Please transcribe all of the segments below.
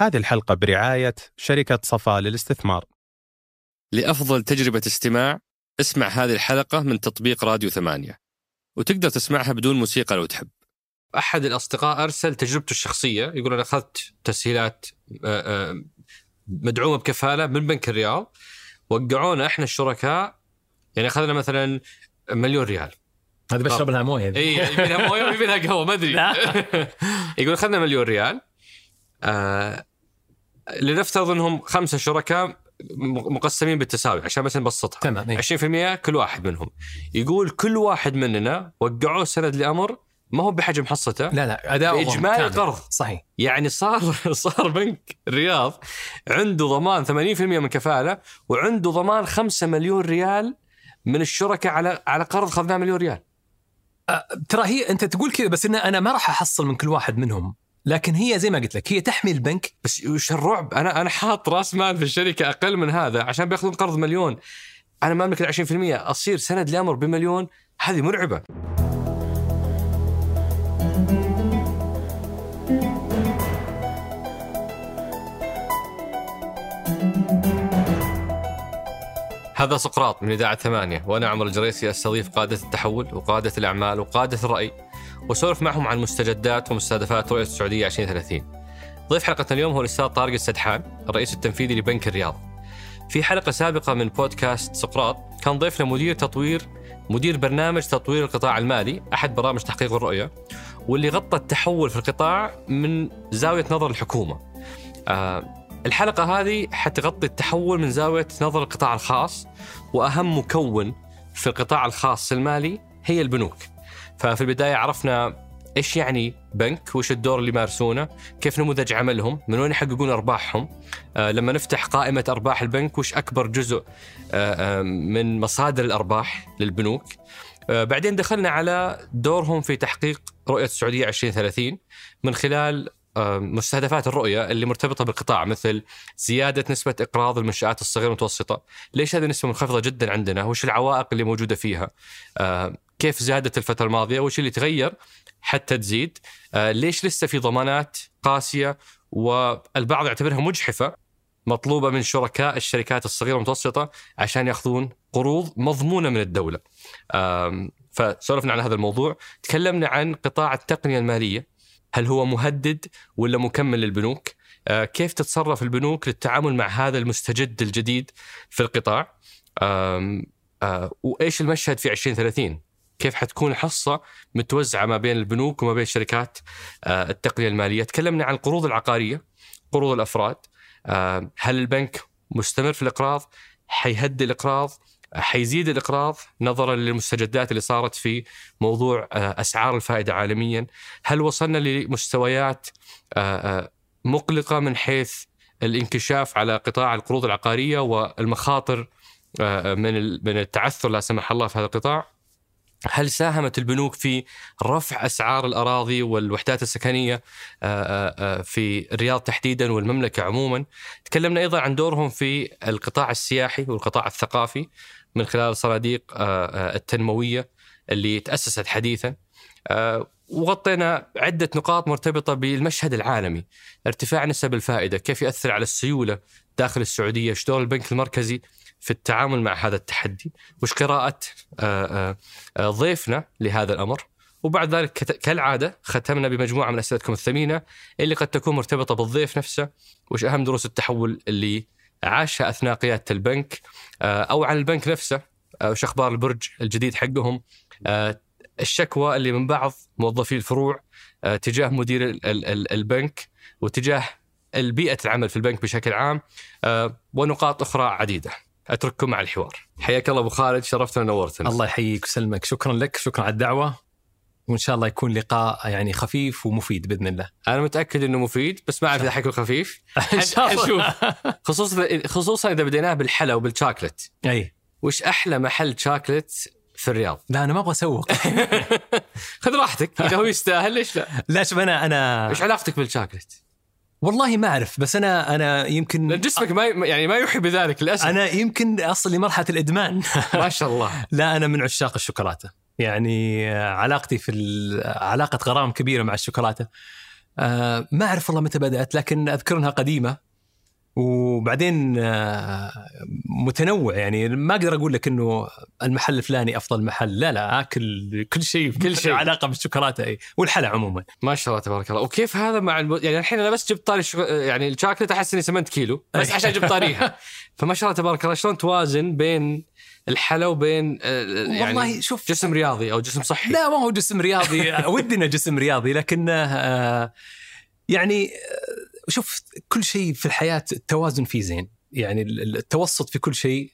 هذه الحلقة برعاية شركة صفا للاستثمار. لأفضل تجربة استماع اسمع هذه الحلقة من تطبيق راديو ثمانية وتقدر تسمعها بدون موسيقى لو تحب. أحد الأصدقاء أرسل تجربته الشخصية يقول أنا أخذت تسهيلات آه، آه، مدعومة بكفالة من بنك الرياض وقعونا إحنا الشركاء يعني أخذنا مثلا مليون ريال. هذه بشرب لها موية. إي يبي لها موية ويبي لها قهوة ما أدري. يقول أخذنا مليون ريال آه لنفترض إنهم خمسة شركاء مقسمين بالتساوي عشان بس نبسطها. تمام إيه. 20% كل واحد منهم. يقول كل واحد مننا وقعوه سند لأمر ما هو بحجم حصته لا لا اداء بإجمالي القرض. صحيح. يعني صار صار بنك الرياض عنده ضمان 80% من كفاله وعنده ضمان 5 مليون ريال من الشركاء على على قرض اخذناه مليون ريال. ترى هي أنت تقول كذا بس إن أنا ما راح أحصل من كل واحد منهم لكن هي زي ما قلت لك هي تحمي البنك بس وش الرعب؟ أنا أنا حاط رأس مال في الشركة أقل من هذا عشان بيأخذون قرض مليون. أنا ما أملك ال 20% أصير سند لامر بمليون هذه مرعبة. هذا سقراط من إذاعة ثمانية وأنا عمر الجريسي أستضيف قادة التحول وقادة الأعمال وقادة الرأي. وأسولف معهم عن مستجدات ومستهدفات رؤية السعودية 2030 ضيف حلقة اليوم هو الأستاذ طارق السدحان الرئيس التنفيذي لبنك الرياض. في حلقة سابقة من بودكاست سقراط كان ضيفنا مدير تطوير مدير برنامج تطوير القطاع المالي أحد برامج تحقيق الرؤية واللي غطى التحول في القطاع من زاوية نظر الحكومة. آه الحلقة هذه حتغطي التحول من زاوية نظر القطاع الخاص وأهم مكون في القطاع الخاص المالي هي البنوك. ففي البداية عرفنا إيش يعني بنك وش الدور اللي يمارسونه كيف نموذج عملهم من وين يحققون أرباحهم آه لما نفتح قائمة أرباح البنك وش أكبر جزء آه آه من مصادر الأرباح للبنوك آه بعدين دخلنا على دورهم في تحقيق رؤية السعودية 2030 من خلال آه، مستهدفات الرؤية اللي مرتبطة بالقطاع مثل زيادة نسبة إقراض المنشآت الصغيرة والمتوسطه، ليش هذه النسبة منخفضة جدا عندنا؟ وش العوائق اللي موجودة فيها؟ آه، كيف زادت الفترة الماضية؟ وش اللي تغير حتى تزيد؟ آه، ليش لسه في ضمانات قاسية والبعض يعتبرها مجحفة مطلوبة من شركاء الشركات الصغيرة والمتوسطة عشان يأخذون قروض مضمونة من الدولة. آم، فسولفنا عن هذا الموضوع، تكلمنا عن قطاع التقنية المالية هل هو مهدد ولا مكمل للبنوك؟ آه، كيف تتصرف البنوك للتعامل مع هذا المستجد الجديد في القطاع؟ آم، آه، وإيش المشهد في 2030؟ كيف حتكون الحصه متوزعة ما بين البنوك وما بين شركات آه، التقنية المالية؟ تكلمنا عن القروض العقارية، قروض الأفراد، آه، هل البنك مستمر في الإقراض؟ حيهدي الإقراض؟ حيزيد الإقراض نظرا للمستجدات اللي صارت في موضوع آه، أسعار الفائدة عالميا؟ هل وصلنا لمستويات مقلقة من حيث الانكشاف على قطاع القروض العقارية والمخاطر من من التعثر لا سمح الله في هذا القطاع؟ هل ساهمت البنوك في رفع أسعار الأراضي والوحدات السكنية آه، آه، آه، في الرياض تحديدا والمملكة عموما؟ تكلمنا أيضا عن دورهم في القطاع السياحي والقطاع الثقافي من خلال الصناديق آه، التنموية اللي تأسست حديثا. وغطينا عدة نقاط مرتبطة بالمشهد العالمي ارتفاع نسب الفائدة كيف يأثر على السيولة داخل السعودية دور البنك المركزي في التعامل مع هذا التحدي وش قراءة آه، آه، آه، ضيفنا لهذا الأمر. وبعد ذلك كالعادة ختمنا بمجموعة من أسئلتكم الثمينة اللي قد تكون مرتبطة بالضيف نفسه وش أهم دروس التحول اللي عاشها أثناء قيادة البنك أو عن البنك نفسه وش أخبار البرج الجديد حقهم. الشكوى اللي من بعض موظفي الفروع تجاه مدير ال- ال- ال- البنك وتجاه البيئة العمل في البنك بشكل عام ونقاط أخرى عديدة. أترككم مع الحوار. حياك الله أبو خالد شرفتنا ونورتنا. الله يحييك ويسلمك. شكرا لك شكرا على الدعوة. وإن شاء الله يكون لقاء يعني خفيف ومفيد بإذن الله. أنا متأكد أنه مفيد بس ما أعرف إذا حيكون خفيف. إن شاء الله. خصوصا خصوصا إذا بديناه بالحلا وبالشاكلت أي. وش أحلى محل شاكلت في الرياض؟ لا أنا ما أبغى أسوق. خذ راحتك. إذا هو يستاهل ليش لا؟ لا شوف أنا أنا إيش علاقتك بالشاكلت والله ما أعرف بس أنا أنا يمكن جسمك ما يعني ما يوحي بذلك للأسف. أنا يمكن اصل لمرحله الإدمان. ما شاء الله. لا أنا من عشاق الشوكولاتة. يعني علاقتي في علاقة غرام كبيرة مع الشوكولاتة. آه ما أعرف والله متى بدأت لكن اذكر انها قديمة. وبعدين آه، متنوع يعني. ما أقدر أقول لك إنه المحل الفلاني أفضل محل. لا لا اكل كل شيء كل شيء. علاقة بالشوكولاتة إي. والحلا عموما. ما شاء الله تبارك الله. وكيف هذا مع الم... يعني الحين أنا بس جبت طاري الشو... يعني الشاكلت أحس إني سمنت كيلو بس عشان جبت طاريها. فما شاء الله تبارك الله شلون توازن بين الحلا وبين آه، يعني والله شوف جسم رياضي أو جسم صحي؟ لا ما هو جسم رياضي. ودنا جسم رياضي لكنه آه، يعني آه، شوف كل شيء في الحياة التوازن فيه زين يعني ال- التوسط في كل شيء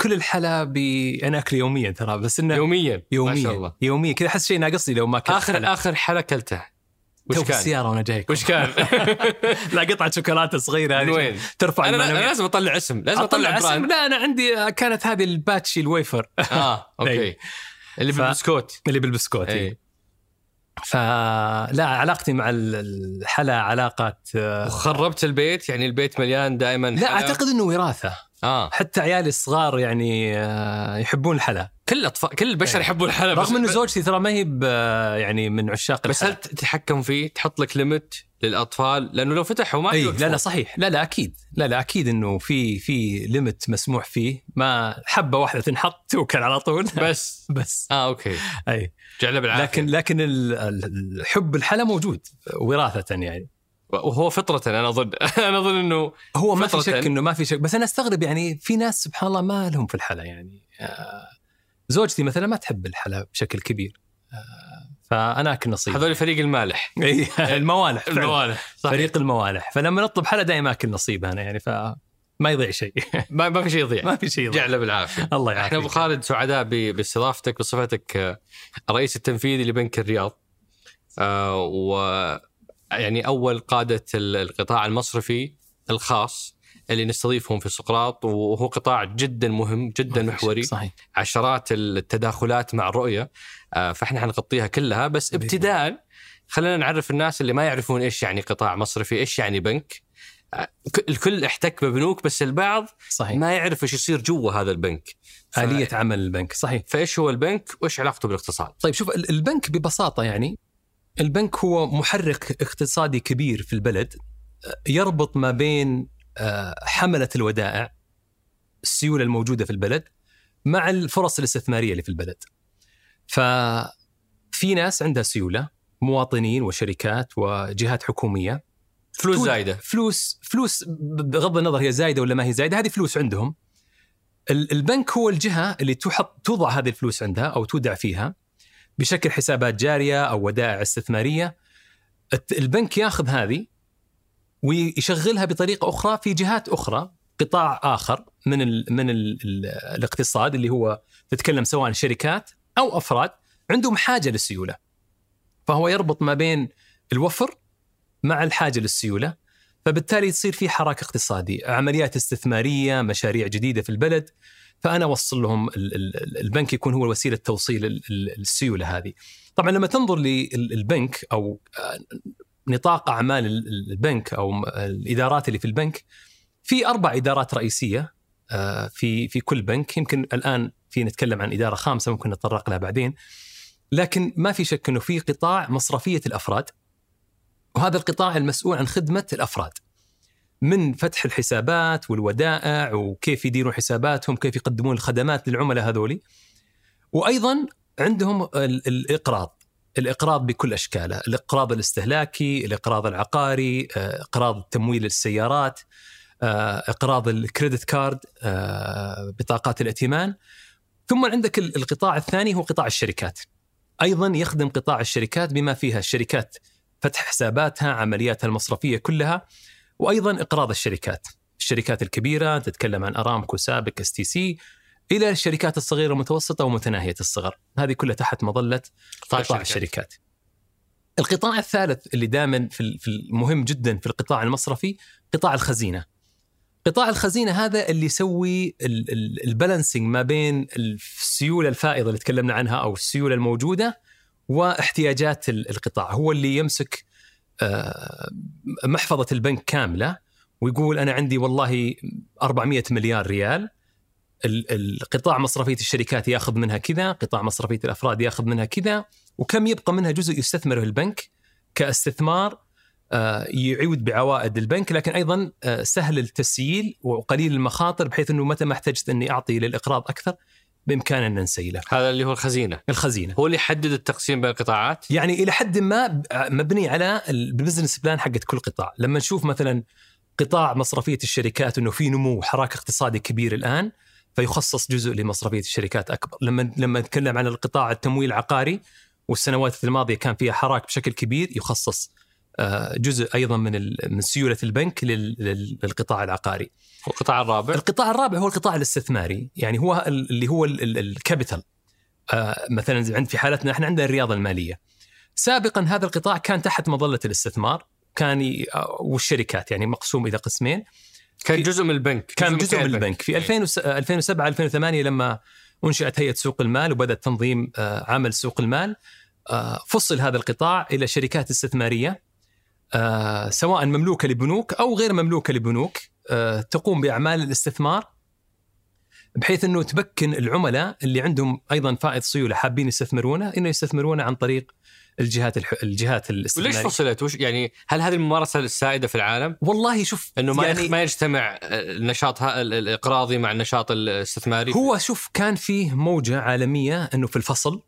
كل الحلا ب أنا اكله يوميا ترى بس إنه يوميا يوميا ما شاء الله يوميا كذا أحس شيء ناقصني لو ما كنت اخر حلا. آخر حلا أكلته وش كان؟ السيارة وأنا جايك وش كان؟ لا قطعة شوكولاتة صغيرة من هذه وين؟ ترفع أنا المعنويات. لازم أطلع اسم لازم أطلع, اسم brand لا أنا عندي كانت هذه الباتشي الويفر آه okay. اللي بالبسكوت اللي بالبسكوت. إي فلا علاقتي مع ال- الحلا علاقه آه، وخربت البيت؟ يعني البيت مليان دائما لا أعتقد إنه وراثة. آه. حتى عيالي الصغار يعني آه، يحبون الحلا. كل اطفال كل البشر إي. يحبون الحلا رغم إنه زوجتي ترى ما هي يعني من عشاق بس هل الحلا. تتحكم فيه؟ تحط لك limit للأطفال؟ لأنه لو فتحوا ما يوقفوا. لا لا صحيح. لا لا أكيد. لا لا أكيد إنه في في limit مسموح فيه. ما حبة واحدة تنحط توكل على طول. بس. بس. آه okay. أي. جعله بالعافية. لكن لكن ال- ال- الحب الحلا موجود وراثة يعني. وهو فطرة أنا أظن. أنا أظن إنه هو ما في فطرة. شك إنه ما في شك بس أنا أستغرب يعني في ناس سبحان الله ما لهم في الحلا يعني. آه، زوجتي مثلا ما تحب الحلا بشكل كبير. آه، فأنا أكل نصيب. هذول فريق المالح. إي، الموالح. الموالح صحيح. فريق الموالح. فلما نطلب حلا دائما أكل نصيب أنا يعني فما يضيع شيء. ما, ما في شيء يضيع. ما في شيء يضيع. جعله بالعافية. الله إحنا يعافيك. ابو خالد سعداء باستضافتك بصفتك آه، الرئيس التنفيذي لبنك الرياض. آه، و يعني أول قادة ال- القطاع المصرفي الخاص اللي نستضيفهم في سقراط وهو قطاع جدا مهم جدا محوري. صحيح. عشرات التداخلات مع الرؤية آه، فإحنا حنغطيها كلها بس ابتداء خلينا نعرف الناس اللي ما يعرفون إيش يعني قطاع مصرفي إيش يعني بنك. آه، الكل احتك ببنوك بس البعض صحيح. ما يعرف إيش يصير جوا هذا البنك. ف- آلية عمل البنك. صحيح. فإيش هو البنك وإيش علاقته بالإقتصاد. طيب شوف ال- البنك ببساطة يعني البنك هو محرك اقتصادي كبير في البلد يربط ما بين آه، حملة الودائع السيولة الموجودة في البلد مع الفرص الاستثمارية اللي في البلد. ففي ناس عندها سيولة مواطنين وشركات وجهات حكومية. فلوس زايدة. فلوس فلوس بغض النظر هي زايدة ولا ما هي زايدة هذه فلوس عندهم. ال- البنك هو الجهة اللي تحط توضع هذه الفلوس عندها أو تودع فيها. بشكل حسابات جارية أو ودائع استثمارية. البنك ياخذ هذه ويشغلها بطريقة أخرى في جهات أخرى قطاع آخر من ال من ال ال الاقتصاد اللي هو تتكلم سواء شركات أو أفراد عندهم حاجة للسيولة. فهو يربط ما بين الوفر مع الحاجة للسيولة فبالتالي تصير في حراك اقتصادي عمليات استثمارية مشاريع جديدة في البلد. فأنا أوصل لهم ال- ال- البنك يكون هو وسيلة توصيل ال- ال- السيولة هذه. طبعا لما تنظر للبنك أو آه، نطاق أعمال ال- ال- البنك أو م- الإدارات اللي في البنك في أربع إدارات رئيسية آه، في في كل بنك. يمكن الآن في نتكلم عن إدارة خامسة ممكن نتطرق لها بعدين. لكن ما في شك إنه في قطاع مصرفية الأفراد وهذا القطاع المسؤول عن خدمة الأفراد. من فتح الحسابات والودائع وكيف يديرون حساباتهم كيف يقدمون الخدمات للعملاء هذولي. وأيضا عندهم ال- الإقراض الإقراض بكل أشكاله الإقراض الاستهلاكي الإقراض العقاري آه، إقراض تمويل السيارات آه، إقراض ال credit card آه، بطاقات الائتمان. ثم عندك ال- القطاع الثاني هو قطاع الشركات. أيضا يخدم قطاع الشركات بما فيها الشركات فتح حساباتها عملياتها المصرفية كلها. وأيضا إقراض الشركات. الشركات الكبيرة تتكلم عن أرامكو سابك اس تي سي إلى الشركات الصغيرة والمتوسطة ومتناهية الصغر. هذه كلها تحت مظلة قطاع الشركات. الشركات. القطاع الثالث اللي دائما في ال- في المهم جدا في القطاع المصرفي قطاع الخزينة. قطاع الخزينة هذا اللي يسوي ال- ال- البالانسنج ما بين السيولة الفائضة اللي تكلمنا عنها أو السيولة الموجودة واحتياجات ال- القطاع. هو اللي يمسك محفظة البنك كاملة ويقول أنا عندي والله 400 مليار ريال. ال- القطاع مصرفية الشركات ياخذ منها كذا، قطاع مصرفية الأفراد ياخذ منها كذا، وكم يبقى منها جزء يستثمره البنك كاستثمار آه، يعود بعوائد البنك. لكن أيضا آه، سهل التسييل وقليل المخاطر بحيث إنه متى ما احتجت إني أعطي للإقراض أكثر. بإمكاننا أن نسيله. هذا اللي هو الخزينة الخزينة. هو اللي يحدد التقسيم بين القطاعات يعني إلى حد ما مبني على ال business plan حقت كل قطاع، لما نشوف مثلا قطاع مصرفية الشركات إنه في نمو وحراك اقتصادي كبير الآن فيخصص جزء لمصرفية الشركات أكبر، لما لما نتكلم عن القطاع التمويل العقاري والسنوات الماضية كان فيها حراك بشكل كبير يخصص جزء أيضا من من سيولة البنك لل- لل- للقطاع العقاري. والقطاع الرابع؟ القطاع الرابع هو القطاع الاستثماري. يعني هو ال- اللي هو ال- ال- الكابيتال. آه، مثلا عند في حالتنا إحنا عندنا الرياضة المالية. سابقا هذا القطاع كان تحت مظلة الاستثمار. كان آه، والشركات يعني مقسوم إلى قسمين. كان جزء من البنك. كان جزء من البنك. في 2000 2007 2008 لما انشئت هيئة سوق المال وبدأت تنظيم آه، عمل سوق المال آه، فصل هذا القطاع إلى شركات استثمارية. آه، سواء مملوكة لبنوك أو غير مملوكة لبنوك آه، تقوم بأعمال الاستثمار بحيث إنه تمكن العملاء اللي عندهم أيضا فائض سيولة حابين يستثمرونه إنه يستثمرونه عن طريق الجهات الح... الجهات وليش فصلت؟ وش يعني هل هذه الممارسة السائدة في العالم؟ والله شوف إنه ما يعني ما يجتمع النشاط ها- ال- الإقراضي مع النشاط الاستثماري هو شوف كان فيه موجة عالمية إنه في الفصل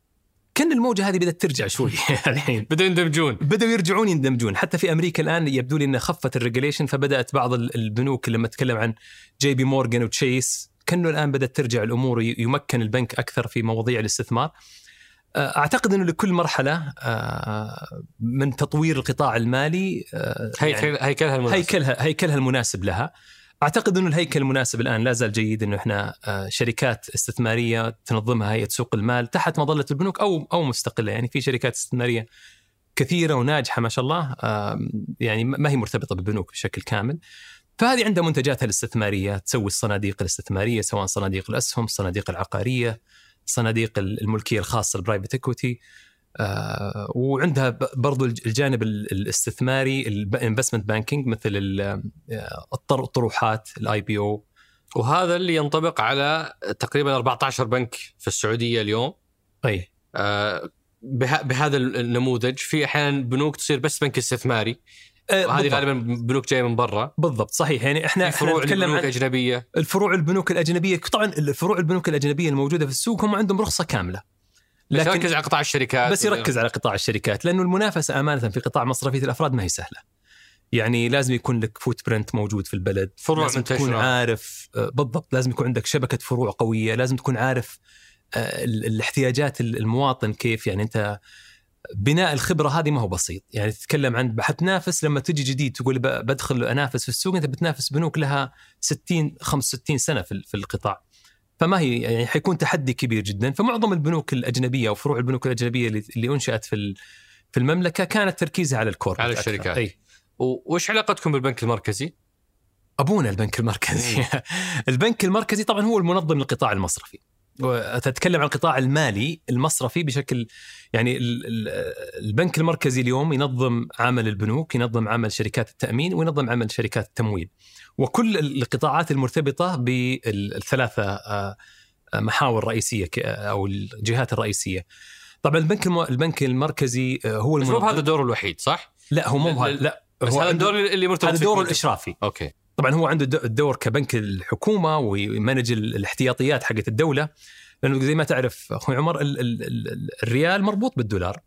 كان الموجة هذه بدأت ترجع شوي. الحين. بدأوا يندمجون. بدأوا يرجعون يندمجون. حتى في أمريكا الآن يبدو لي انها خفت ال regulation فبدأت بعض ال- البنوك لما تكلم عن جي بي مورغان وتشيس كأنه الآن بدأت ترجع الأمور يمكن البنك أكثر في مواضيع الاستثمار. آه، أعتقد إنه لكل مرحلة آه، من تطوير القطاع المالي آه، يعني هيكل هيكلها المناسب. هيكلها هيكلها المناسب لها. أعتقد إنه الهيكل المناسب الآن لا زال جيد إنه إحنا آه، شركات استثمارية تنظمها هيئه سوق المال تحت مظلة البنوك أو أو مستقلة. يعني في شركات استثمارية كثيرة وناجحة ما شاء الله يعني ما هي مرتبطة بالبنوك بشكل كامل. فهذه عندها منتجاتها الاستثمارية تسوي الصناديق الاستثمارية سواء صناديق الأسهم، الصناديق العقارية، صناديق الملكية الخاصة ال private equity آه وعندها برضو الج- الجانب ال- الاستثماري ال investment banking مثل آه، الطر- الطروحات ال IPO وهذا اللي ينطبق على تقريبا 14 بنك في السعودية اليوم. أي. آه، به- بهذا النموذج. في أحيانا بنوك تصير بس بنك استثماري. آه، وهذه. غالبا بنوك جاية من برا. بالضبط صحيح. يعني إحنا فروع نتكلم بنوك عن أجنبية الفروع البنوك الأجنبية. طبعا الفروع البنوك الأجنبية الموجودة في السوق هم عندهم رخصة كاملة. بس يركز على قطاع الشركات بس يركز على قطاع الشركات لأنه المنافسة أمانة في قطاع مصرفيه الأفراد ما هي سهلة. يعني لازم يكون لك footprint موجود في البلد، فروع لازم تكون. عارف آه، بالضبط لازم يكون عندك شبكة فروع قوية، لازم تكون عارف آه، ال- الاحتياجات المواطن كيف يعني أنت بناء الخبرة هذه ما هو بسيط، يعني تتكلم عن حتنافس لما تجي جديد تقول بدخل أنافس في السوق أنت بتنافس بنوك لها 60 65 سنة في القطاع. فما هي يعني حيكون تحدي كبير جدا. فمعظم البنوك الأجنبية أو فروع البنوك الأجنبية اللي, اللي أنشأت في في المملكة كانت تركيزها على الكور على الشركات. أي. وش علاقتكم بالبنك المركزي؟ أبونا البنك المركزي. البنك المركزي طبعا هو المنظم للقطاع المصرفي. وتتكلم عن القطاع المالي المصرفي بشكل يعني ال- ال- البنك المركزي اليوم ينظم عمل البنوك ينظم عمل شركات التأمين وينظم عمل شركات التمويل. وكل القطاعات المرتبطة بالثلاثة آه، آه، محاور رئيسية ك- أو الجهات الرئيسية. طبعا البنك البنك المركزي آه، هو بس مو بهذا الدور الوحيد صح؟ لا هو مو بهذا لا بس هو هذا الدور اللي مرتبط هذا دوره. الإشرافي. أوكي. طبعا هو عنده الدور كبنك الحكومة وي manage ال- الاحتياطيات حقت الدولة. لأنه زي ما تعرف أخوي عمر ال ال ال الريال مربوط بالدولار. آه،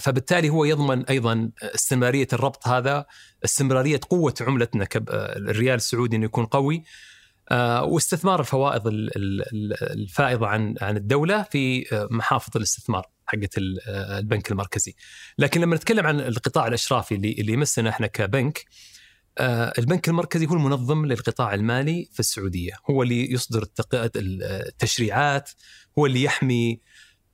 فبالتالي هو يضمن أيضا استمرارية الربط هذا استمرارية قوة عملتنا آه، الريال السعودي إنه يكون قوي آه، واستثمار الفوائض ال- ال- ال- الفائضة عن عن الدولة في آه، محافظ الاستثمار حقت ال- آه، البنك المركزي. لكن لما نتكلم عن القطاع الأشرافي اللي اللي يمسنا إحنا كبنك آه، البنك المركزي هو المنظم للقطاع المالي في السعودية، هو اللي يصدر التشريعات، هو اللي يحمي آه،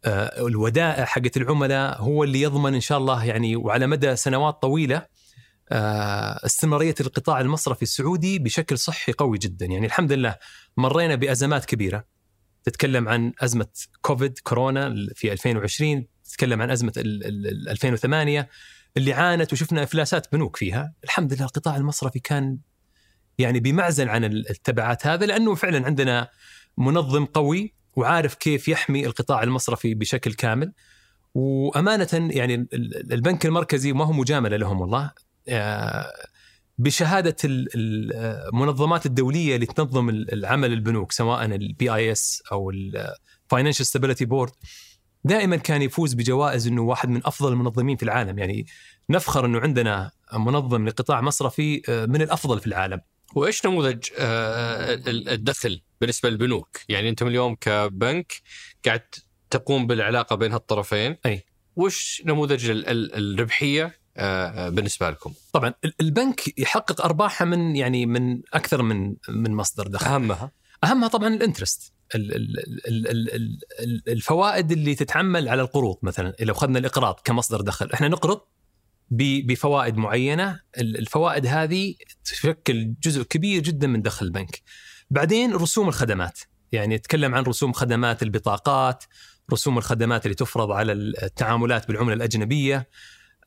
الودائع حقت العملاء، هو اللي يضمن إن شاء الله يعني وعلى مدى سنوات طويلة آه، استمرارية القطاع المصرفي السعودي بشكل صحي قوي جدا، يعني الحمد لله مرينا بأزمات كبيرة. تتكلم عن أزمة كوفيد كورونا في 2020 تتكلم عن أزمة ال- ال- ال- 2008 اللي عانت وشفنا إفلاسات بنوك فيها الحمد لله القطاع المصرفي كان يعني بمعزل عن ال- التبعات هذا لأنه فعلا عندنا منظم قوي وعارف كيف يحمي القطاع المصرفي بشكل كامل. وأمانة يعني ال- ال- البنك المركزي ما هو مجاملة لهم والله. آه، بشهادة ال- ال- المنظمات الدولية اللي تنظم ال- العمل البنوك سواء ال BIS أو ال Financial Stability Board دائما كان يفوز بجوائز إنه واحد من أفضل المنظمين في العالم. يعني نفخر إنه عندنا منظم لقطاع مصرفي آه، من الأفضل في العالم. وإيش نموذج آه، ال- الدخل بالنسبة للبنوك؟ يعني أنتم اليوم كبنك قاعد تقوم بالعلاقة بين هالطرفين أي. وش نموذج ال- ال- الربحية آه، بالنسبة لكم؟ طبعا ال- البنك يحقق أرباحه من يعني من أكثر من من مصدر دخل أهمها أهمها طبعا الانترست ال- ال- ال- ال- ال- ال- الفوائد اللي تتعمل على القروض مثلا لو أخذنا الإقراض كمصدر دخل إحنا نقرض بفوائد معينة. ال- الفوائد هذه تشكل جزء كبير جدا من دخل البنك. بعدين رسوم الخدمات. يعني نتكلم عن رسوم خدمات البطاقات رسوم الخدمات اللي تفرض على التعاملات بالعملة الأجنبية.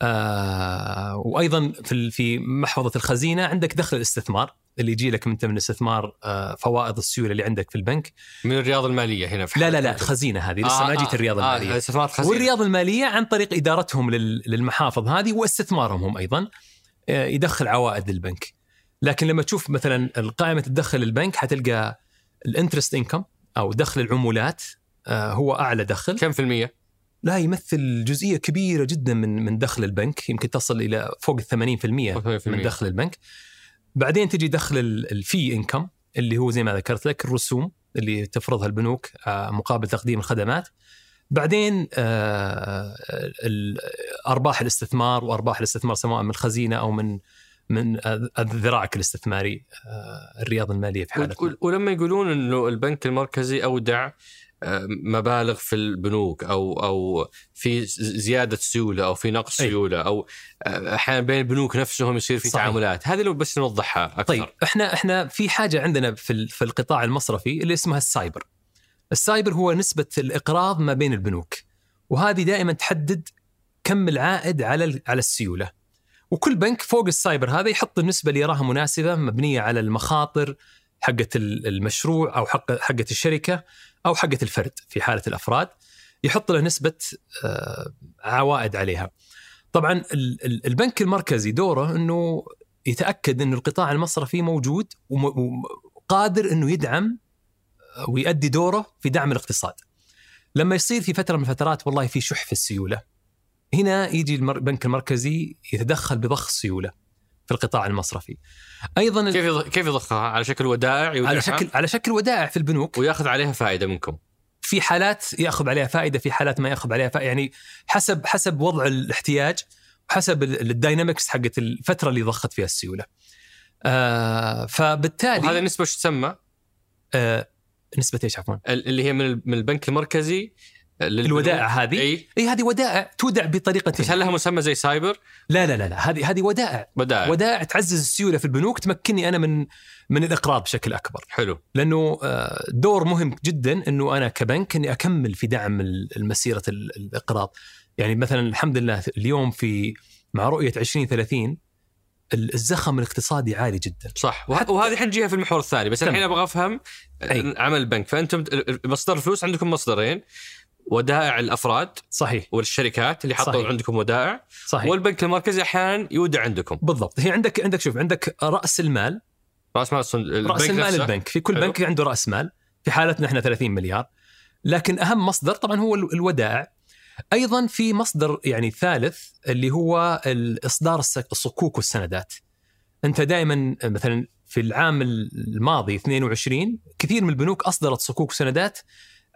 آه وأيضا في في محفظة الخزينة عندك دخل الاستثمار. اللي يجي لك انت من الاستثمار آه فوائد السيولة اللي عندك في البنك. من الرياض المالية هنا في لا لا لا. الخزينه هذه. لسه ما جيت الرياض آه المالية. استثمارات خزينة. والرياض المالية عن طريق إدارتهم لل- للمحافظ هذه واستثمارهم هم أيضا آه، يدخل عوائد للبنك. لكن لما تشوف مثلا قائمه الدخل للبنك حتلقى الانترست إنكم أو دخل العمولات آه، هو أعلى دخل. كم في المية؟ لا يمثل جزئية كبيرة جدا من من دخل البنك. يمكن تصل إلى فوق ال 80% من دخل البنك. بعدين تجي دخل ال- الفي انكم اللي هو زي ما ذكرت لك الرسوم اللي تفرضها البنوك آه، مقابل تقديم الخدمات. بعدين آه، أرباح الاستثمار وأرباح الاستثمار سواء من الخزينه أو من من ذراعك الاستثماري آه، الرياض المالية في حالتنا. ول- ولما يقولون إنه البنك المركزي أودع مبالغ في البنوك أو أو في زيادة سيولة أو في نقص أي. سيولة أو آه، أحيانا بين البنوك نفسهم يصير في صحيح. تعاملات هذه لو بس نوضحها أكثر طيب إحنا إحنا في حاجة عندنا في في القطاع المصرفي اللي اسمها السايبر. السايبر هو نسبة الإقراض ما بين البنوك وهذه دائما تحدد كم العائد على على السيولة. وكل بنك فوق السايبر هذا يحط النسبة اللي يراها مناسبة مبنية على المخاطر حقه ال- المشروع أو حق حقه الشركة أو حقة الفرد في حالة الأفراد يحط له نسبة آه، عوائد عليها. طبعا ال- ال- البنك المركزي دوره إنه يتأكد انه القطاع المصرفي موجود وقادر إنه يدعم ويؤدي دوره في دعم الاقتصاد. لما يصير في فترة من الفترات والله في شح في السيولة هنا يجي البنك المركزي يتدخل بضخ السيولة في القطاع المصرفي. أيضا كيف يض- كيف يضخها على شكل ودائع يودعها على شكل على شكل ودائع في البنوك وياخذ عليها فائدة منكم في حالات ياخذ عليها فائدة في حالات ما ياخذ عليها فائدة يعني حسب حسب وضع الاحتياج وحسب ال- ال dynamics حقت الفترة اللي ضخت فيها السيولة. آه فبالتالي وهذه النسبة وش تسمى؟ آه نسبة إيش عفوا؟ ال- اللي هي من ال- من البنك المركزي. الودائع هذه؟ إي. إي هذه ودائع تودع بطريقة بس هل لها مسمى زي سايبر؟ لا لا لا لا هذه هذه ودائع. ودائع. ودائع تعزز السيولة في البنوك تمكنني أنا من من الإقراض بشكل أكبر. حلو. لأنه آه، دور مهم جدا إنه أنا كبنك إني أكمل في دعم ال- الإقراض. يعني مثلا الحمد لله اليوم في مع رؤية 2030 ال- الزخم الاقتصادي عالي جدا. صح. وه- وهذه حنجيها في المحور الثاني بس. الحين أبغى أفهم أي. عمل البنك. فأنتم مصدر الفلوس عندكم مصدرين. ودائع الأفراد صحيح. والشركات اللي حطوا. عندكم ودائع. صحيح. والبنك المركزي أحيانا يودع عندكم. بالضبط. هي عندك عندك شوف عندك رأس المال. رأس مال البنك رأس المال نفسه. البنك. في كل حلو. بنك عنده رأس مال. في حالتنا إحنا 30 مليار. لكن أهم مصدر طبعا هو ال- الودائع. أيضا في مصدر يعني ثالث اللي هو اصدار الصكوك والسندات. أنت دائما مثلا في العام الماضي 22 كثير من البنوك أصدرت صكوك وسندات.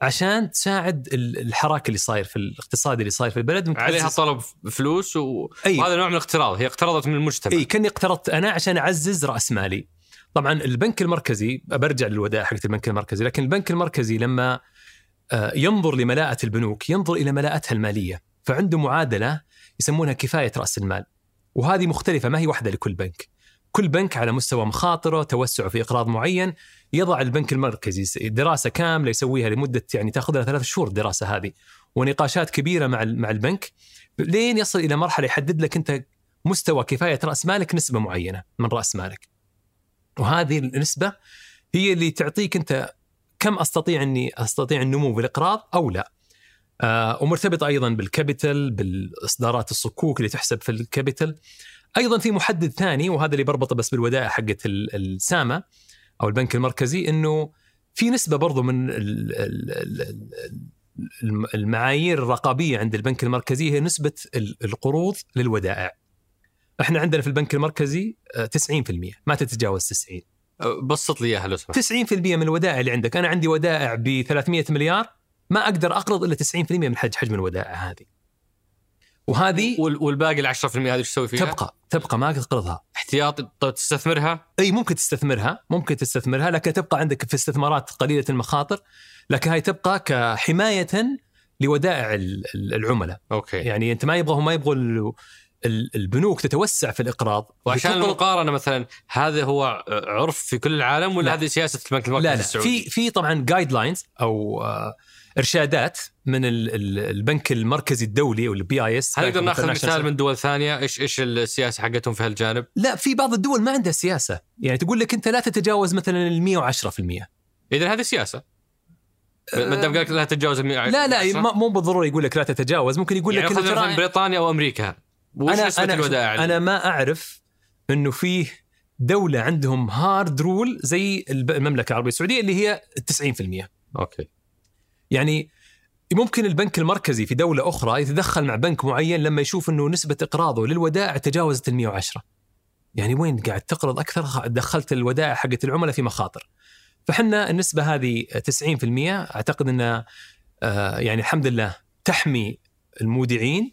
عشان تساعد ال- الحراك اللي صاير في الاقتصاد اللي صاير في البلد عليها طلب فلوس و... أي. وهذا نوع من الاقتراض هي اقترضت من المجتمع إي كأني اقترضت أنا عشان أعزز رأس مالي. طبعا البنك المركزي برجع للودائع حقت البنك المركزي، لكن البنك المركزي لما آه، ينظر لملاءة البنوك ينظر إلى ملاءتها المالية، فعنده معادلة يسمونها كفاية رأس المال. وهذه مختلفة ما هي واحدة لكل بنك. كل بنك على مستوى مخاطرة، توسعه في إقراض معين، يضع البنك المركزي دراسة كاملة يسويها لمدة يعني تاخذ لها ثلاث شهور الدراسة هذه، ونقاشات كبيرة مع مع البنك لين يصل إلى مرحلة يحدد لك أنت مستوى كفاية رأس مالك نسبة معينة من رأس مالك. وهذه النسبة هي اللي تعطيك أنت كم أستطيع أني أستطيع النمو بالإقراض أو لا. آه ومرتبطه أيضا بال capital بالإصدارات الصكوك اللي تحسب في ال capital أيضا في محدد ثاني وهذا اللي بربطه بس بالودائع حقت ال- ساما أو البنك المركزي إنه في نسبة برضو من ال- ال- ال- ال- المعايير الرقابية عند البنك المركزي هي نسبة ال- القروض للودائع. إحنا عندنا في البنك المركزي آه، 90% ما تتجاوز 90 أه، بسط لي إياها لو سمحت. 90% من الودائع اللي عندك. أنا عندي ودائع ب 300 مليار ما أقدر أقرض إلا 90% من حج حجم الودائع هذه. وهذه وال- والباقي ال 10% هذه إيش تسوي فيها؟ تبقى تبقى ما تقرضها احتياطي تستثمرها إي ممكن تستثمرها ممكن تستثمرها لكن تبقى عندك في استثمارات قليلة المخاطر لكن هاي تبقى كحماية لودائع ال- ال- العملاء أوكي يعني أنت ما يبغى ما يبغوا ال- ال- البنوك تتوسع في الإقراض وعشان المقارنة مثلا هذا هو عرف في كل العالم ولا لا. هذه سياسة البنك المركزي لا لا السعودي؟ في في طبعا guidelines أو آه، إرشادات من ال- ال- البنك المركزي الدولي أو ال BIS هل نقدر ناخذ مثال من دول ثانية؟ إيش إيش السياسة حقتهم في هالجانب؟ لا في بعض الدول ما عندها سياسة. يعني تقول لك أنت لا تتجاوز مثلا ال 110% اذا هذه سياسة. ما دام قال لك لا تتجاوز ال 100 لا لا مو بالضروره يقول لك لا تتجاوز. ممكن يقول يعني لك إنه مثلا بريطانيا أو أمريكا وش أنا أنا الودائع؟ أنا ما أعرف إنه فيه دولة عندهم hard rule زي المملكة العربية السعودية اللي هي 90% okay. يعني ممكن البنك المركزي في دولة أخرى يتدخل مع بنك معين لما يشوف أنه نسبة إقراضه للودائع تجاوزت ال 110 يعني وين قاعد تقرض أكثر دخلت الودائع حقت العملاء في مخاطر. فحنا النسبة هذه 90% أعتقد أنها آه، يعني الحمد لله تحمي المودعين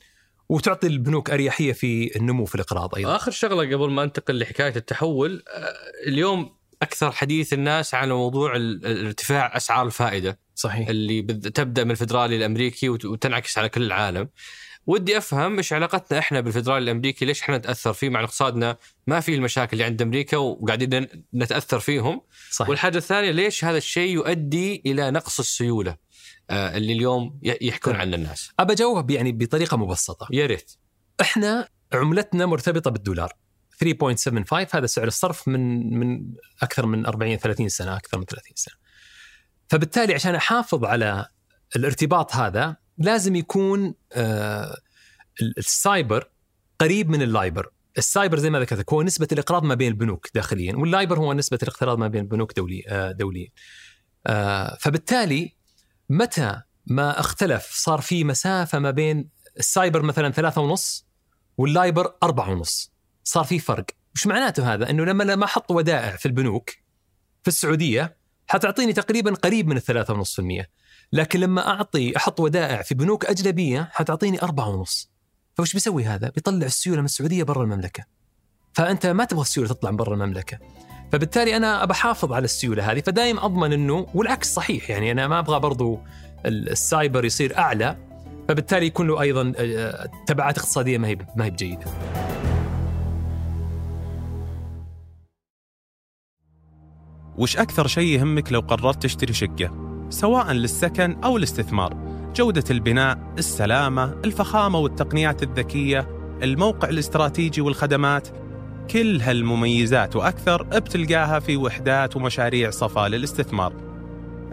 وتعطي البنوك أريحية في النمو في الإقراض أيضا. آخر شغلة قبل ما أنتقل لحكاية التحول آه، اليوم أكثر حديث الناس على موضوع ارتفاع أسعار الفائدة صحيح. اللي بد- تبدأ من الفدرالي الأمريكي وت- وتنعكس على كل العالم. ودي أفهم إيش علاقتنا إحنا بالفدرالي الأمريكي ليش إحنا نتأثر فيه مع اقتصادنا ما في المشاكل اللي عند أمريكا وقاعدين نتأثر فيهم. صحيح. والحاجة الثانية ليش هذا الشيء يؤدي إلى نقص السيولة آه، اللي اليوم يحكون نعم. عنه الناس؟ أبى أجاوب يعني بطريقة مبسطة. يا ريت. إحنا عملتنا مرتبطة بالدولار. 3.75 هذا سعر الصرف من من أكثر من 40 30 سنة أكثر من 30 سنة. فبالتالي عشان أحافظ على الارتباط هذا لازم يكون آه ال- السايبر قريب من اللايبر. السايبر زي ما ذكرت هو نسبة الإقراض ما بين البنوك داخليا واللايبر هو نسبة الإقتراض ما بين البنوك دولي آه دوليا. آه فبالتالي متى ما اختلف صار في مسافة ما بين السايبر مثلا ثلاثة ونص واللايبر أربعة ونص صار في فرق. وش معناته هذا؟ أنه لما لما أحط ودائع في البنوك في السعودية حتعطيني تقريبا قريب من الثلاثة ونص في المية. لكن لما أعطي أحط ودائع في بنوك أجنبية حتعطيني أربعة ونص. فوش بيسوي هذا؟ بيطلع السيولة من السعودية برا المملكة. فأنت ما تبغى السيولة تطلع من برا المملكة. فبالتالي أنا بحافظ على السيولة هذه. فدايم أضمن أنه والعكس صحيح. يعني أنا ما أبغى برضو ال- السايبر يصير أعلى. فبالتالي يكون له أيضا آه، تبعات اقتصادية ما هي ما هي بجيدة. وش أكثر شيء يهمك لو قررت تشتري شقة؟ سواء للسكن أو الاستثمار. جودة البناء، السلامة، الفخامة والتقنيات الذكية الموقع الاستراتيجي والخدمات. كل هالمميزات وأكثر بتلقاها في وحدات ومشاريع صفا للاستثمار.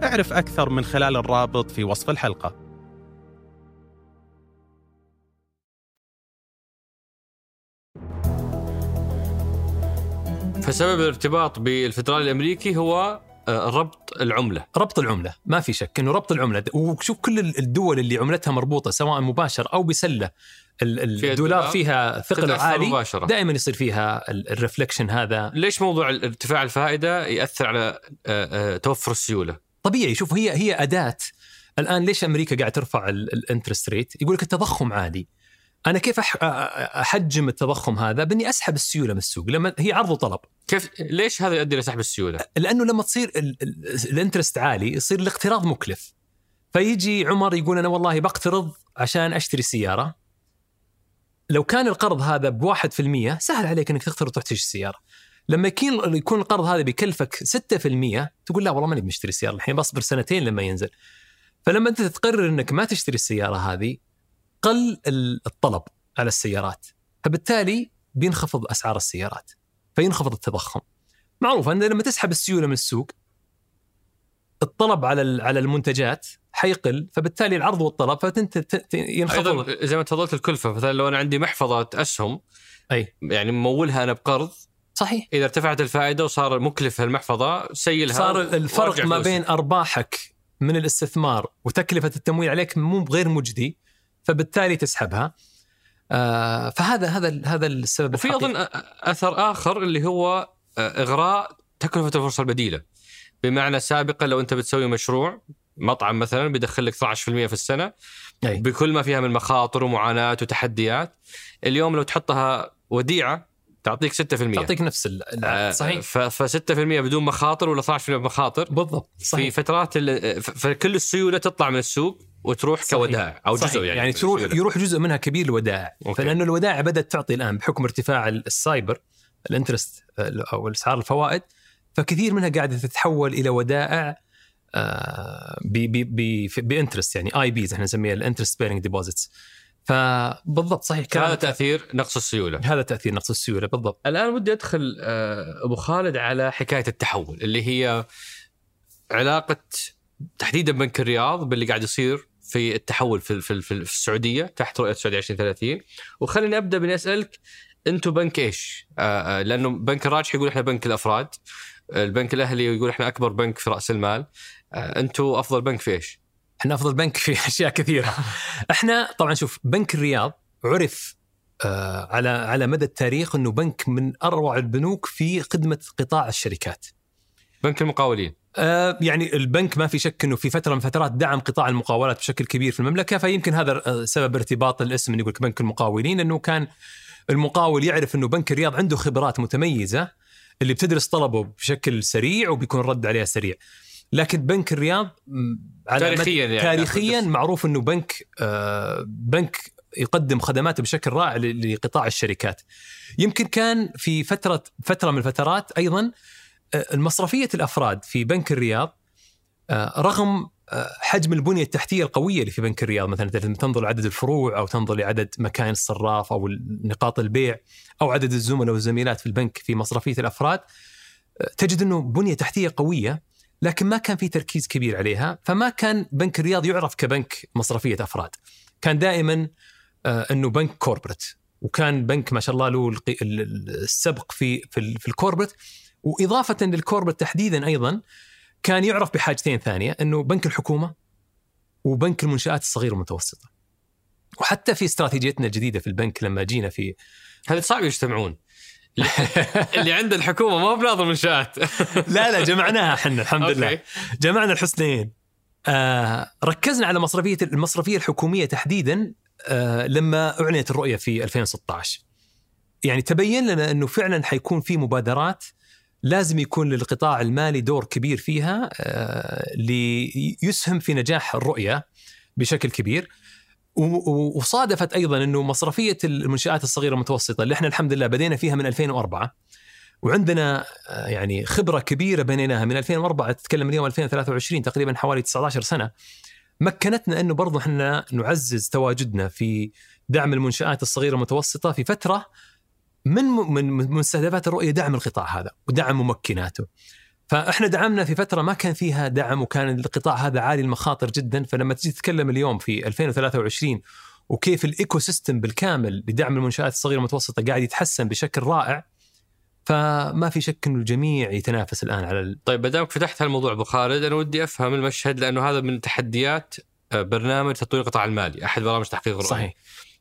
اعرف أكثر من خلال الرابط في وصف الحلقة. فسبب الارتباط بالفدرالي الأمريكي هو آه، ربط العملة. ربط العملة ما في شك إنه ربط العملة. وشوف كل الدول اللي عملتها مربوطة سواء مباشر ال- فيها الدولار فيها ثقل عالي. مباشرة. دائما يصير فيها ال- ال reflection هذا. ليش موضوع ارتفاع الفائدة يأثر على آه، آه، توفر السيولة؟ طبيعي. شوف هي هي أداة. الآن ليش أمريكا قاعد ترفع ال interest rate؟ يقول لك التضخم عالي. أنا كيف أحجم التضخم هذا؟ بأني أسحب السيولة من السوق لما هي عرض وطلب. كيف ليش هذا يؤدي لسحب السيولة لأنه لما تصير ال- ال- الانترست عالي يصير الاقتراض مكلف. فيجي عمر يقول أنا والله بقترض عشان أشتري سيارة. لو كان القرض هذا في المية سهل عليك إنك تقترض تروح تشتري سيارة. لما يكون يكون القرض هذا بيكلفك 6% تقول لا والله ماني بنشتري سيارة الحين بصبر سنتين لما ينزل. فلما أنت تقرر إنك ما تشتري السيارة هذه قل ال- الطلب على السيارات. فبالتالي بينخفض أسعار السيارات فينخفض التضخم. معروف أن لما تسحب السيولة من السوق الطلب على على المنتجات حيقل فبالتالي العرض والطلب فانت ينخفض. أيضا زي ما تفضلت الكلفة مثلا لو أنا عندي محفظة أسهم أي. يعني ممولها أنا بقرض صحيح. إذا ارتفعت الفائدة وصار مكلف المحفظه سيلها صار الفرق ما. بين أرباحك من الاستثمار وتكلفة التمويل عليك مو غير مجدي. فبالتالي تسحبها. آه فهذا هذا هذا السبب وفي. أظن أثر آخر اللي هو آه، إغراء تكلفة الفرصة البديلة. بمعنى سابقا لو أنت بتسوي مشروع مطعم مثلا بيدخل لك 12% في السنة أي. بكل ما فيها من مخاطر ومعاناة وتحديات اليوم لو تحطها وديعة تعطيك 6% تعطيك نفس ال- آه، صحيح. ف 6% بدون مخاطر ولا 12% بمخاطر. بالضبط في صحيح فترات ال- ف- فكل السيولة تطلع من السوق. وتروح صحيح. كودائع أو صحيح. جزء يعني, يعني تروح. يروح جزء منها كبير الودائع okay. فلأنه الودائع بدأت تعطي الآن بحكم ارتفاع ال- السايبر ال interest أو اسعار الفوائد فكثير منها قاعدة تتحول إلى ودائع آه، ب interest يعني IBs إحنا نسميها ال interest bearing deposits فبالضبط صحيح هذا كلامك. تأثير نقص السيولة هذا تأثير نقص السيولة بالضبط الآن ودي أدخل آه، أبو خالد على حكاية التحول اللي هي علاقة تحديدا بنك الرياض باللي قاعد يصير في التحول في في, في السعودية تحت رؤية السعودية 2030 وخليني أبدأ بأني أسألك أنتم بنك إيش؟ آه، آه، لأنه بنك الراجح يقول إحنا بنك الأفراد البنك الأهلي يقول إحنا أكبر بنك في رأس المال. آه، أنتم أفضل بنك في إيش؟ إحنا أفضل بنك في أشياء كثيرة. إحنا طبعا شوف بنك الرياض عرف على على مدى التاريخ إنه بنك من أروع البنوك في خدمة قطاع الشركات. بنك المقاولين. آه يعني البنك ما في شك إنه في فترة من فترات دعم قطاع المقاولات بشكل كبير في المملكة فيمكن هذا آه، سبب ارتباط الاسم انه يقول بنك المقاولين إنه كان المقاول يعرف إنه بنك الرياض عنده خبرات متميزة اللي بتدرس طلبه بشكل سريع وبيكون الرد عليها سريع. لكن بنك الرياض على تاريخياً يعني تاريخيا معروف إنه بنك آه بنك يقدم خدماته بشكل رائع لقطاع الشركات. يمكن كان في فترة فترة من الفترات أيضا آه، المصرفية الأفراد في بنك الرياض آه، رغم آه، حجم البنية التحتية القوية اللي في بنك الرياض مثلا تنظر لعدد الفروع أو تنظر لعدد مكاين الصراف أو نقاط البيع أو عدد الزملاء والزميلات في البنك في مصرفية الأفراد آه، تجد إنه بنية تحتية قوية لكن ما كان في تركيز كبير عليها فما كان بنك الرياض يعرف كبنك مصرفية أفراد. كان دائما آه، إنه بنك corporate وكان بنك ما شاء الله له السبق في في ال corporate وإضافة لل corporate تحديدا أيضا كان يعرف بحاجتين ثانية إنه بنك الحكومة وبنك المنشآت الصغيره والمتوسطة. وحتى في استراتيجيتنا الجديدة في البنك لما جينا في هذا صعب يجتمعون؟ اللي عند الحكومة ما هو بناظر منشآت. لا لا جمعناها إحنا الحمد لله. جمعنا الحسنين آه ركزنا على مصرفية المصرفية الحكومية تحديدا آه لما أعلنت الرؤية في 2016 يعني تبين لنا إنه فعلا حيكون في مبادرات لازم يكون للقطاع المالي دور كبير فيها آه ليسهم في نجاح الرؤية بشكل كبير. وصادفت أيضا إنه مصرفية المنشآت الصغيرة والمتوسطه اللي إحنا الحمد لله بدينا فيها من 2004 وعندنا آه، يعني خبرة كبيرة بنيناها من 2004 تتكلم اليوم 2023 تقريبا حوالي 19 سنة مكنتنا إنه برضو إحنا نعزز تواجدنا في دعم المنشآت الصغيرة والمتوسطه في فترة من من مستهدفات الرؤية دعم القطاع هذا ودعم ممكناته. فاحنا دعمنا في فترة ما كان فيها دعم وكان القطاع هذا عالي المخاطر جدا فلما تجي تتكلم اليوم في 2023 وكيف ال ecosystem بالكامل لدعم المنشآت الصغيرة والمتوسطة قاعد يتحسن بشكل رائع فما في شك إنه الجميع يتنافس الآن على ال... طيب ما دامك فتحت هالموضوع أبو خالد. أنا ودي أفهم المشهد لأنه هذا من تحديات آه، برنامج تطوير القطاع المالي أحد برامج تحقيق الرؤية. صحيح.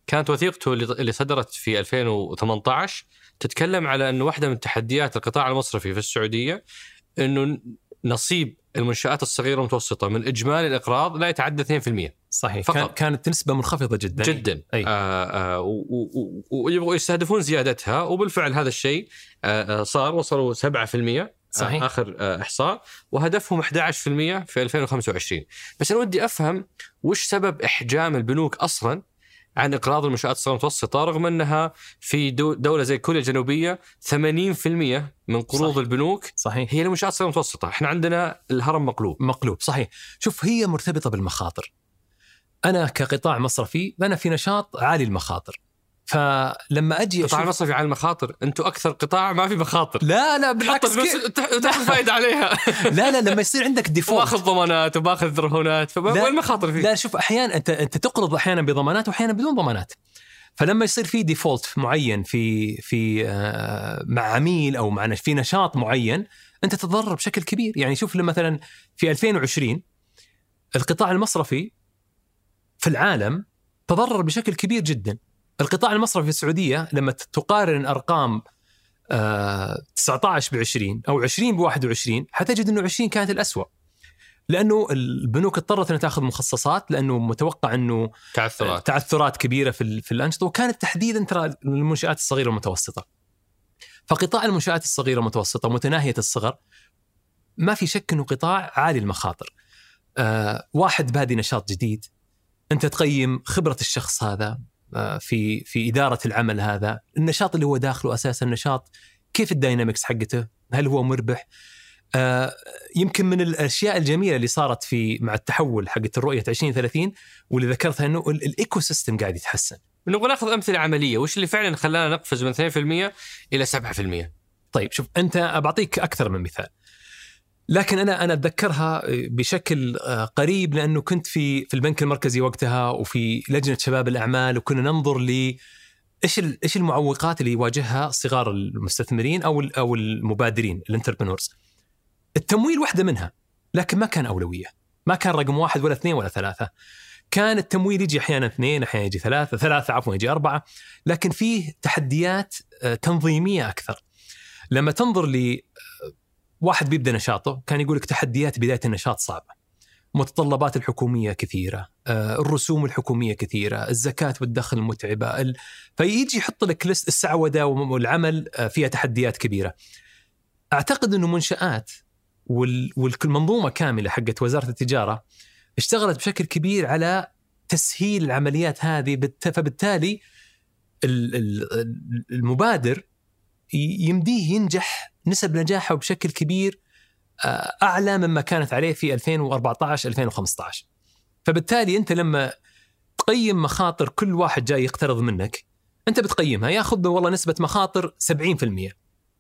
كانت وثيقته اللي صدرت في 2018 تتكلم على انه واحدة من تحديات القطاع المصرفي في السعودية أنه نصيب المنشآت الصغيرة والمتوسطة من إجمالي الإقراض لا يتعدى 2% صحيح فقط. كان كانت نسبة منخفضة جدا جدا أي. آه آه ويبغوا يستهدفون زيادتها وبالفعل هذا الشيء آه آه صار وصلوا 7% صحيح. آه آخر آه إحصاء وهدفهم 11% في 2025 بس أنا ودي أفهم وش سبب إحجام البنوك أصلا عن إقراض المنشآت الصغيرة والمتوسطه رغم أنها في دو- دولة زي كوريا الجنوبية 80% من قروض صح. البنوك صحيح. هي المنشات الصغيرة والمتوسطه، إحنا عندنا الهرم مقلوب. مقلوب صحيح. شوف هي مرتبطة بالمخاطر. أنا كقطاع مصرفي أنا في نشاط عالي المخاطر. فلما أجي القطاع المصرفي على المخاطر أنتم أكثر قطاع ما في مخاطر لا لا بالعكس وتاخذ فائده عليها. لا لا لما يصير عندك default وباخذ ضمانات وباخذ رهونات. فوين المخاطر فيه؟ لا شوف أحيانا انت أنت تقرض أحيانا بضمانات وأحيانا بدون ضمانات. فلما يصير في default معين في في آه، مع عميل أو مع في نشاط معين أنت تتضرر بشكل كبير. يعني شوف لما مثلا في 2020 القطاع المصرفي في العالم تضرر بشكل كبير جدا. القطاع المصرفي في السعودية لما تقارن أرقام آه، 19 ب 20 أو 20 ب 21 حتجد إنه 20 كانت الأسوأ لأنه البنوك اضطرت إنها تأخذ مخصصات لأنه متوقع إنه تعثرات تعثرات كبيرة في في الأنشطة وكانت تحديدا ترى للمنشات الصغيرة والمتوسطة. فقطاع المنشآت الصغيرة والمتوسطة متناهية الصغر ما في شك إنه قطاع عالي المخاطر. آه واحد بادي نشاط جديد أنت تقيم خبرة الشخص هذا آه في في إدارة العمل هذا، النشاط اللي هو داخله أساسا نشاط كيف ال dynamics حقته؟ هل هو مربح؟ آه يمكن من الأشياء الجميلة اللي صارت في مع التحول حقت الرؤية 2030 واللي ذكرتها إنه ال- ال ecosystem قاعد يتحسن. نبغى ناخذ أمثلة عملية وش اللي فعلا خلانا نقفز من 2% إلى 7% طيب شوف أنت بعطيك أكثر من مثال. لكن أنا أنا أتذكرها بشكل آه، قريب لأنه كنت في في البنك المركزي وقتها وفي لجنة شباب الأعمال وكنا ننظر ل إيش إيش المعوقات اللي يواجهها صغار المستثمرين أو أو المبادرين الانتربرنورز. التمويل واحدة منها لكن ما كان أولوية. ما كان رقم واحد ولا اثنين ولا ثلاثة. كان التمويل يجي أحيانا اثنين أحيانا يجي ثلاثة ثلاثة عفوا يجي أربعة لكن فيه تحديات آه، تنظيمية أكثر. لما تنظر ل واحد بيبدأ نشاطه كان يقول لك تحديات بداية النشاط صعبة. متطلبات الحكومية كثيرة، آه، الرسوم الحكومية كثيرة، الزكاة والدخل ال... فيجي يحط لك لست السعودة والعمل آه، فيها تحديات كبيرة. أعتقد إنه منشآت وال... والمنظومه كاملة حقت وزارة التجارة اشتغلت بشكل كبير على تسهيل العمليات هذه بالت... فبالتالي ال- ال- المبادر يمديه ينجح نسب نجاحه بشكل كبير آه، أعلى مما كانت عليه في 2014 2015 فبالتالي أنت لما تقيم مخاطر كل واحد جاي يقترض منك أنت بتقيمها. ياخذ والله نسبة مخاطر 70%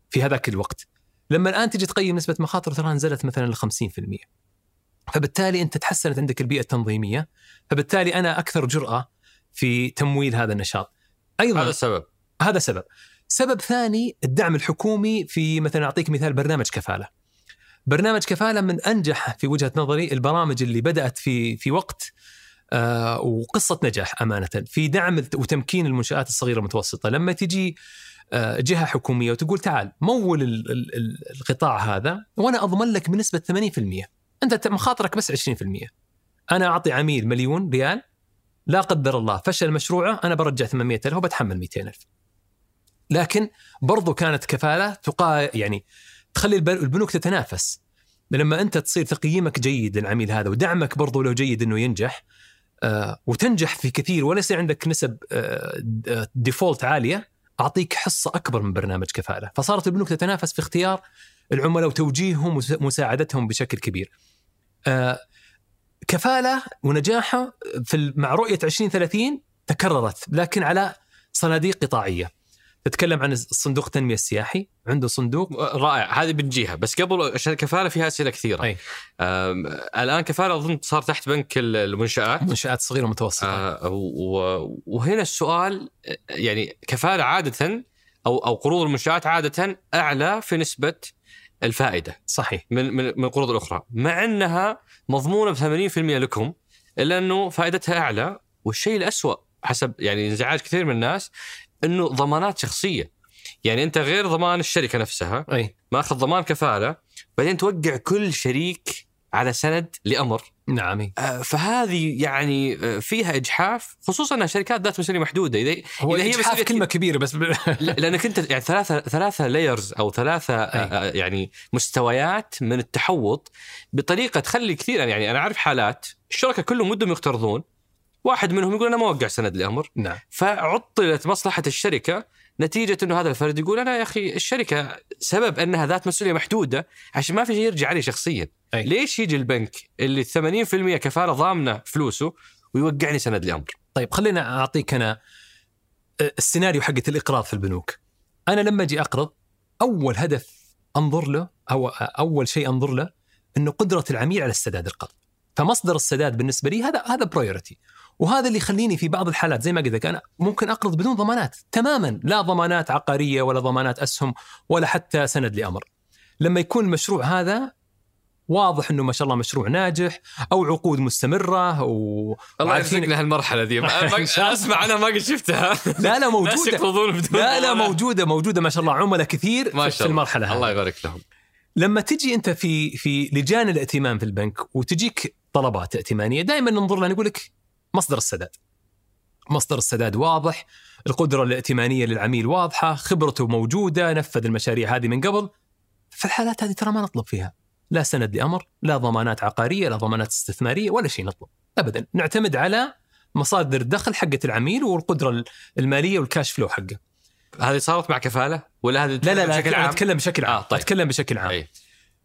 في هذاك الوقت. لما الآن تجي تقيم نسبة مخاطر ترى نزلت مثلا ل 50% فبالتالي أنت تحسنت عندك البيئة التنظيمية. فبالتالي أنا أكثر جرأة في تمويل هذا النشاط. أيضا هذا السبب هذا سبب. سبب ثاني الدعم الحكومي في مثلا أعطيك مثال برنامج كفالة. برنامج كفالة من أنجح في وجهة نظري البرامج اللي بدأت في في وقت آه وقصة نجاح أمانة. في دعم وتمكين المنشآت الصغيرة والمتوسطة. لما تجي آه جهة حكومية وتقول تعال مول ال- ال- ال- القطاع هذا وأنا أضمن لك بنسبة 80% أنت مخاطرك بس 20% أنا أعطي عميل مليون ريال لا قدر الله فشل مشروعه أنا برجع 800 ألف وبتحمل 200 ألف. لكن برضو كانت كفالة تقا يعني تخلي الب- البنوك تتنافس. لما أنت تصير تقييمك جيد للعميل هذا ودعمك برضو لو جيد إنه ينجح آه وتنجح في كثير ولا يصير عندك نسب آه ديفولت عالية أعطيك حصة أكبر من برنامج كفالة. فصارت البنوك تتنافس في اختيار العملاء وتوجيههم ومساعدتهم بشكل كبير. آه كفالة ونجاحة في مع رؤية 2030 تكررت لكن على صناديق قطاعية. تتكلم عن صندوق التنمية السياحي عنده صندوق رائع. هذه بنجيها بس قبل عشان الكفاله فيها أسئلة كثيرة. أي. الآن كفالة أظن صار تحت بنك ال- المنشآت. منشآت صغيرة ومتوسطة. آه و- وهنا السؤال يعني كفالة عادة أو أو قروض المنشآت عادة أعلى في نسبة الفائدة. صحيح. من من من القروض الأخرى. مع أنها مضمونة ب 80% لكم إلا أنه فائدتها أعلى والشيء الأسوأ حسب يعني انزعاج كثير من الناس إنه ضمانات شخصية. يعني أنت غير ضمان الشركة نفسها أي. ماخذ ضمان كفالة بعدين توقع كل شريك على سند لأمر. نعم. آه، فهذه يعني آه، فيها إجحاف خصوصا إنها شركات ذات مسؤوليه محدودة. اذا هو إذا هي مسؤولية- كلمة كبيرة بس ب... لا، لأنك أنت يعني ثلاثة ثلاثة لايرز أو ثلاثة آه، آه، يعني مستويات من التحوط بطريقة تخلي كثير يعني أنا أعرف حالات الشركاء كلهم ودهم يقترضون. واحد منهم يقول أنا ما أوقع سند لأمر. نعم. فعطلت مصلحة الشركة نتيجة إنه هذا الفرد يقول أنا يا أخي الشركة سبب أنها ذات مسؤولية محدودة عشان ما في شيء يرجع علي شخصيا. أي. ليش يجي البنك اللي 80% كفالة ضامنة فلوسه ويوقعني سند لأمر؟ طيب خلينا أعطيك أنا السيناريو حقت الإقراض في البنوك. أنا لما أجي أقرض أول هدف أنظر له أو أول شيء أنظر له إنه قدرة العميل على استداد القرض. فمصدر السداد بالنسبة لي هذا هذا برايورتي وهذا اللي يخليني في بعض الحالات زي ما قلت لك أنا ممكن اقرض بدون ضمانات تماما. لا ضمانات عقارية ولا ضمانات أسهم ولا حتى سند لأمر. لما يكون المشروع هذا واضح إنه ما شاء الله مشروع ناجح أو عقود مستمرة و الله يرزقنا هالمرحلة ذي الله. أسمع أنا ما قد شفتها. لا لا موجودة. لا لا. موجودة موجودة ما شاء الله. عملاء كثير ما في شاء الله. المرحلة الله هذه يبارك لهم. لما تجي أنت في في لجان الائتمان في البنك وتجيك طلبات ائتمانية دائما ننظر لها نقول لك مصدر السداد. مصدر السداد واضح القدرة الائتمانية للعميل واضحة خبرته موجودة نفذ المشاريع هذه من قبل. في الحالات هذه ترى ما نطلب فيها. لا سند لأمر لا ضمانات عقارية لا ضمانات استثمارية ولا شيء نطلب. ابدا نعتمد على مصادر الدخل حقت العميل والقدرة المالية والكاش فلو حقه. هذه صارت مع كفالة؟ ولا هذه لا لا لا بشكل عام؟ أتكلم بشكل عام. آه، طيب. أتكلم بشكل عام. أي.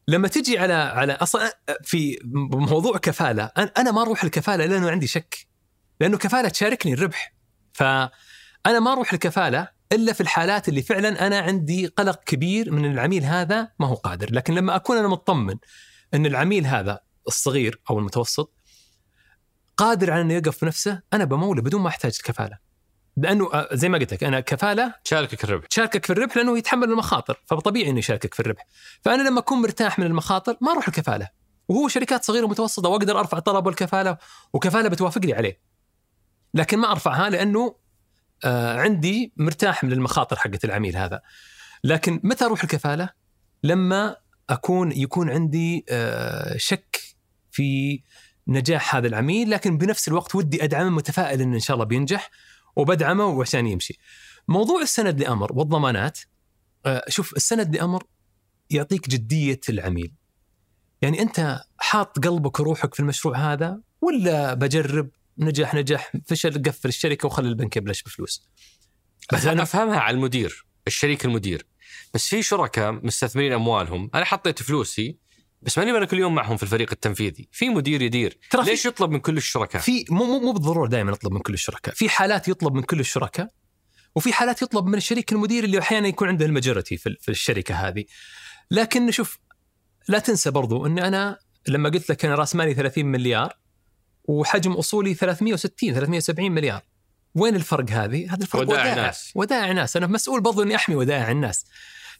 لما تجي على على أصلا في موضوع كفالة أنا- أنا ما أروح الكفالة لأنه عندي شك. لأنه كفالة تشاركني الربح. فأنا ما أروح الكفاله إلا في الحالات اللي فعلا أنا عندي قلق كبير من العميل هذا ما هو قادر. لكن لما أكون أنا مطمن إن العميل هذا الصغير أو المتوسط قادر على إنه يقف بنفسه أنا بموله بدون ما أحتاج الكفالة. لأنه آه، زي ما قلت لك أنا كفالة تشاركك الربح. تشاركك في الربح لأنه يتحمل المخاطر فطبيعي إنه يشاركك في الربح. فأنا لما أكون مرتاح من المخاطر ما أروح الكفالة. وهو شركات صغيرة ومتوسطة وأقدر أرفع طلب الكفالة وكفالة بتوافق لي عليه. لكن ما أرفعها لأنه آه عندي مرتاح من المخاطر حقت العميل هذا. لكن متى أروح الكفالة؟ لما أكون يكون عندي آه شك في نجاح هذا العميل لكن بنفس الوقت ودي أدعمه متفائل إنه إن شاء الله بينجح وبدعمه وعشان يمشي. موضوع السند لأمر والضمانات آه، شوف السند لأمر يعطيك جدية العميل. يعني أنت حاط قلبك وروحك في المشروع هذا ولا بجرب؟ نجح نجح فشل قفل الشركة وخلي البنك يبلش بفلوس. بس أنا أفهمها على المدير الشريك المدير. بس في شركاء مستثمرين أموالهم أنا حطيت فلوسي بس ماني أنا كل يوم معهم في الفريق التنفيذي. في مدير يدير. ترى ليش يطلب من كل الشركاء؟ في مو مو مو بالضرورة دائما يطلب من كل الشركاء. في حالات يطلب من كل الشركاء وفي حالات يطلب من الشريك المدير اللي أحيانا يكون عنده الماجورتي في في الشركة هذه. لكن شوف لا تنسى برضو إن أنا لما قلت لك أنا راس مالي 30 مليار وحجم أصولي 360 370 مليار. وين الفرق هذه؟ هذا الفرق ودائع ناس. ودائع ناس أنا مسؤول برضو إني أحمي ودائع الناس.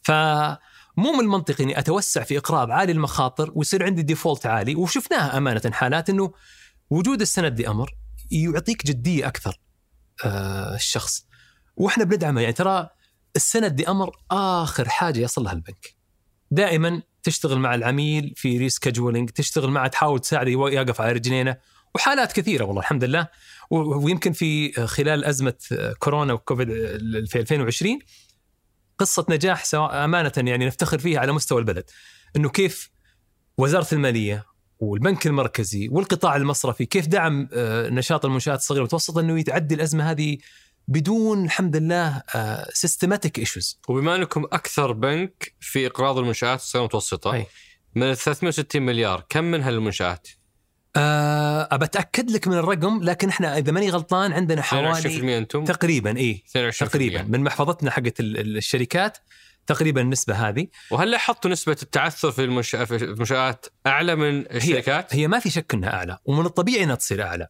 فمو من المنطقي إني أتوسع في اقراض عالي المخاطر ويصير عندي default عالي. وشفناها أمانة حالات إنه وجود السند لأمر يعطيك جدية أكثر آه الشخص. وإحنا بندعمه. يعني ترى السند لأمر آخر حاجة يصل لها البنك. دائما تشتغل مع العميل في rescheduling تشتغل معه تحاول تساعده يقف على رجلينه. وحالات كثيرة والله الحمد لله ويمكن في خلال أزمة كورونا وكوفيد في 2020 قصة نجاح سواء أمانة يعني نفتخر فيها على مستوى البلد إنه كيف وزارة المالية والبنك المركزي والقطاع المصرفي كيف دعم آه، نشاط المنشآت الصغيرة والمتوسطه إنه يتعدي الأزمة هذه بدون الحمد لله systematic issues وبما أنكم أكثر بنك في إقراض المنشآت الصغيرة والمتوسطه. من ال 360 مليار كم منها للمنشات؟ أه أتأكد لك من الرقم لكن إحنا إذا ماني غلطان عندنا 22% حوالي أنتم؟ تقريبا إي 22% تقريبا من محفظتنا حقت ال- ال- الشركات تقريبا النسبة هذه. وهل لاحظتوا نسبة التعثر في المنشآت في المنشآت أعلى من الشركات؟ هي ما في شك إنها أعلى ومن الطبيعي إنها تصير أعلى.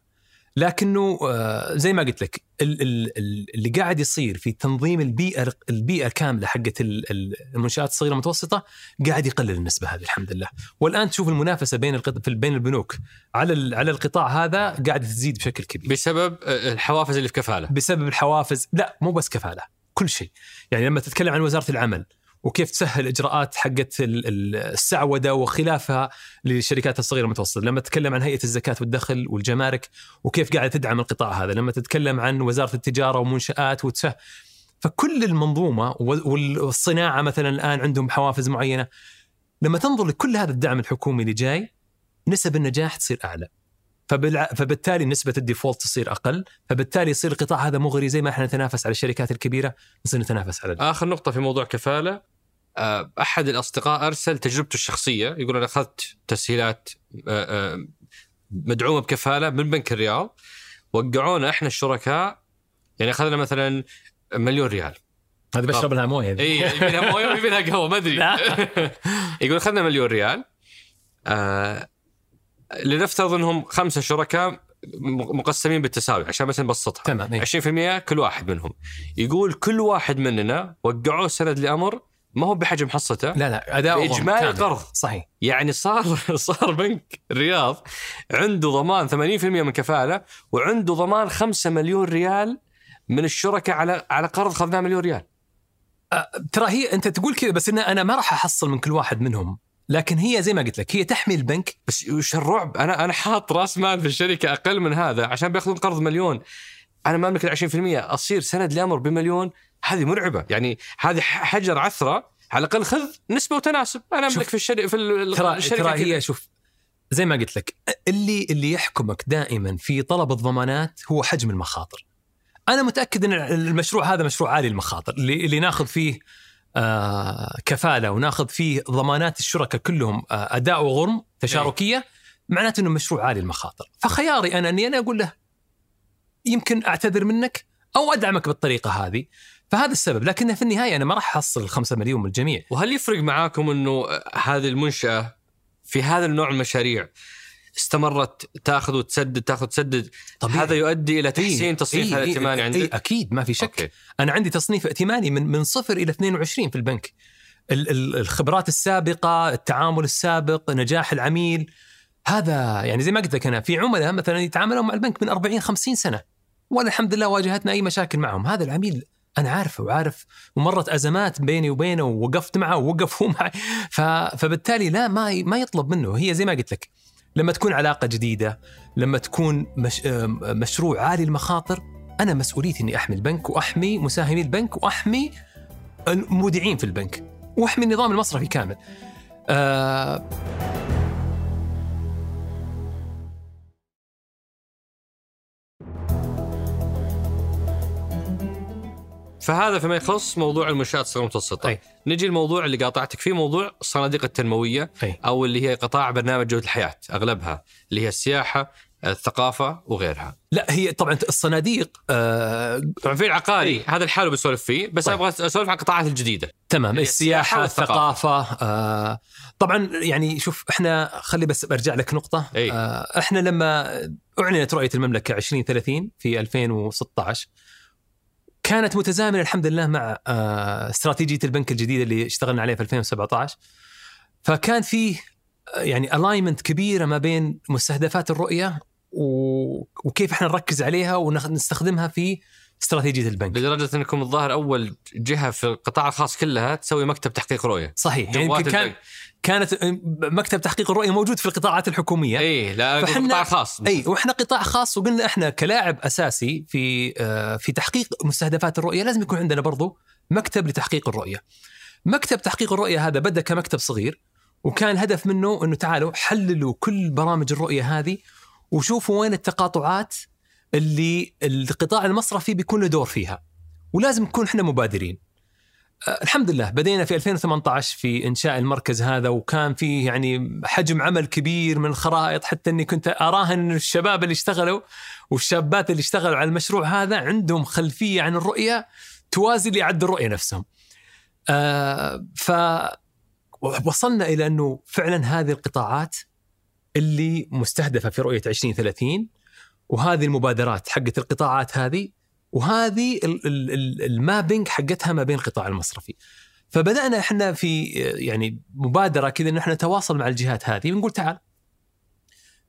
لكنه آه، زي ما قلت لك ال- ال- ال- اللي قاعد يصير في تنظيم البيئة البيئة كاملة حقت ال- ال- المنشآت الصغيرة والمتوسطه قاعد يقلل النسبة هذه الحمد لله. والآن تشوف المنافسة بين بين البنوك على على القطاع هذا قاعدة تزيد بشكل كبير. بسبب آه، الحوافز اللي في كفالة. بسبب الحوافز لا مو بس كفالة كل شيء. يعني لما تتكلم عن وزارة العمل وكيف تسهل إجراءات حقت ال- ال- السعودة وخلافها للشركات الصغيرة والمتوسطه، لما تتكلم عن هيئة الزكاة والدخل والجمارك وكيف قاعدة تدعم القطاع هذا، لما تتكلم عن وزارة التجارة ومنشآت وتسه فكل المنظومة وال- والصناعة مثلا الآن عندهم حوافز معينة. لما تنظر لكل هذا الدعم الحكومي اللي جاي نسب النجاح تصير أعلى. فبالتالي نسبة الديفولت تصير أقل. فبالتالي يصير القطاع هذا مغري زي ما إحنا نتنافس على الشركات الكبيرة نصير نتنافس على آخر نقطة في موضوع كفالة. آه، أحد الأصدقاء أرسل تجربته الشخصية يقول أنا أخذت تسهيلات آه، آه، مدعومة بكفالة من بنك الرياض وقعونا إحنا الشركاء يعني أخذنا مثلا مليون ريال. هذا بشرب لها موية. إي يبي لها موية ويبي لها قهوة ما أدري. يقول أخذنا مليون ريال. آه لنفترض إنهم خمسة شركاء مقسمين بالتساوي عشان بس نبسطها. تمام إيه. 20% كل واحد منهم. يقول كل واحد مننا وقعوه سند لأمر ما هو بحجم حصته؟ لا لا أداؤهم بإجمالي كامل. قرض صحيح. يعني صار صار بنك الرياض عنده ضمان 80% من كفاله وعنده ضمان 5 مليون ريال من الشركاء على على قرض اخذناه مليون ريال. ترى هي أنت تقول كذا بس إن أنا ما راح أحصل من كل واحد منهم لكن هي زي ما قلت لك هي تحمي البنك بس وش الرعب؟ أنا أنا حاط رأس مال في الشركة أقل من هذا عشان بيأخذون قرض مليون. أنا ما املك ال 20% أصير سند لامر بمليون هذه مرعبة. يعني هذه حجر عثرة على الأقل خذ نسبة وتناسب. أنا أملك في الشركة في ترى الشركة ترى. هي شوف زي ما قلت لك اللي اللي يحكمك دائما في طلب الضمانات هو حجم المخاطر. أنا متأكد إن المشروع هذا مشروع عالي المخاطر. اللي اللي ناخذ فيه آه كفالة وناخذ فيه ضمانات الشركاء كلهم آه أداء وغرم تشاركية معناته إنه مشروع عالي المخاطر، فخياري أنا إني أنا أقول له يمكن أعتذر منك أو أدعمك بالطريقة هذه. فهذا السبب. لكن في النهاية أنا ما راح أحصل الخمسة مليون من الجميع. وهل يفرق معاكم إنه هذه المنشأة في هذا النوع من المشاريع استمرت تأخذ وتسدد تأخذ وتسدد؟ طبيعي. هذا يؤدي إلى تحسين إيه، تصنيف إيه، إيه، الائتماني إيه، عندك؟ أكيد ما في شك. أوكي. أنا عندي تصنيف ائتماني من من صفر إلى 22 في البنك. ال- ال- الخبرات السابقة التعامل السابق نجاح العميل. هذا يعني زي ما قلت لك أنا في عملاء مثلا يتعاملون مع البنك من 40 50 سنة. ولا الحمد لله واجهتنا أي مشاكل معهم. هذا العميل أنا عارفه وعارف ومرت أزمات بيني وبينه ووقفت معه ووقف هو معي. فبالتالي لا ما ما يطلب منه هي زي ما قلت لك لما تكون علاقة جديدة لما تكون مش... آه، مشروع عالي المخاطر أنا مسؤوليتي إني أحمي البنك وأحمي مساهمي البنك وأحمي المودعين في البنك وأحمي النظام المصرفي كامل. آه فهذا فيما يخص موضوع المنشآت الصغيرة والمتوسطه أي. نجي الموضوع اللي قاطعتك فيه موضوع الصناديق التنموية أي. أو اللي هي قطاع برنامج جودة الحياة أغلبها اللي هي السياحة الثقافة وغيرها لا هي طبعا الصناديق آه طبعا في العقاري إيه. هذا الحال بسولف فيه بس طيب. أبغى أسولف عن القطاعات الجديدة تمام السياحة السياحة والثقافة. الثقافة آه طبعا يعني شوف إحنا خلي بس برجع لك نقطة أي. آه إحنا لما أعلنت رؤية المملكة 2030 في 2016 كانت متزامنة الحمد لله مع آه استراتيجية البنك الجديدة اللي اشتغلنا عليها في 2017 فكان فيه آه، يعني alignment كبيرة ما بين مستهدفات الرؤية. وكيف إحنا نركز عليها ونستخدمها في استراتيجية البنك. لدرجة أنكم الظاهر أول جهة في القطاع الخاص كلها تسوي مكتب تحقيق رؤية. صحيح. يعني يمكن كان. كانت مكتب تحقيق الرؤية موجود في القطاعات الحكومية. اي لا فحنا- القطاع الخاص اي وإحنا قطاع خاص وقلنا إحنا كلاعب أساسي في آه، في تحقيق مستهدفات الرؤية لازم يكون عندنا برضو مكتب لتحقيق الرؤية. مكتب تحقيق الرؤية هذا بدأ كمكتب صغير وكان الهدف منه إنه تعالوا حللوا كل برامج الرؤية هذه وشوفوا وين التقاطعات اللي القطاع المصرفي بيكون له دور فيها. ولازم نكون إحنا مبادرين. آه، الحمد لله بدينا في 2018 في إنشاء المركز هذا وكان فيه يعني حجم عمل كبير من الخرائط حتى إني كنت أراهن الشباب اللي اشتغلوا والشابات اللي اشتغلوا على المشروع هذا عندهم خلفية عن الرؤية توازي اللي يعد الرؤية نفسهم. آه ف وصلنا إلى إنه فعلا هذه القطاعات اللي مستهدفة في رؤية 2030 وهذه المبادرات حقت القطاعات هذه وهذه ال- ال- ال- المابينج حقتها ما بين القطاع المصرفي. فبدأنا إحنا في يعني مبادرة كذا إن إحنا نتواصل مع الجهات هذه ونقول تعال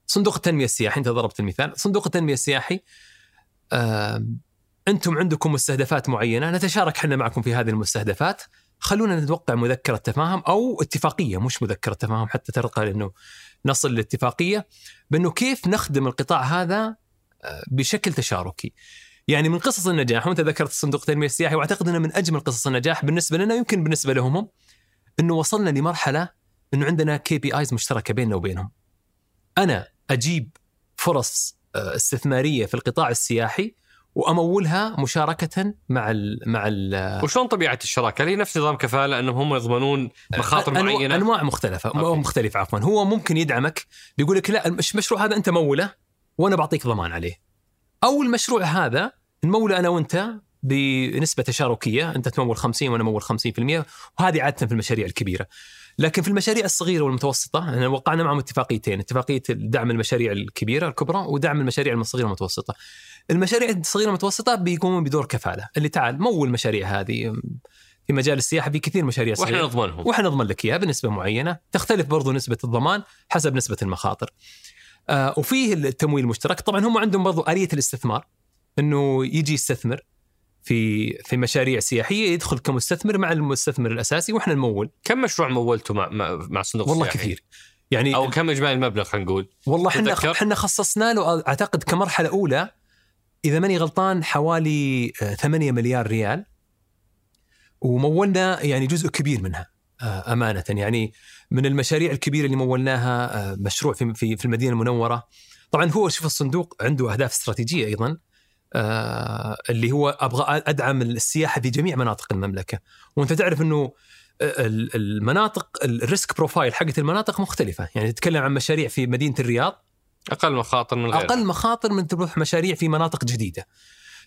صندوق التنمية السياحي أنت ضربت المثال، صندوق التنمية السياحي أنتم عندكم مستهدفات معينة نتشارك إحنا معكم في هذه المستهدفات خلونا نتوقع مذكرة تفاهم أو اتفاقية مش مذكرة تفاهم حتى ترقى لأنه نصل لاتفاقية بأنه كيف نخدم القطاع هذا بشكل تشاركي. يعني من قصص النجاح وأنت ذكرت صندوق التنميه السياحي وأعتقد إنه من أجمل قصص النجاح بالنسبة لنا يمكن بالنسبة لهم هم إنه وصلنا لمرحلة إنه عندنا KPIs مشتركة بيننا وبينهم. أنا أجيب فرص آه، استثمارية في القطاع السياحي وأمولها مشاركة مع ال مع ال وشلون طبيعة الشراكة؟ هل هي نفس نظام كفالة أنهم هم يضمنون مخاطر أنواع- معينة؟ أنواع مختلفة أوكي. مختلفة عفوا هو ممكن يدعمك بيقول لك لا المش- المشروع هذا أنت مولة وأنا بعطيك ضمان عليه أو المشروع هذا نموله أنا وأنت بنسبة تشاركية أنت تمول 50 وأنا أمول 50% وهذه عادة في المشاريع الكبيرة. لكن في المشاريع الصغيرة والمتوسطة إحنا وقعنا معهم اتفاقيتين، اتفاقية دعم المشاريع الكبيرة الكبرى ودعم المشاريع الصغيرة والمتوسطة. المشاريع الصغيرة والمتوسطة بيقومون بدور كفالة، اللي تعال مول المشاريع هذه في مجال السياحة في كثير مشاريع صغيرة وإحنا نضمنهم وإحنا نضمن لك إياها بنسبة معينة، تختلف برضو نسبة الضمان حسب نسبة المخاطر. آه وفيه التمويل المشترك، طبعا هم عندهم برضو آلية الاستثمار إنه يجي يستثمر في في مشاريع سياحية يدخل كمستثمر مع المستثمر الأساسي وإحنا نمول. كم مشروع مولته مع مع, الصندوق والله السياحي؟ كثير. يعني أو كم إجمالي المبلغ خلينا نقول؟ والله إحنا؟ إحنا خصصنا له أعتقد كمرحلة أولى إذا ماني غلطان حوالي آه، 8 مليار ريال. ومولنا يعني جزء كبير منها آه، أمانة. يعني من المشاريع الكبيرة اللي مولناها آه، مشروع في في في المدينة المنورة. طبعا هو شوف الصندوق عنده أهداف استراتيجية أيضا آه، اللي هو أبغى أدعم السياحة في جميع مناطق المملكة. وأنت تعرف إنه ال- المناطق ال risk profile حقت المناطق مختلفة. يعني تتكلم عن مشاريع في مدينة الرياض. أقل مخاطر من غيرها. أقل مخاطر من تروح مشاريع في مناطق جديدة.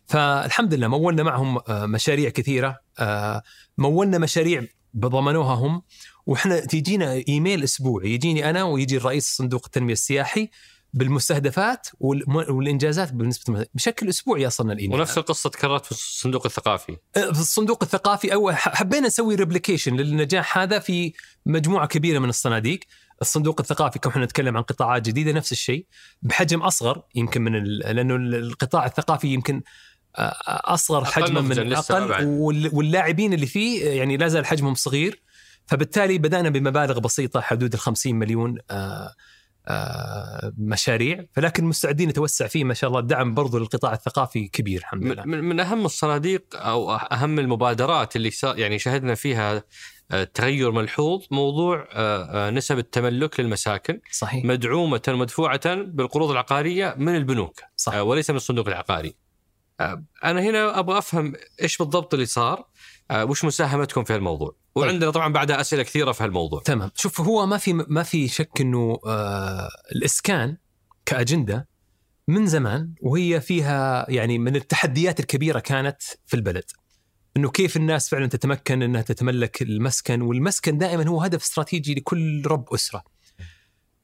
فالحمد لله مولنا معهم آه، مشاريع كثيرة آه، مولنا مشاريع ضمنوها هم. وإحنا تيجينا إيميل أسبوعي يجيني أنا ويجي الرئيس صندوق التنمية السياحي بالمستهدفات والإنجازات بالنسبة بشكل أسبوعي يصلنا الإيميل. ونفس القصة تكررت في الصندوق الثقافي. في الصندوق الثقافي أو حبينا نسوي replication للنجاح هذا في مجموعة كبيرة من الصناديق. الصندوق الثقافي كم إحنا نتكلم عن قطاعات جديدة نفس الشيء بحجم أصغر يمكن من ال... لأنه القطاع الثقافي يمكن أصغر حجما من أقل واللاعبين اللي فيه يعني لا زال حجمهم صغير. فبالتالي بدأنا بمبالغ بسيطة حدود ال 50 مليون آه، آه، مشاريع. فلكن مستعدين نتوسع فيه ما شاء الله الدعم برضو للقطاع الثقافي كبير الحمد لله. من, من أهم الصناديق أو أهم المبادرات اللي يعني شهدنا فيها تغير ملحوظ موضوع نسب التملك للمساكن. صحيح. مدعومة مدفوعة بالقروض العقارية من البنوك صح. وليس من الصندوق العقاري. أنا هنا أبغى أفهم إيش بالضبط اللي صار. وش مساهمتكم في الموضوع وعندنا طبعا بعدها أسئلة كثيرة في هالموضوع. تمام. شوف هو ما في ما في شك إنه آه الإسكان كأجندة من زمان وهي فيها يعني من التحديات الكبيرة كانت في البلد. إنه كيف الناس فعلا تتمكن إنها تتملك المسكن والمسكن دائما هو هدف استراتيجي لكل رب أسرة.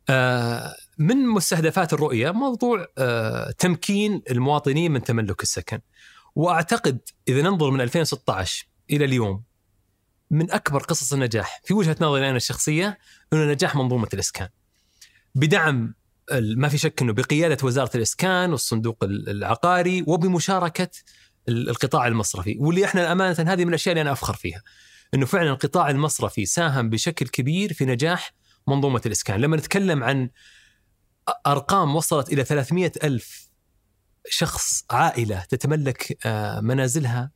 آه من مستهدفات الرؤية موضوع آه تمكين المواطنين من تملك السكن. وأعتقد إذا ننظر من 2016 إلى اليوم من أكبر قصص النجاح في وجهة نظري أنا الشخصية إنه نجاح منظومة الإسكان. بدعم ما في شك إنه بقيادة وزارة الإسكان والصندوق ال- العقاري وبمشاركة ال- القطاع المصرفي واللي إحنا أمانة هذه من الأشياء اللي أنا أفخر فيها. إنه فعلا القطاع المصرفي ساهم بشكل كبير في نجاح منظومة الإسكان، لما نتكلم عن أرقام وصلت إلى 300 ألف شخص عائلة تتملك آه، منازلها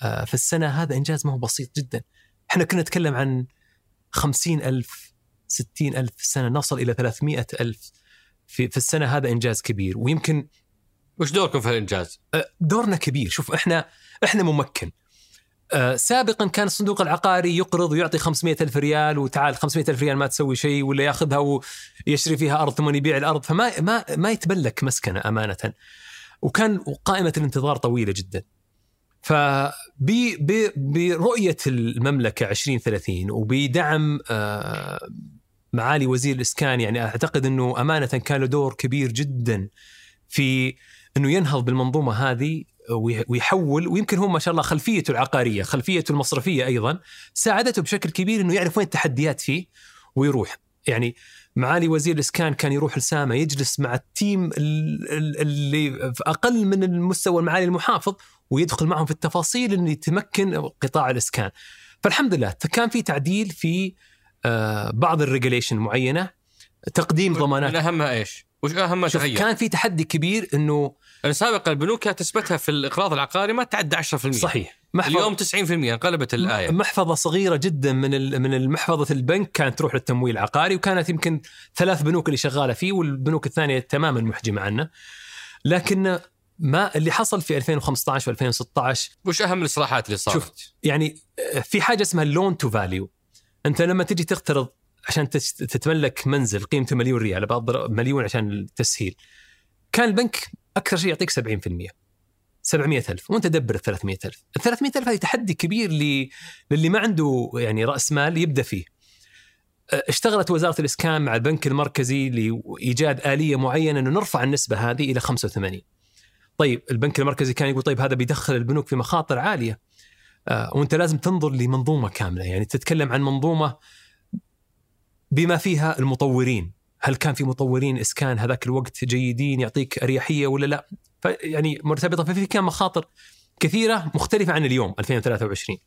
في السنة هذا إنجاز ما هو بسيط جدا. إحنا كنا نتكلم عن 50 ألف 60 ألف في السنة نصل إلى 300 ألف في, في السنة هذا إنجاز كبير. ويمكن وش دوركم في الانجاز؟ آه، دورنا كبير. شوف إحنا إحنا ممكن. آه، سابقا كان الصندوق العقاري يقرض ويعطي 500 ألف ريال وتعال 500 ألف ريال ما تسوي شيء ولا ياخذها ويشتري فيها أرض ثم يبيع الأرض. فما ما ما يتملك مسكنة أمانة. وكان قائمة الانتظار طويلة جدا. فبرؤية المملكة 2030 وبدعم آه، معالي وزير الإسكان يعني أعتقد أنه أمانة كان له دور كبير جدا في أنه ينهض بالمنظومة هذه وي- ويحول ويمكن هو ما شاء الله خلفيته العقارية خلفيته المصرفية أيضا ساعدته بشكل كبير أنه يعرف وين التحديات فيه ويروح. يعني معالي وزير الإسكان كان يروح لساما يجلس مع ال team ال- ال- اللي في أقل من المستوى المعالي المحافظ ويدخل معهم في التفاصيل إنه يتمكن قطاع الإسكان. فالحمد لله كان في تعديل في آه، بعض ال regulation معينة تقديم من ضمانات أهمها إيش؟ وش أهم تغير؟ كان في تحدي كبير إنه سابقا البنوك كانت نسبتها في الإقراض العقاري ما تعدى 10% صحيح محفظ اليوم 90% انقلبت الآية محفظة صغيرة جدا من من المحفظه البنك كانت تروح للتمويل العقاري وكانت يمكن ثلاث بنوك اللي شغالة فيه والبنوك الثانية تماما محجمة عنه لكن ما اللي حصل في 2015 و2016 وش أهم الإصلاحات اللي صارت؟ شوف يعني في حاجة اسمها ال loan to value أنت لما تجي تقترض عشان تتملك منزل قيمته مليون ريال مليون عشان التسهيل كان البنك أكثر شيء يعطيك 70% 700000 وأنت دبر ال 300000 ال 300000 هذه تحدي كبير ل- للي ما عنده يعني رأس مال يبدأ فيه. أه، اشتغلت وزارة الإسكان مع البنك المركزي لإيجاد آلية معينة إنه نرفع النسبة هذه إلى 85 طيب البنك المركزي كان يقول طيب هذا بيدخل البنوك في مخاطر عالية. آه وانت لازم تنظر لمنظومة كاملة. يعني تتكلم عن منظومة بما فيها المطورين. هل كان في مطورين إسكان هذاك الوقت جيدين يعطيك أريحية ولا لا؟ يعني مرتبطة. ففي كان مخاطر كثيرة مختلفة عن اليوم 2023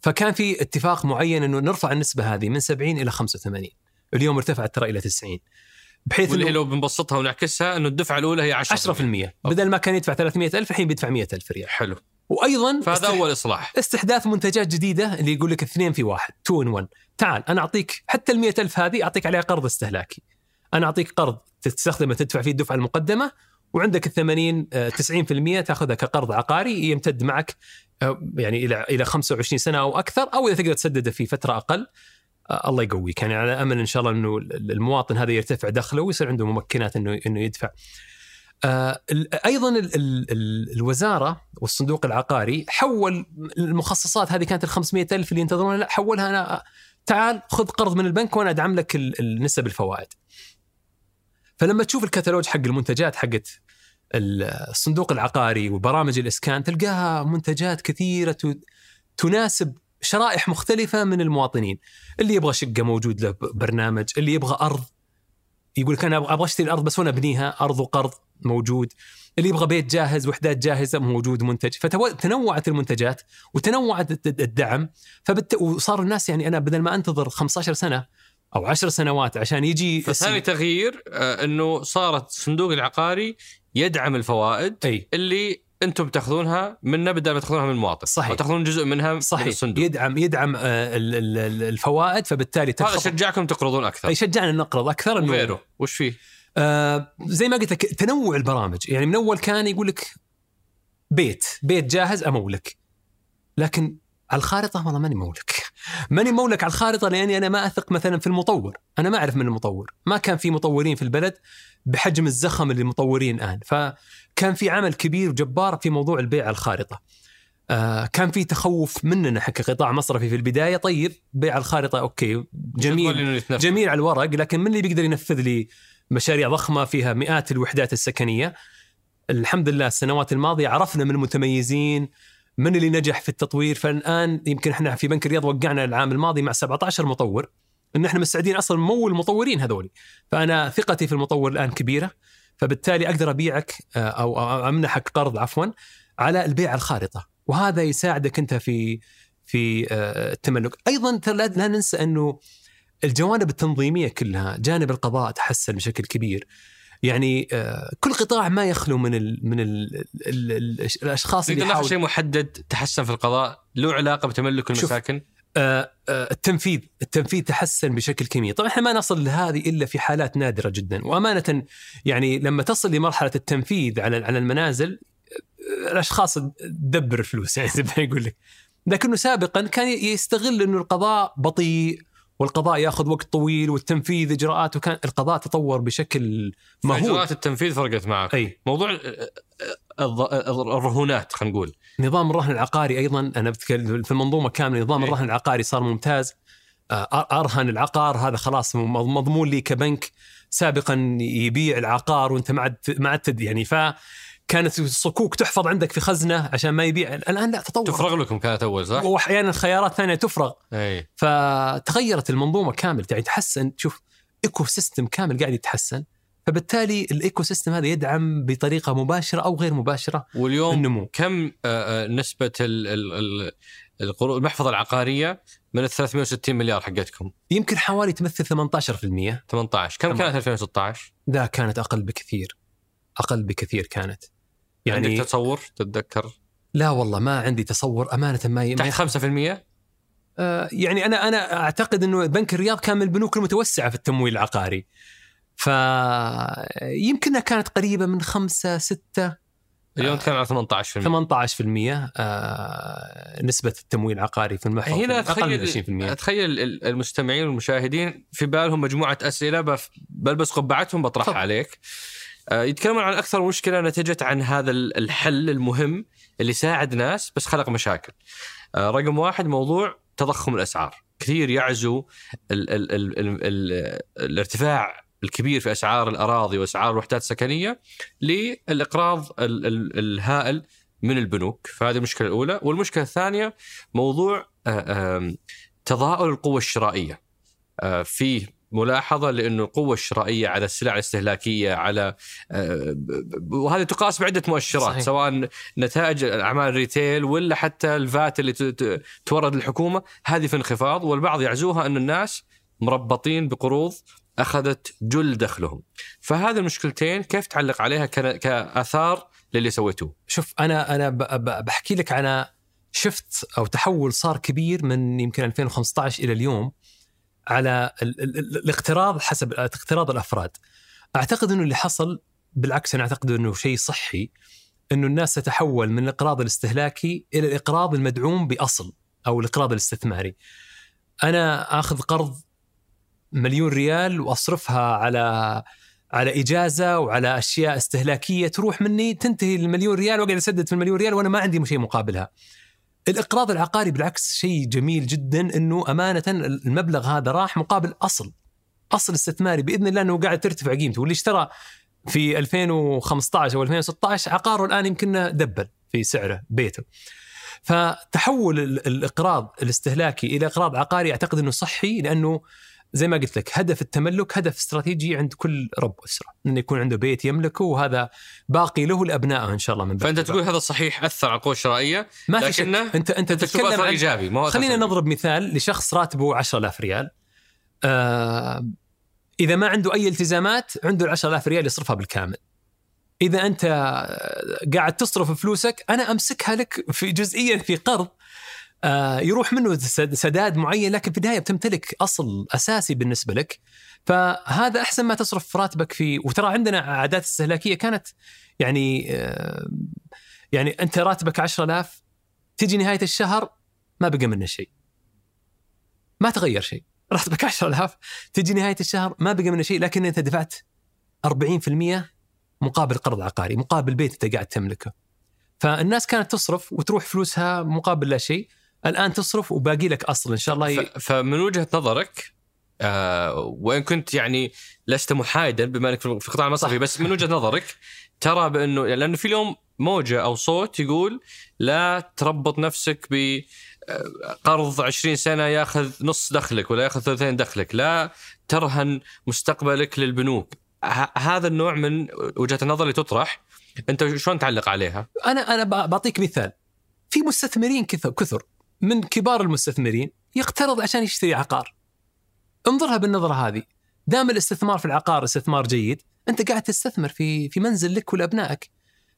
فكان في اتفاق معين إنه نرفع النسبة هذه من 70 إلى 85 اليوم ارتفعت ترى إلى 90 بحيث إنه لو بنبسطها ونعكسها إنه الدفعة الأولى هي 10% 10% بدل ما كان يدفع 300000 الحين بيدفع 100000 ريال. حلو. وأيضا فهذا استح- أول إصلاح. استحداث منتجات جديدة اللي يقول لك اثنين في واحد 2 ان 1 تعال أنا أعطيك حتى ال ألف هذه أعطيك عليها قرض استهلاكي. أنا أعطيك قرض تستخدمه تدفع فيه الدفعة المقدمة وعندك ال 80 آه، 90% تأخذها كقرض عقاري يمتد معك آه، يعني إلى إلى 25 سنة أو أكثر أو إذا تقدر تسدده في فترة أقل. الله يقويك يعني على أمل إن شاء الله إنه المواطن هذا يرتفع دخله ويصير عنده ممكنات إنه إنه يدفع. آه أيضا ال ال ال الوزارة والصندوق العقاري حول المخصصات هذه كانت ال 500 ألف اللي ينتظرونها لا حولها أنا تعال خذ قرض من البنك وأنا أدعم لك ال- النسب الفوائد. فلما تشوف الكتالوج حق المنتجات حقت الصندوق العقاري وبرامج الإسكان تلقاها منتجات كثيرة تناسب شرائح مختلفة من المواطنين، اللي يبغى شقة موجود له برنامج، اللي يبغى أرض يقول لك أنا أبغى أشتري الأرض بس وأنا أبنيها أرض وقرض موجود. اللي يبغى بيت جاهز وحدات جاهزة موجود منتج. فتنوعت المنتجات وتنوعت الد- الدعم. فبت... وصار الناس يعني أنا بدل ما أنتظر 15 سنة أو 10 سنوات عشان يجي فثاني تغيير آه، إنه صارت الصندوق العقاري يدعم الفوائد أي. اللي أنتم تاخذونها منا بدل ما تاخذونها من المواطن. صحيح. أو تاخذون جزء منها من صحيح. الصندوق يدعم يدعم آه، ال- ال- ال- الفوائد فبالتالي هذا تنخفض شجعكم تقرضون أكثر. يشجعنا نقرض أكثر انه وغيره. وش فيه؟ آه زي ما قلت لك تنوع البرامج. يعني من اول كان يقول لك بيت. بيت جاهز أمولك. لكن على الخارطة والله ماني مولك. ماني مولك على الخارطة لأني أنا ما أثق مثلا في المطور. أنا ما أعرف من المطور. ما كان في مطورين في البلد بحجم الزخم اللي المطورين الآن. فكان في عمل كبير وجبار في موضوع البيع الخارطة. آه كان في تخوف مننا حق قطاع مصرفي في البداية. طيب بيع الخارطة أوكي جميل. جميل على الورق لكن من اللي بيقدر ينفذ لي مشاريع ضخمة فيها مئات الوحدات السكنية؟ الحمد لله السنوات الماضية عرفنا من المتميزين من اللي نجح في التطوير. فالآن يمكن إحنا في بنك الرياض وقعنا العام الماضي مع 17 مطور إن إحنا مستعدين أصلا نمول المطورين هذولي. فأنا ثقتي في المطور الآن كبيرة. فبالتالي أقدر أبيعك آه، أو أمنحك قرض عفوا على البيع الخارطة. وهذا يساعدك أنت في في آه، التملك. أيضا لا ننسى أنه الجوانب التنظيمية كلها جانب القضاء تحسن بشكل كبير. يعني آه، كل قطاع ما يخلو من ال من ال ال ال الأشخاص اللي يحاول شيء محدد تحسن في القضاء له علاقة بتملك شوف. المساكن؟ آه، التنفيذ التنفيذ تحسن بشكل كبير طبعا إحنا ما نصل لهذه إلا في حالات نادرة جدا. وأمانة يعني لما تصل لمرحلة التنفيذ على على المنازل آه، الأشخاص تدبر الفلوس يعني زي ما يقول لك. لكنه سابقا كان يستغل إنه القضاء بطيء والقضاء ياخذ وقت طويل والتنفيذ إجراءات وكان القضاء تطور بشكل مهول. اجراءات التنفيذ فرقت معك. أي. موضوع آه، آه، الرهونات خلينا نقول. نظام الرهن العقاري أيضا أنا بتكلم في المنظومة كاملة نظام إيه. الرهن العقاري صار ممتاز. آه، أرهن العقار هذا خلاص مضمون لي كبنك سابقا يبيع العقار وأنت ما عاد ما عاد يعني فكانت الصكوك تحفظ عندك في خزنة عشان ما يبيع. الآن لا تطور تفرغ لكم كانت أول صح؟ واحيانا خيارات ثانية تفرغ. اي فتغيرت المنظومة كامل يعني تحسن شوف ecosystem كامل قاعد يتحسن. فبالتالي ال ecosystem هذا يدعم بطريقة مباشرة أو غير مباشرة واليوم النمو. كم آه، آه، نسبة ال- ال- ال- القروض المحفظة العقارية من ال 360 مليار حقتكم؟ يمكن حوالي تمثل 18% 18 كم. كانت 2016؟ لا كانت أقل بكثير. أقل بكثير كانت. يعني عندك تصور تتذكر؟ لا والله ما عندي تصور. أمانة ما, ما تحت 5% آه يعني أنا أنا أعتقد إنه بنك الرياض كان من البنوك المتوسعة في التمويل العقاري. ف يمكنها كانت قريبة من 5 6 اليوم آه. نتكلم على 18% 18% آه نسبة التمويل العقاري في المحفظه هنا أقل من اتخيل 20% أتخيل ال- المستمعين والمشاهدين في بالهم مجموعة أسئلة بف- بلبس قبعتهم بطرحها تفضل. عليك آه، يتكلمون عن أكثر مشكلة نتجت عن هذا الحل المهم اللي ساعد ناس بس خلق مشاكل. آه، رقم واحد موضوع تضخم الأسعار، كثير يعزو ال ال ال ال ال الارتفاع الكبير في أسعار الأراضي وأسعار الوحدات السكنية للإقراض ال ال الهائل من البنوك، فهذه المشكلة الأولى، والمشكلة الثانية موضوع آه، تضاؤل القوة الشرائية. فيه ملاحظة لأنه القوة الشرائية على السلع الاستهلاكية على آه، وهذه تقاس بعدة مؤشرات صحيح. سواء نتائج اعمال الريتيل ولا حتى الفات اللي تورد للحكومة هذه في انخفاض والبعض يعزوها أن الناس مربطين بقروض أخذت جل دخلهم. فهذه المشكلتين كيف تعلق عليها كآثار للي سويتوه؟ شوف أنا أنا بحكي لك عن شفت أو تحول صار كبير من يمكن 2015 إلى اليوم على الاقتراض حسب اقتراض الأفراد. أعتقد إنه اللي حصل بالعكس أنا أعتقد إنه شيء صحي إنه الناس تتحول من الاقراض الاستهلاكي إلى الاقراض المدعوم بأصل أو الاقراض الاستثماري. أنا آخذ قرض مليون ريال وأصرفها على على إجازة وعلى أشياء استهلاكية تروح مني تنتهي المليون ريال وأقعد أسدد في المليون ريال وأنا ما عندي شيء مقابلها. الإقراض العقاري بالعكس شيء جميل جدا إنه أمانة المبلغ هذا راح مقابل أصل أصل استثماري بإذن الله إنه قاعد ترتفع قيمته واللي اشترى في 2015 أو 2016 عقاره الآن يمكن دبل في سعره بيته. فتحول الإقراض الاستهلاكي إلى إقراض عقاري أعتقد إنه صحي لأنه زي ما قلت لك هدف التملك هدف استراتيجي عند كل رب أسرة إنه يكون عنده بيت يملكه وهذا باقي له لأبنائه إن شاء الله من بعد. فأنت تقول هذا صحيح أثر على القوه الشرائيه ما في شك. انت أنت تتكلم عن إيجابي ما خلينا نضرب مثال لشخص راتبه 10000 ريال. آه إذا ما عنده أي التزامات عنده ال 10000 ريال يصرفها بالكامل. إذا أنت قاعد تصرف فلوسك أنا أمسكها لك في جزئيا في قرض. آه، يروح منه سداد معين لكن في النهاية بتمتلك أصل أساسي بالنسبة لك. فهذا أحسن ما تصرف راتبك في وترى عندنا عادات استهلاكية كانت يعني آه، يعني أنت راتبك 10000 تجي نهاية الشهر ما بقى منه شيء. ما تغير شيء. راتبك 10000 تجي نهاية الشهر ما بقى منه شيء لكن أنت دفعت 40% مقابل قرض عقاري مقابل بيت أنت قاعد تملكه. فالناس كانت تصرف وتروح فلوسها مقابل لا شيء. الآن تصرف وباقي لك أصل إن شاء الله ي... فمن وجهة نظرك آه وإن كنت يعني لست محايدا بما إنك في القطاع المصرفي بس من وجهة نظرك ترى بانه لأنه في اليوم موجة أو صوت يقول لا تربط نفسك ب آه، قرض 20 سنة ياخذ نص دخلك ولا ياخذ ثلثين دخلك، لا ترهن مستقبلك للبنوك. هذا النوع من وجهة النظر اللي تطرح أنت شلون تعلق عليها؟ أنا أنا بعطيك مثال. في مستثمرين كثر كثر من كبار المستثمرين يقترض عشان يشتري عقار. انظرها بالنظرة هذه. دام الاستثمار في العقار استثمار جيد أنت قاعد تستثمر في في منزل لك ولأبنائك.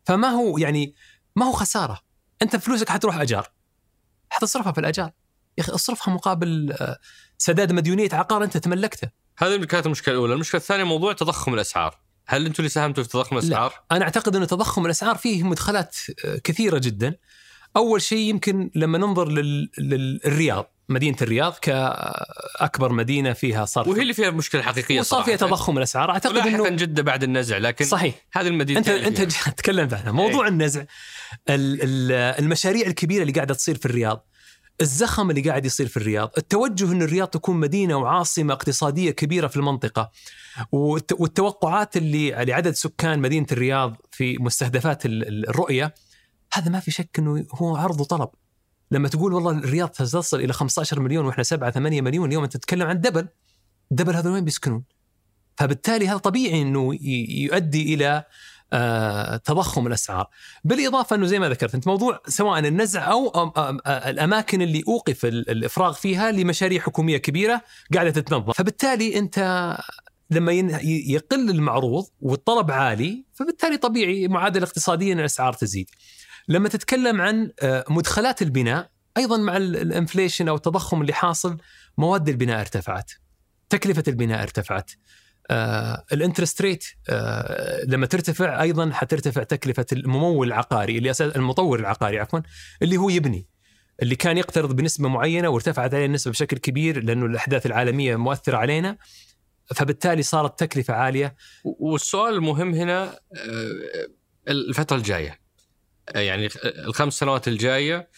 فما هو يعني ما هو خسارة. أنت فلوسك حتروح أجار. حتصرفها في الأجار. يا أخي اصرفها مقابل آه، سداد مديونية عقار أنت تملكته. هذه كانت المشكلة الأولى. المشكلة الثانية موضوع تضخم الأسعار. هل أنتم اللي ساهمتوا في تضخم الأسعار؟ لا. أنا أعتقد أن تضخم الأسعار فيه مدخلات آه، كثيرة جدا. أول شيء يمكن لما ننظر لل... للرياض مدينة الرياض كأكبر مدينة فيها صرف. وهي اللي فيها مشكلة حقيقية صار فيها تضخم الأسعار. أعتقد إنه جده بعد النزع لكن صحيح. هذه المدينة انت أنت تكلمت عنها موضوع إيه. النزع المشاريع الكبيرة اللي قاعدة تصير في الرياض الزخم اللي قاعد يصير في الرياض التوجه إن الرياض تكون مدينة وعاصمة اقتصادية كبيرة في المنطقة والتوقعات اللي لعدد سكان مدينة الرياض في مستهدفات الرؤية هذا ما في شك إنه هو عرض وطلب لما تقول والله الرياض تصل إلى 15 مليون وإحنا 7 8 مليون اليوم أنت تتكلم عن double double هذول وين بيسكنون؟ فبالتالي هذا طبيعي إنه يؤدي إلى آه تضخم الأسعار، بالإضافة إنه زي ما ذكرت أنت موضوع سواء النزع أو الأماكن اللي أوقف الإفراغ فيها لمشاريع حكومية كبيرة قاعدة تتنظم، فبالتالي أنت لما يقل المعروض والطلب عالي فبالتالي طبيعي معادلة إن الأسعار تزيد. لما تتكلم عن آه، مدخلات البناء أيضا مع الإنفليشن أو التضخم اللي حاصل مواد البناء ارتفعت تكلفة البناء ارتفعت. آه الانترست ريت آه لما ترتفع أيضا حترتفع تكلفة الممول العقاري اللي المطور العقاري عفوا اللي هو يبني اللي كان يقترض بنسبة معينة وارتفعت عليه النسبة بشكل كبير لأنه الأحداث العالمية مؤثرة علينا. فبالتالي صارت تكلفة عالية. والسؤال المهم هنا الفترة الجاية. يعني الخمس سنوات الجاية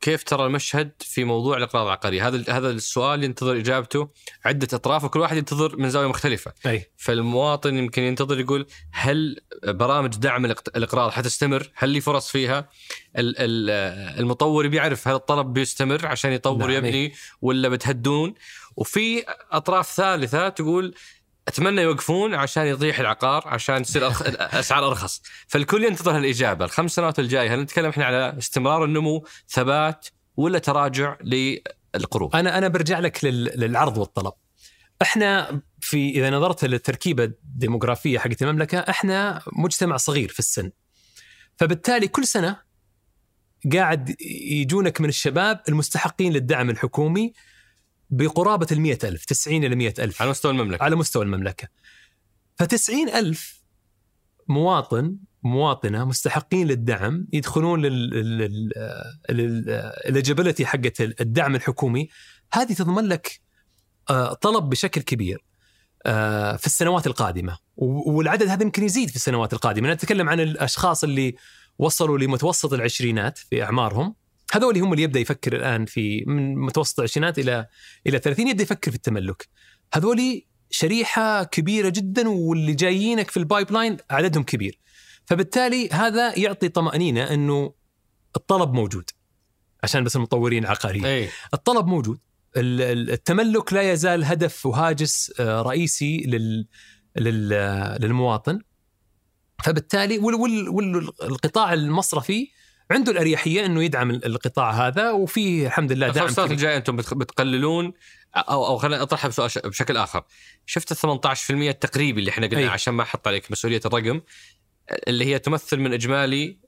كيف ترى المشهد في موضوع الإقراض العقارية؟ هذا هذا السؤال ينتظر إجابته عدة أطراف وكل واحد ينتظر من زاوية مختلفة. أي فالمواطن يمكن ينتظر يقول هل برامج دعم الإقراض حتستمر؟ هل لي فرص فيها؟ المطور بيعرف هل الطلب بيستمر عشان يطور نعم يبني ولا بتهدون؟ وفي أطراف ثالثة تقول أتمنى يوقفون عشان يطيح العقار عشان تصير أسعار أرخص. فالكل ينتظر الاجابه الخمس سنوات الجايه هل نتكلم إحنا على استمرار النمو ثبات ولا تراجع للقروض؟ أنا أنا برجع لك للعرض والطلب. إحنا في إذا نظرت للتركيبة الديموغرافية حقت المملكة إحنا مجتمع صغير في السن. فبالتالي كل سنة قاعد يجونك من الشباب المستحقين للدعم الحكومي بقرابة ال ألف 90 إلى 100 ألف. على مستوى المملكة. على مستوى المملكة. ف90 ألف مواطن مواطنة مستحقين للدعم يدخلون للإليجيبيلتي حقت الدعم الحكومي. هذه تضمن لك آه، طلب بشكل كبير آه، في السنوات القادمة. والعدد هذا يمكن يزيد في السنوات القادمة. نتكلم عن الأشخاص اللي وصلوا لمتوسط العشرينات في أعمارهم. هذول هم اللي يبدأ يفكر الآن في من متوسط العشرينات إلى إلى 30 يبدأ يفكر في التملك. هذول شريحة كبيرة جدا واللي جايينك في ال pipeline عددهم كبير. فبالتالي هذا يعطي طمأنينة إنه الطلب موجود. عشان بس المطورين العقاريين أي. الطلب موجود. التملك لا يزال هدف وهاجس آه، رئيسي لل للمواطن. فبالتالي والقطاع المصرفي عنده الأريحية إنه يدعم القطاع هذا وفي الحمد لله دعم السنوات الجاية أنتم بتقللون. أو أو خلينا أطرحها بشكل آخر. شفت ال 18% التقريبي اللي إحنا قلنا أي. عشان ما أحط عليك مسؤولية الرقم اللي هي تمثل من إجمالي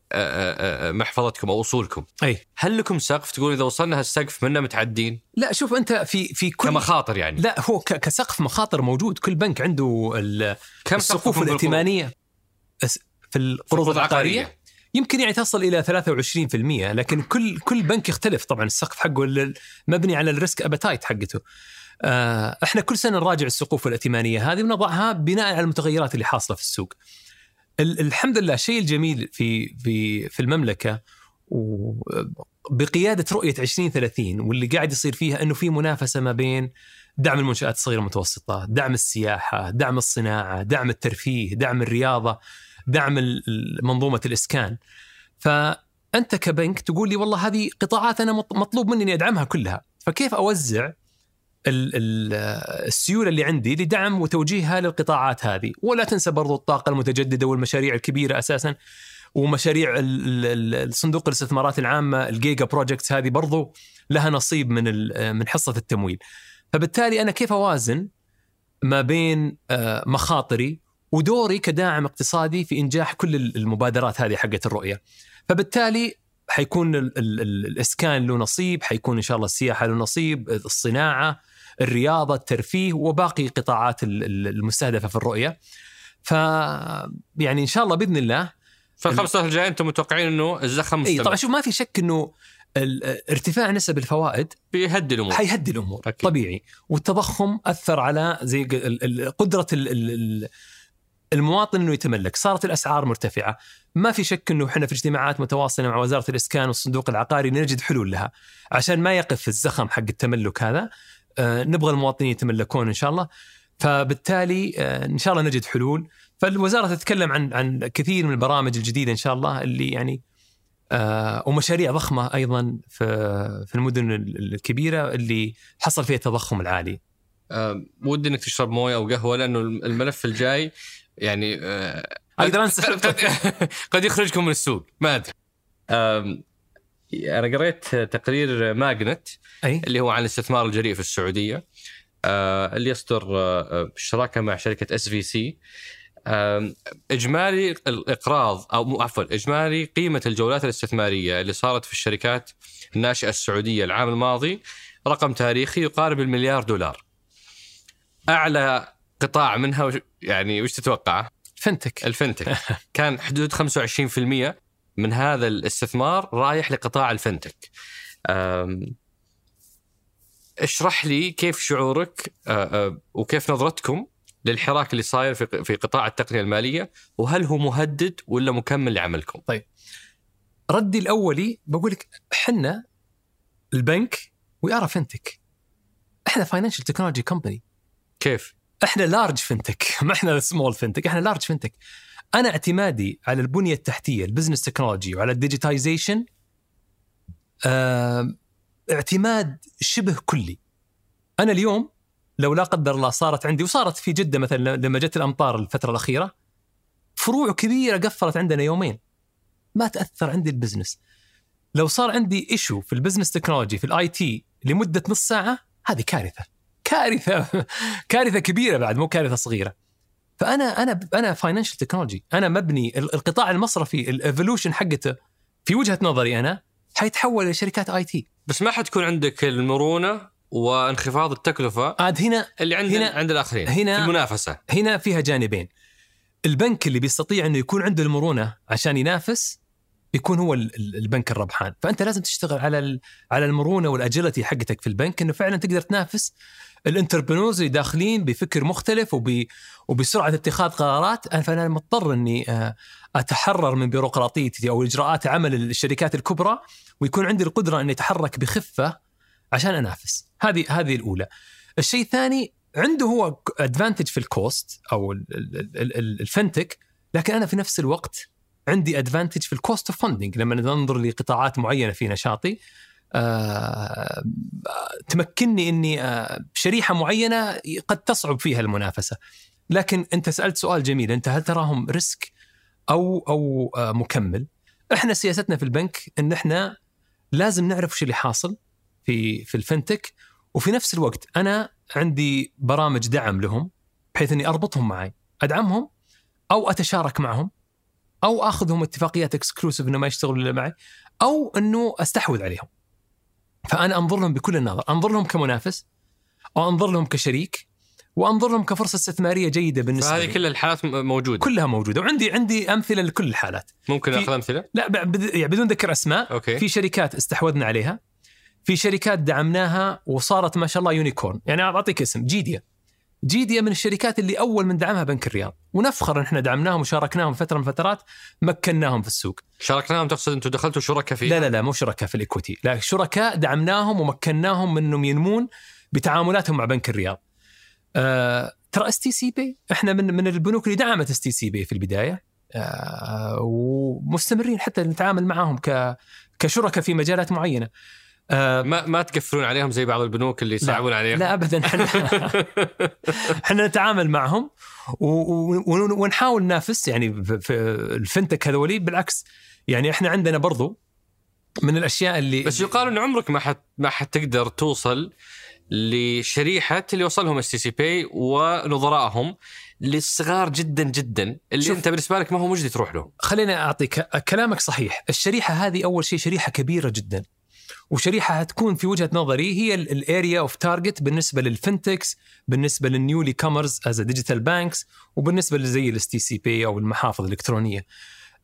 محفظتكم أو أصولكم. أي. هل لكم سقف تقول إذا وصلنا هالسقف منا متعدين؟ لا شوف أنت في في كل كمخاطر يعني. لا هو كسقف مخاطر موجود. كل بنك عنده كم السقوف الائتمانية في القروض العقارية. يمكن يعني تصل إلى 23% لكن كل كل بنك يختلف طبعا السقف حقه مبني على ال risk appetite حقته. آه، إحنا كل سنة نراجع السقوف الائتمانيه هذه ونضعها بناء على المتغيرات اللي حاصلة في السوق. الحمد لله الشيء الجميل في في في المملكة بقياده رؤية 2030 واللي قاعد يصير فيها إنه في منافسة ما بين دعم المنشآت الصغيرة والمتوسطة، دعم السياحة، دعم الصناعة، دعم الترفيه، دعم الرياضة. دعم منظومة الإسكان. فأنت كبنك تقول لي والله هذه قطاعات أنا مطلوب مني إني أدعمها كلها. فكيف أوزع السيولة اللي عندي لدعم وتوجيهها للقطاعات هذه؟ ولا تنسى برضو الطاقة المتجددة والمشاريع الكبيرة أساسا ومشاريع الصندوق الاستثمارات العامة ال giga projects هذه برضو لها نصيب من من حصة التمويل. فبالتالي أنا كيف أوازن ما بين آه، مخاطري ودوري كداعم اقتصادي في إنجاح كل المبادرات هذه حقت الرؤية. فبالتالي حيكون ال ال ال الإسكان له نصيب، حيكون إن شاء الله السياحة له نصيب، الصناعة، الرياضة، الترفيه وباقي قطاعات المستهدفة في الرؤية. ف يعني إن شاء الله بإذن الله فالخمس سنوات الجاية أنتم متوقعين إنه الزخم مستمر. إي طبعا شوف ما في شك إنه ارتفاع نسب الفوائد بيهدي الأمور حيهدي الأمور أكيد. طبيعي والتضخم أثر على زي قدرة المواطن إنه يتملك، صارت الأسعار مرتفعة، ما في شك إنه إحنا في اجتماعات متواصلة مع وزارة الإسكان والصندوق العقاري نجد حلول لها، عشان ما يقف الزخم حق التملك هذا، آه نبغى المواطنين يتملكون إن شاء الله، فبالتالي آه إن شاء الله نجد حلول، فالوزارة تتكلم عن عن كثير من البرامج الجديدة إن شاء الله اللي يعني آه ومشاريع ضخمة أيضا في في المدن الكبيرة اللي حصل فيها التضخم العالي. أه ودي إنك تشرب موية أو قهوة لأنه الملف الجاي يعني آه، أقدر انسحب قد يخرجكم من السوق ما أدري أنا قريت تقرير MAGNiTT أي؟ اللي هو عن الاستثمار الجريء في السعودية آه، اللي يصدر آه، بالشراكه مع شركة SVC إجمالي الإقراض أو عفوا إجمالي قيمة الجولات الاستثمارية اللي صارت في الشركات الناشئة السعودية العام الماضي رقم تاريخي يقارب المليار دولار. أعلى قطاع منها يعني وش تتوقع؟ فنتك الفنتك كان حدود 25% من هذا الاستثمار رايح لقطاع الفنتك اشرح لي كيف شعورك وكيف نظرتكم للحراك اللي صاير في في قطاع التقنية المالية وهل هو مهدد ولا مكمل لعملكم؟ ردي الأولي بقول لك إحنا البنك we are fintech إحنا financial technology company كيف؟ إحنا large fintech ما إحنا small fintech إحنا large fintech أنا اعتمادي على البنية التحتية ال business technology وعلى ال digitization آه اعتماد شبه كلي. أنا اليوم لو لا قدر الله صارت عندي وصارت في جدة مثلا لما جت الأمطار الفترة الأخيرة فروع كبيرة قفلت عندنا يومين. ما تأثر عندي ال business لو صار عندي issue في ال business technology في ال IT لمدة نص ساعة هذه كارثة. كارثة كارثة كبيرة بعد مو كارثة صغيرة. فأنا أنا أنا financial technology أنا مبني ال- القطاع المصرفي ال evolution حقته في وجهة نظري أنا حيتحول إلى شركات IT بس ما حتكون عندك المرونة وانخفاض التكلفة عاد هنا اللي عند هنا- عند الآخرين هنا- في المنافسة. هنا فيها جانبين. البنك اللي بيستطيع إنه يكون عنده المرونة عشان ينافس يكون هو ال- ال- البنك الربحان. فأنت لازم تشتغل على على المرونة والاجيلتي حقتك في البنك إنه فعلا تقدر تنافس الانتربرنورز اللي داخلين بفكر مختلف وب وبسرعة اتخاذ قرارات فأنا مضطر إني آه، أتحرر من بيروقراطيتي أو إجراءات عمل الشركات الكبرى ويكون عندي القدرة إني أتحرك بخفة عشان أنافس. هذه هذه الأولى. الشيء الثاني عنده هو advantage في ال cost أو ال- ال- ال- ال- ال fintech لكن أنا في نفس الوقت عندي advantage في ال cost of funding لما ننظر لقطاعات معينة في نشاطي آه تمكنني إني آه شريحة معينة قد تصعب فيها المنافسة. لكن أنت سألت سؤال جميل أنت هل تراهم risk أو أو آه مكمل؟ إحنا سياستنا في البنك إن إحنا لازم نعرف وش اللي حاصل في في ال fintech. وفي نفس الوقت أنا عندي برامج دعم لهم بحيث إني أربطهم معي أدعمهم أو أتشارك معهم أو أخذهم اتفاقيات exclusive إنه ما يشتغلوا إلا معي أو إنه أستحوذ عليهم. فأنا أنظر لهم بكل النظر. أنظر لهم كمنافس أو انظر لهم كشريك وأنظر لهم كفرصة استثمارية جيدة بالنسبة فهذه لي. كل الحالات موجودة. كلها موجودة. وعندي عندي أمثلة لكل الحالات. ممكن أخذ أمثلة؟ لا يعني بدون ذكر أسماء أوكي. في شركات استحوذنا عليها في شركات دعمناها وصارت ما شاء الله unicorn. يعني أعطيك اسم جيديا. جيديا من الشركات اللي أول من دعمها بنك الرياض. ونفخر ان إحنا دعمناهم وشاركناهم فترة من فترات مكناهم في السوق. شاركناهم تقصد أنتم دخلتوا شركاء فيه لا لا لا مو شركاء في ال equity لا شركاء دعمناهم ومكناهم من انهم ينمون بتعاملاتهم مع بنك الرياض. آه ترى stc pay إحنا من من البنوك اللي دعمت stc pay في البداية. آه ومستمرين حتى نتعامل معهم ك كشركاء في مجالات معينة. آه ما ما تقفلون عليهم زي بعض البنوك اللي يصعبون عليهم؟ لا ابدا. إحنا إحنا نتعامل معهم ونحاول ننافس يعني في ال fintech هذولي. بالعكس يعني إحنا عندنا برضو من الأشياء اللي بس يقال إن عمرك ما حت ما حتقدر توصل لشريحة اللي وصلهم STC Pay ونظرائهم للصغار جدا جدا اللي شوف. أنت بالنسبة لك ما هو مجدي تروح له خليني أعطيك كلامك صحيح. الشريحة هذه أول شيء شريحة كبيرة جدا. وشريحة هتكون في وجهة نظري هي ال area of target بالنسبة لل fintechs بالنسبة لل newly comers as digital banks وبالنسبة لزي ال STC Pay أو المحافظ الإلكترونية.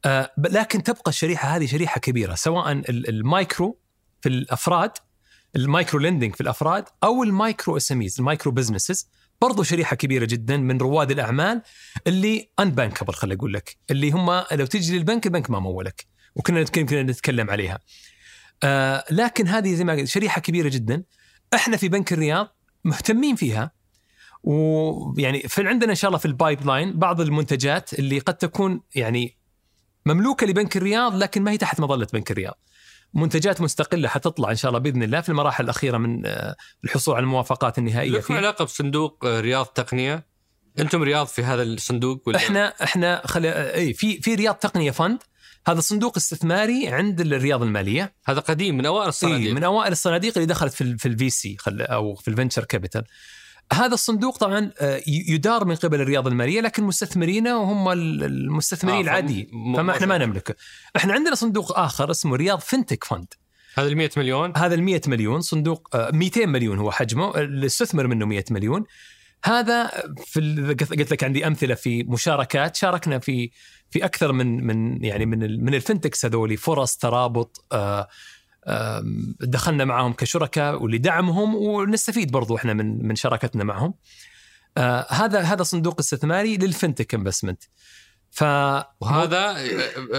آه لكن تبقى الشريحة هذه شريحة كبيرة سواء ال- المايكرو في الأفراد ال micro lending في الأفراد أو ال micro SME ال micro businesses برضو شريحة كبيرة جدا من رواد الأعمال اللي unbankable خليني أقول لك اللي هم لو تجي للبنك البنك ما مولك وكنا كنا نتكلم عليها. آه لكن هذه زي ما قلت شريحة كبيرة جدا. إحنا في بنك الرياض مهتمين فيها. ويعني في عندنا إن شاء الله في ال pipeline بعض المنتجات اللي قد تكون يعني مملوكة لبنك الرياض لكن ما هي تحت مظلة بنك الرياض. منتجات مستقلة حتطلع إن شاء الله بإذن الله في المراحل الأخيرة من آه، الحصول على الموافقات النهائية لكم علاقة بصندوق آه، رياض تقنية؟ أنتم رياض في هذا الصندوق ولا؟ إحنا إحنا خلي إي في في رياض تقنية fund. هذا صندوق استثماري عند الرياض المالية. هذا قديم من أوائل الصناديق. إيه من أوائل الصناديق اللي دخلت في في ال VC أو في ال venture capital هذا الصندوق طبعا آه، يدار من قبل الرياض المالية لكن مستثمرينه وهم ال- المستثمرين آه، آه العاديين. فما إحنا ما نملكه. إحنا عندنا صندوق آخر اسمه رياض fintech fund هذا ال 100 مليون. هذا ال 100 مليون صندوق آه، 200 مليون هو حجمه. اللي استثمر منه 100 مليون. هذا في قلت لك عندي أمثلة في مشاركات. شاركنا في في أكثر من من يعني من ال- من ال fintechs هذولي فرص ترابط آه، دخلنا معهم كشركاء ولدعمهم ونستفيد برضو إحنا من من شراكتنا معهم آه هذا هذا صندوق استثماري لل fintech investment ف وهذا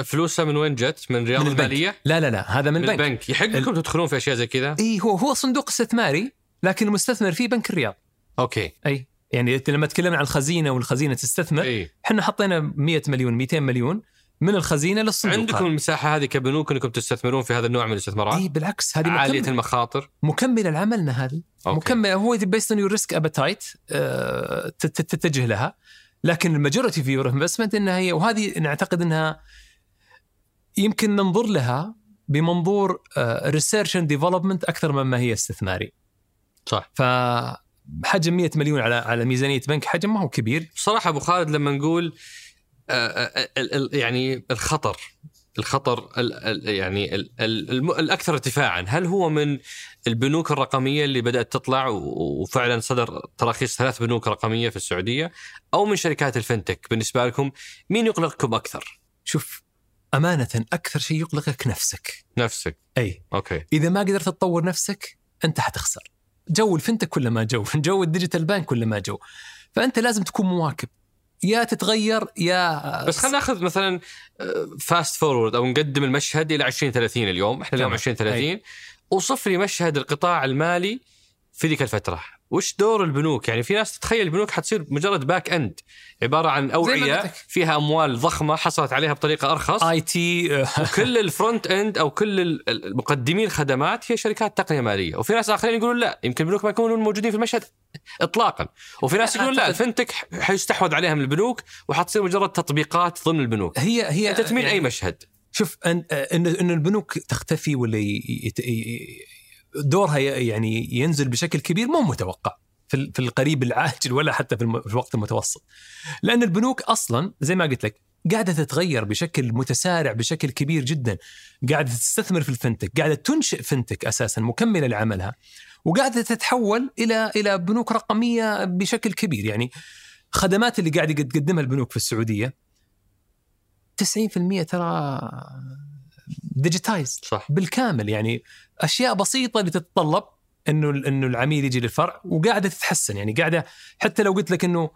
فلوسه من وين جت؟ من رياض من البنك. الماليه؟ لا لا لا هذا من, من البنك البنك يحق لكم تدخلون في أشياء زي كذا؟ اي هو هو صندوق استثماري لكن المستثمر فيه بنك الرياض okay أي يعني لما تكلمنا عن الخزينة والخزينة تستثمر اي إحنا حطينا 100 مليون 200 مليون من الخزينة للصندوق. عندكم المساحة هذه كبنوك إنكم تستثمرون في هذا النوع من الاستثمارات؟ إي بالعكس هذه عالية مكمل المخاطر. مكملة لعملنا هذه. okay. مكمل هو based on your risk appetite تتجه لها. لكن ال majority في your investment إنها هي وهذه نعتقد إنها يمكن ننظر لها بمنظور research and development أكثر مما هي استثماري. صح. فحجم 100 مليون على على ميزانية بنك حجم ما هو كبير. بصراحة أبو خالد لما نقول آه، آه، ال- يعني الخطر الخطر ال ال يعني ال ال الم- الأكثر ارتفاعا. هل هو من البنوك الرقمية اللي بدأت تطلع وفعلا صدر تراخيص ثلاث بنوك رقمية في السعودية أو من شركات ال fintech؟ بالنسبة لكم مين يقلقكم أكثر؟ شوف أمانة أكثر شيء يقلقك نفسك. نفسك. أي. okay. إذا ما قدرت تطور نفسك أنت حتخسر. جو ال fintech كل ما جو جو ال digital bank كل ما جو. فأنت لازم تكون مواكب. يا تتغير يا بس خلينا ناخذ مثلا fast forward أو نقدم المشهد إلى 2030 اليوم. إحنا اليوم تمام. 2030 أوصف لي مشهد القطاع المالي في ذيك الفترة. وش دور البنوك؟ يعني في ناس تتخيل البنوك حتصير مجرد back end عبارة عن أوعية. فيها أموال ضخمة حصلت عليها بطريقة أرخص. IT وكل ال front end أو كل ال- ال- المقدمين الخدمات هي شركات تقنية مالية. وفي ناس آخرين يقولون لا يمكن البنوك ما يكونون موجودين في المشهد اطلاقا. وفي ناس يقولون لا ال fintech حيستحوذ عليها من البنوك وحتصير مجرد تطبيقات ضمن البنوك. هي هي انت تميل يعني أي مشهد. شوف ان ان البنوك تختفي ولا دورها يعني ينزل بشكل كبير مو متوقع في في القريب العاجل ولا حتى في الوقت المتوسط. لأن البنوك أصلا زي ما قلت لك قاعدة تتغير بشكل متسارع بشكل كبير جدا. قاعدة تستثمر في الفنتك قاعدة تنشئ فنتك أساسا مكملة لعملها وقاعدة تتحول إلى إلى بنوك رقمية بشكل كبير. يعني خدمات اللي قاعدة تقدمها البنوك في السعودية 90% ترى ديجيتايز صح. بالكامل. يعني أشياء بسيطة اللي تتطلب انه إنه العميل يجي للفرع وقاعدة تتحسن. يعني قاعدة حتى لو قلت لك إنه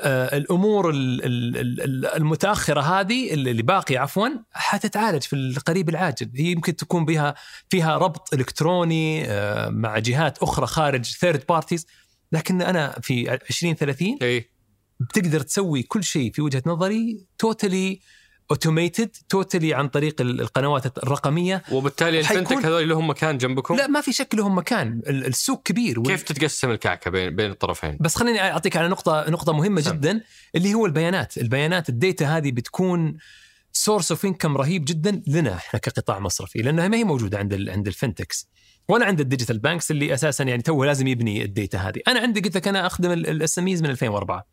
آه الأمور ال- ال- ال- المتأخرة هذه اللي باقيه عفوا حتتعالج في القريب العاجل. هي يمكن تكون بها فيها ربط إلكتروني آه مع جهات أخرى خارج third parties لكن أنا في 2030 اي بتقدر تسوي كل شيء في وجهة نظري totally automated totally عن طريق ال- القنوات الرقمية. وبالتالي ال fintech هذول لهم مكان جنبكم؟ لا ما في شك لهم مكان ال- السوق كبير. وال- كيف تتقسم الكعكة بين بين الطرفين؟ بس خليني أعطيك على نقطه نقطة مهمة سم. جدا اللي هو البيانات. البيانات ال data هذه بتكون source of income رهيب جدا لنا إحنا كقطاع مصرفي لأنها ما هي موجودة عند ال عند ال fintechs. ولا عند ال digital banks اللي أساسا يعني تو لازم يبني ال data هذه. أنا عندي قلت لك أنا أخدم ال SME من 2004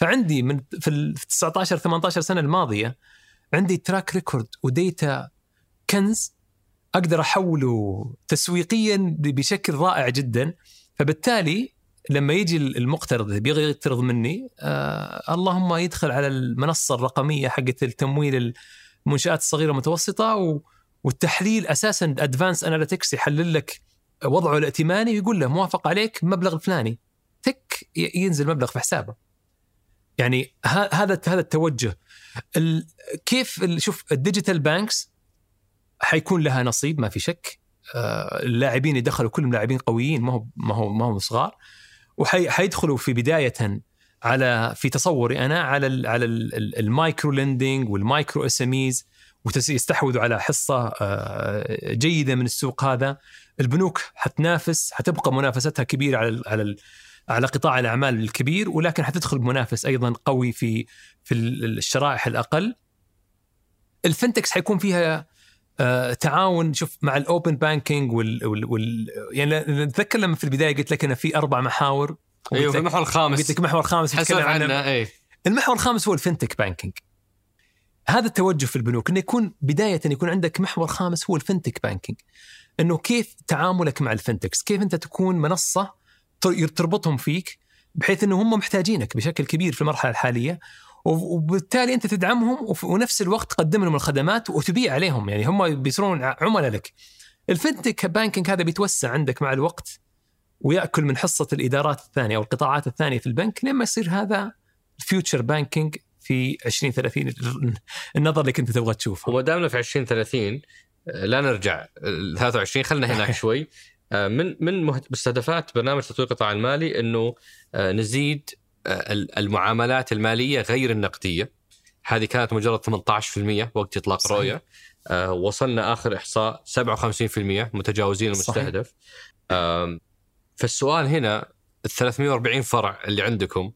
فعندي من في ال في 19 18 سنة الماضية عندي track record و data كنز أقدر أحوله تسويقيا بشكل رائع جدا. فبالتالي لما يجي المقترض يبغي يقترض مني آه اللهم يدخل على المنصة الرقمية حقت التمويل المنشآت الصغيرة والمتوسطة والتحليل أساسا advanced analytics يحلل لك وضعه الائتماني ويقول له موافق عليك مبلغ الفلاني. تك ينزل مبلغ في حسابه. يعني هذا هذا التوجه. ال- كيف شوف ال digital banks حيكون لها نصيب ما في شك. آه، اللاعبين اللي دخلوا كلهم لاعبين قويين ما هو ما هو ما هو صغار. وحيدخلوا في بداية على في تصوري أنا على ال على ال- ال- micro lending وال micro SMEs ويستحوذوا على حصة آه، جيدة من السوق هذا. البنوك حتنافس حتبقى منافستها كبيرة على ال على ال على قطاع الأعمال الكبير ولكن حتدخل بمنافس أيضا قوي في في ال- الشرائح الأقل. ال fintechs حيكون فيها آه، تعاون شوف مع ال open banking وال, وال, وال يعني نتذكر لما في البداية قلت لك أنا في أربع محاور. إيوه في المحور الخامس. قلت لك محور خامس حسب عنه. اي المحور الخامس هو ال fintech banking. هذا التوجه في البنوك إنه يكون بداية يكون عندك محور خامس هو ال fintech banking. إنه كيف تعاملك مع ال fintechs؟ كيف أنت تكون منصة تربطهم فيك بحيث إنه هم محتاجينك بشكل كبير في المرحلة الحالية وبالتالي أنت تدعمهم وف- ونفس الوقت تقدم لهم الخدمات وتبيع عليهم. يعني هم بيصيرون عملاء لك. ال fintech banking هذا بيتوسع عندك مع الوقت ويأكل من حصة الإدارات الثانية أو القطاعات الثانية في البنك لما يصير هذا future banking في 2030 النظر اللي كنت تبغى تشوفه. وما دامنا في 2030 لا نرجع ل 23 خلينا هناك شوي. من من مستهدفات برنامج تطوير القطاع المالي إنه آه، نزيد آه، المعاملات المالية غير النقدية. هذه كانت مجرد 18% وقت إطلاق صحيح. رؤية. وصلنا آخر إحصاء 57% متجاوزين المستهدف. فالسؤال هنا ال 340 فرع اللي عندكم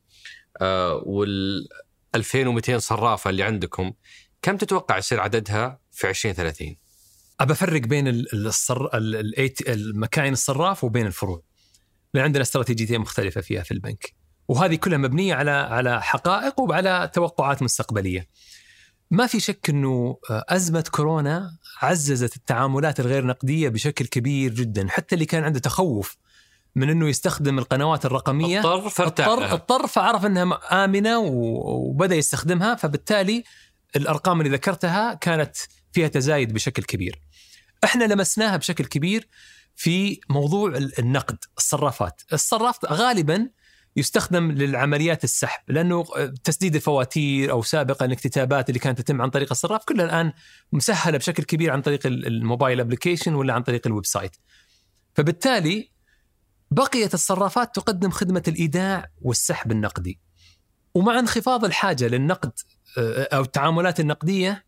وال 2200 صرافة اللي عندكم كم تتوقع يصير عددها في 2030 أبى أفرق بين الصر... المكاين الصراف وبين الفروع. لأن عندنا استراتيجيتين مختلفة فيها في البنك. وهذه كلها مبنية على على حقائق وعلى توقعات مستقبلية. ما في شك إنه أزمة كورونا عززت التعاملات الغير نقدية بشكل كبير جدا، حتى اللي كان عنده تخوف من إنه يستخدم القنوات الرقمية اضطر فارتاح اضطر, اضطر فعرف إنها آمنة وبدأ يستخدمها فبالتالي الأرقام اللي ذكرتها كانت فيها تزايد بشكل كبير. إحنا لمسناها بشكل كبير في موضوع النقد الصرافات، الصراف غالبا يستخدم للعمليات السحب لأنه تسديد الفواتير أو سابقا الاكتتابات اللي كانت تتم عن طريق الصراف كلها الآن مسهلة بشكل كبير عن طريق ال mobile application ولا عن طريق ال website. فبالتالي بقيت الصرافات تقدم خدمة الإيداع والسحب النقدي. ومع انخفاض الحاجة للنقد آه، أو التعاملات النقدية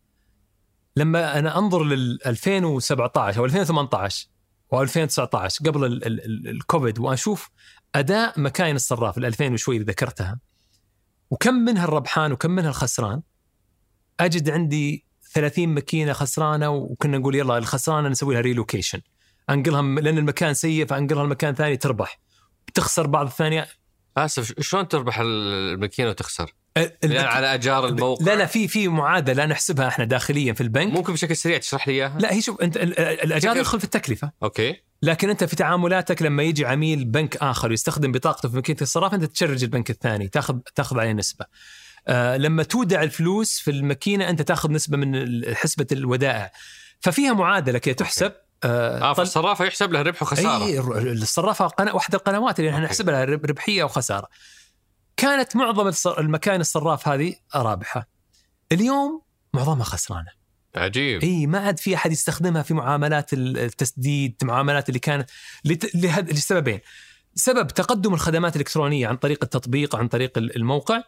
لما أنا أنظر لل 2017 أو 2018 و 2019 قبل الكوفيد وأشوف أداء مكاين الصراف ال 2000 وشوي اللي ذكرتها. وكم منها الربحان وكم منها الخسران؟ أجد عندي 30 ماكينة خسرانة وكنا نقول يلا الخسرانة نسوي لها relocation أنقلها لأن المكان سيء فأنقلها لمكان ثاني تربح. تخسر بعض الثانية؟ آسف شلون تربح الماكينة وتخسر؟ يعني على أجار الموقع. لا لا في في معادلة نحسبها إحنا داخليا في البنك. ممكن بشكل سريع تشرح لي إياها؟ لا هي شوف أنت الأجار يدخل في التكلفة. okay. لكن أنت في تعاملاتك لما يجي عميل بنك آخر ويستخدم بطاقته في ماكينه الصراف أنت تشرج البنك الثاني تاخذ تاخذ عليه نسبة. آه لما تودع الفلوس في الماكينه أنت تاخذ نسبة من حسبة الودائع. ففيها معادلة كي تحسب آه, آه فالصرافة يحسب لها ربح وخسارة. إي الصرافة قناة واحدة القنوات اللي إحنا نحسب لها ربحية وخسارة. كانت معظم المكاين الصراف هذه رابحة. اليوم معظمها خسرانة. عجيب. إي ما عاد في أحد يستخدمها في معاملات التسديد معاملات اللي كانت لسببين. سبب تقدم الخدمات الإلكترونية عن طريق التطبيق عن طريق الموقع.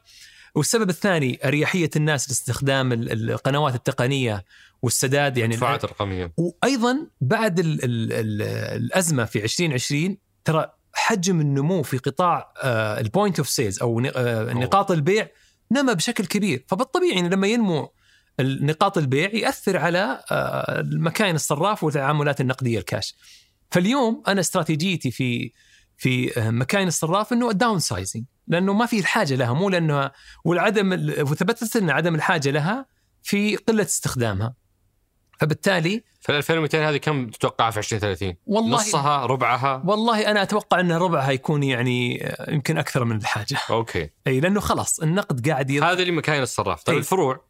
والسبب الثاني أريحية الناس لاستخدام القنوات التقنية والسداد يعني الدفعات الرقميه وأيضا بعد ال ال ال الأزمة في 2020 ترى حجم النمو في قطاع ال point of sales أو آه، نقاط البيع نما بشكل كبير. فبالطبيعي لما ينمو نقاط البيع يأثر على آه، المكاين الصراف والتعاملات النقدية الكاش فاليوم أنا استراتيجيتي في في آه، مكاين الصراف إنه downsizing لأنه ما في الحاجة لها مو لأنه والعدم وثبتت لنا عدم الحاجة لها في قلة استخدامها. فبالتالي فال 2200 هذه كم تتوقعها في 2030 والله نصها ربعها؟ والله أنا أتوقع أن ربعها يكون يعني آه، يمكن أكثر من الحاجة. okay. أي لأنه خلاص النقد قاعد ير... هذا اللي مكاين الصراف. طيب الفروع؟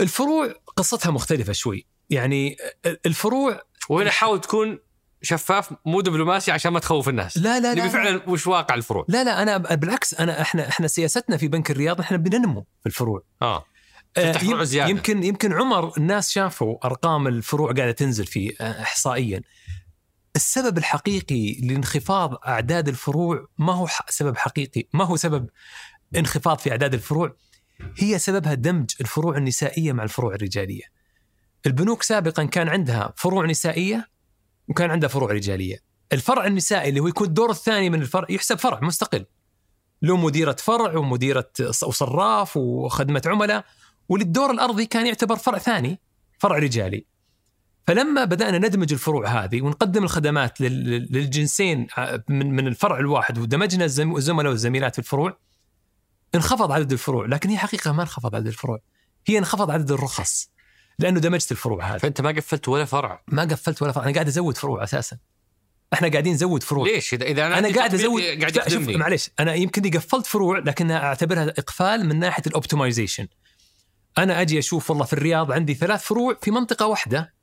الفروع قصتها مختلفة شوي. يعني آه، الفروع وهنا حاول تكون شفاف مو دبلوماسي عشان ما تخوف الناس. لا لا لا فعلا وش واقع الفروع؟ لا لا أنا بالعكس أنا إحنا إحنا سياستنا في بنك الرياض إحنا بننمو في الفروع. آه. فروع زيادة. يمكن يمكن عمر الناس شافوا أرقام الفروع قاعدة تنزل في آه، احصائيا. السبب الحقيقي لانخفاض أعداد الفروع ما هو سبب حقيقي ما هو سبب انخفاض في أعداد الفروع؟ هي سببها دمج الفروع النسائية مع الفروع الرجالية. البنوك سابقا كان عندها فروع نسائية وكان عندها فروع رجالية. الفرع النسائي اللي هو يكون الدور الثاني من الفرع يحسب فرع مستقل. له مديرة فرع ومديرة وصراف وخدمة عملاء وللدور الأرضي كان يعتبر فرع ثاني فرع رجالي. فلما بدأنا ندمج الفروع هذه ونقدم الخدمات للجنسين من من الفرع الواحد ودمجنا الزملاء والزميلات في الفروع انخفض عدد الفروع لكن هي حقيقة ما انخفض عدد الفروع هي انخفض عدد الرخص لأنه دمجت الفروع هذه. فأنت ما قفلت ولا فرع. ما قفلت ولا فرع أنا قاعد أزود فروع أساسا. إحنا قاعدين نزود فروع. ليش؟ اذا أنا, أنا قاعد ازود قاعد يخدمني. معليش أنا يمكن قفلت فروع لكنها أعتبرها إقفال من ناحية الاوبتمايزيشن أنا أجي أشوف والله في الرياض عندي ثلاث فروع في منطقة واحدة.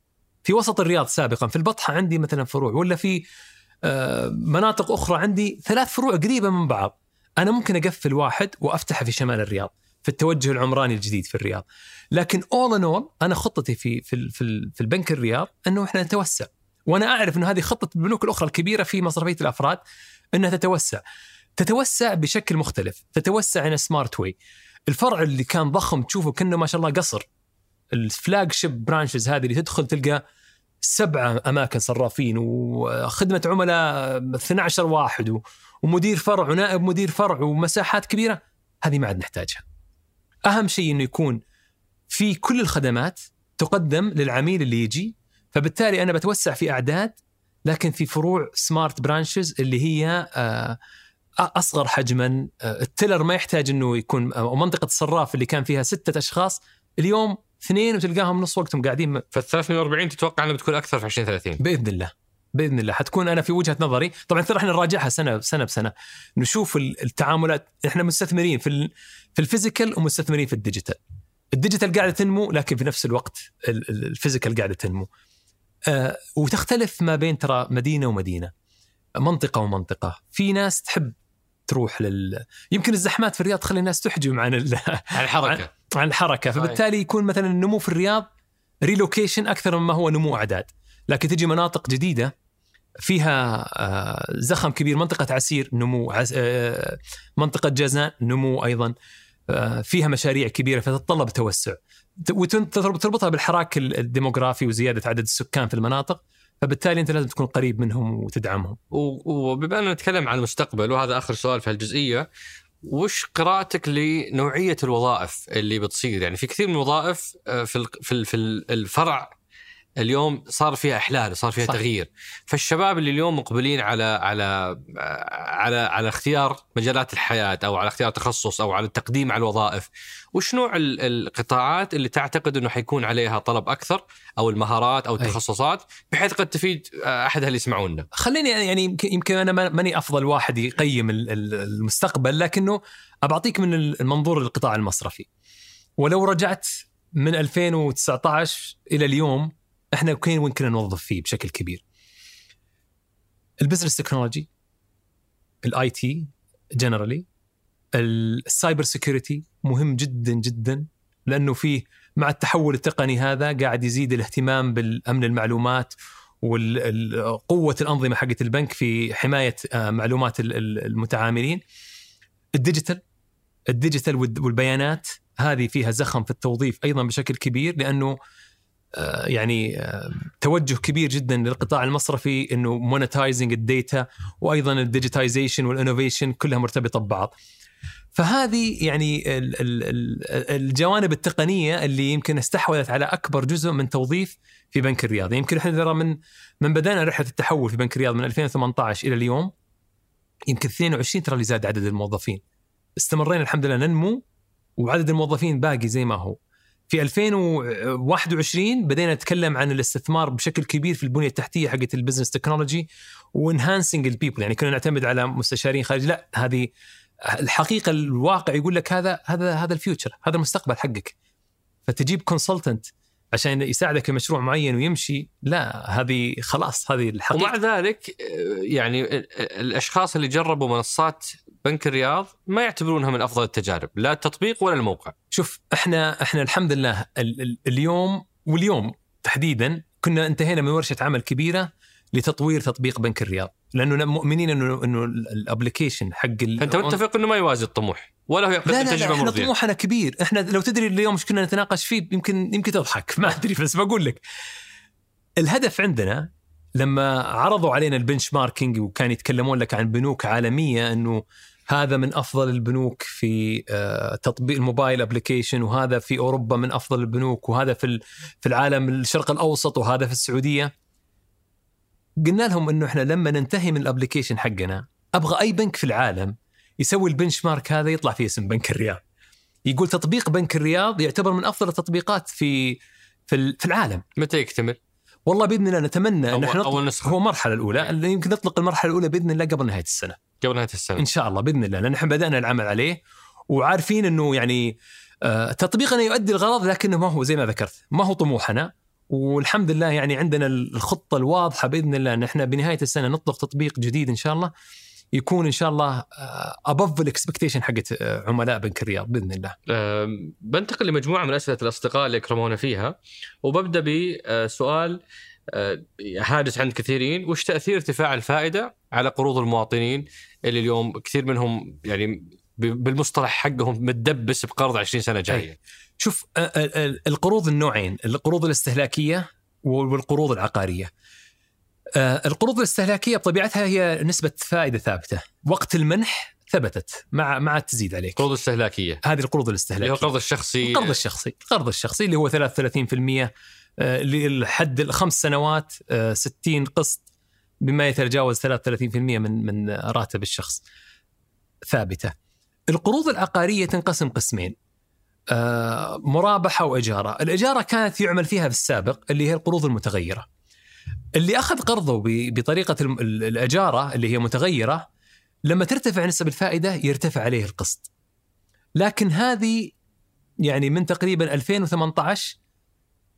في وسط الرياض سابقا في البطحة عندي مثلا فروع ولا في آه، مناطق أخرى عندي ثلاث فروع قريبة من بعض. أنا ممكن أقفل واحد وأفتحه في شمال الرياض في التوجه العمراني الجديد في الرياض. لكن اول ان اول أنا خطتي في في في, في البنك الرياض إنه إحنا نتوسع. وأنا أعرف إنه هذه خطة البنوك الأخرى الكبيرة في مصرفية الأفراد إنها تتوسع. تتوسع بشكل مختلف. تتوسع ان سمارت واي الفرع اللي كان ضخم تشوفه كأنه ما شاء الله قصر. ال flagship branches هذه اللي تدخل تلقى سبعة أماكن صرافين وخدمة عملاء 12 واحد ومدير فرع ونائب مدير فرع ومساحات كبيرة. هذه ما عاد نحتاجها. أهم شيء أنه يكون في كل الخدمات تقدم للعميل اللي يجي. فبالتالي أنا بتوسع في أعداد لكن في فروع smart branches اللي هي آه، أصغر حجما آه، ال teller ما يحتاج إنه يكون أو منطقه الصراف اللي كان فيها ستة أشخاص اليوم اثنين وتلقاهم نص وقتهم قاعدين فال 340 تتوقع إنها بتكون أكثر في 2030 بإذن الله بإذن الله. حتكون أنا في وجهة نظري. طبعا ترى إحنا نراجعها سنة سنة بسنة. نشوف التعاملات. إحنا مستثمرين في في ال physical ومستثمرين في ال digital. ال digital قاعدة تنمو لكن في نفس الوقت ال physical قاعدة تنمو. آه وتختلف ما بين ترى مدينة ومدينة منطقة ومنطقة. في ناس تحب تروح لل يمكن الزحمات في الرياض تخلي الناس تحجم عن ال... عن الحركه عن الحركه فبالتالي يكون مثلا النمو في الرياض relocation أكثر مما هو نمو أعداد. لكن تجي مناطق جديدة فيها آه، زخم كبير منطقة عسير نمو آه، منطقة جازان نمو أيضا آه، فيها مشاريع كبيرة فتتطلب توسع. وتربطها بالحراك الديموغرافي وزيادة عدد السكان في المناطق. فبالتالي انت لازم تكون قريب منهم وتدعمهم. وبما أننا نتكلم عن المستقبل وهذا آخر سؤال في هالجزئية وش قراءتك لنوعية الوظائف اللي بتصير؟ يعني في كثير من الوظائف آه، في في الفرع اليوم صار فيها أحلال صار فيها صح. تغيير. فالشباب اللي اليوم مقبلين على على على على اختيار مجالات الحياة أو على اختيار تخصص أو على التقديم على الوظائف وش نوع القطاعات اللي تعتقد إنه حيكون عليها طلب أكثر أو المهارات أو التخصصات بحيث قد تفيد أحد اللي يسمعونا؟ خليني يعني يمكن أنا ماني أفضل واحد يقيم المستقبل لكنه أبعطيك من المنظور القطاع المصرفي. ولو رجعت من 2019 إلى اليوم إحنا وين وين كنا نوظف فيه بشكل كبير. ال business technology ال IT generally ال cyber security مهم جدا جدا لأنه فيه مع التحول التقني هذا قاعد يزيد الاهتمام بالأمن المعلومات وقوه الأنظمة حقت البنك في حماية آه، معلومات المتعاملين. ال digital ال digital والبيانات هذه فيها زخم في التوظيف أيضا بشكل كبير لأنه يعني آه، توجه كبير جدا للقطاع المصرفي إنه monetizing ال data وأيضا الديجيتايزيشن والانوفيشن كلها مرتبطة ببعض. فهذه يعني الجوانب التقنية اللي يمكن استحوذت على أكبر جزء من توظيف في بنك الرياض، يمكن إحنا ترى من من بدأنا رحلة التحول في بنك الرياض من 2018 إلى اليوم يمكن 22 ترى اللي زاد عدد الموظفين. استمرينا الحمد لله ننمو وعدد الموظفين باقي زي ما هو. في 2021 بدينا نتكلم عن الاستثمار بشكل كبير في البنية التحتية حقت ال business technology و enhancing ال people يعني كنا نعتمد على مستشارين خارج. لا هذه الحقيقة الواقع يقول لك هذا هذا هذا ال future هذا المستقبل حقك. فتجيب consultant عشان يساعدك مشروع معين ويمشي لا هذه خلاص هذه الحقيقة. ومع ذلك يعني الأشخاص اللي جربوا منصات بنك الرياض ما يعتبرونها من أفضل التجارب لا التطبيق ولا الموقع. شوف إحنا إحنا الحمد لله اليوم واليوم تحديدا كنا انتهينا من ورشة عمل كبيرة لتطوير تطبيق بنك الرياض لأنه مؤمنين إنه إنه ال application حق أنت متفق إنه ما يوازي الطموح؟ ولا هو يقدم لا لا تجربه لا إحنا طموحنا كبير. إحنا لو تدري اليوم إيش كنا نتناقش فيه يمكن يمكن تضحك. ما أدري بس بقول لك. الهدف عندنا لما عرضوا علينا ال benchmarking وكان يتكلمون لك عن بنوك عالمية إنه هذا من أفضل البنوك في آه، تطبيق ال mobile application وهذا في أوروبا من أفضل البنوك وهذا في في العالم الشرق الأوسط وهذا في السعودية. قلنا لهم إنه إحنا لما ننتهي من الابلكيشن حقنا أبغى أي بنك في العالم يسوي البنش مارك هذا يطلع فيه اسم بنك الرياض. يقول تطبيق بنك الرياض يعتبر من أفضل التطبيقات في في, في العالم. متى يكتمل؟ والله بإذن الله نتمنى إن إحنا أول نسخة. هو المرحله الأولى اللي يمكن نطلق المرحلة الأولى بإذن الله قبل نهاية السنة. قبل نهاية السنة. إن شاء الله بإذن الله لأن إحنا بدأنا العمل عليه وعارفين إنه يعني آه تطبيقنا يؤدي الغرض لكنه ما هو زي ما ذكرت ما هو طموحنا. والحمد لله يعني عندنا الخطة الواضحة بإذن الله إن إحنا بنهاية السنة نطلق تطبيق جديد إن شاء الله. يكون إن شاء الله ابف الاكسبكتيشن حقت آه، عملاء بنك الرياض بإذن الله. أم، بنتقل لمجموعة من أسئلة الأصدقاء اللي اكرمونا فيها وببدأ بسؤال آه، حادث عند كثيرين وش تأثير ارتفاع الفائدة على قروض المواطنين اللي اليوم كثير منهم يعني بالمصطلح حقهم متدبس بقرض 20 سنة جاية. شوف آه، آه، آه، القروض النوعين القروض الاستهلاكية والقروض العقارية. آه، القروض الاستهلاكية بطبيعتها هي نسبة فائدة ثابتة، وقت المنح ثبتت مع مع تزيد عليك. قروض استهلاكية هذه القروض اللي هو الاستهلاكيه. القرض الشخصي القرض الشخصي، القرض الشخصي اللي هو 33% آه، للحد الخمس سنوات آه، 60 قسط بما يتجاوز 33% من من راتب الشخص ثابتة. القروض العقارية تنقسم قسمين. آه، مرابحة وإجارة، الإجارة كانت يعمل فيها في السابق اللي هي القروض المتغيرة. اللي أخذ قرضه بطريقة الأجارة اللي هي متغيرة لما ترتفع نسب الفائدة يرتفع عليه القسط. لكن هذه يعني من تقريبا 2018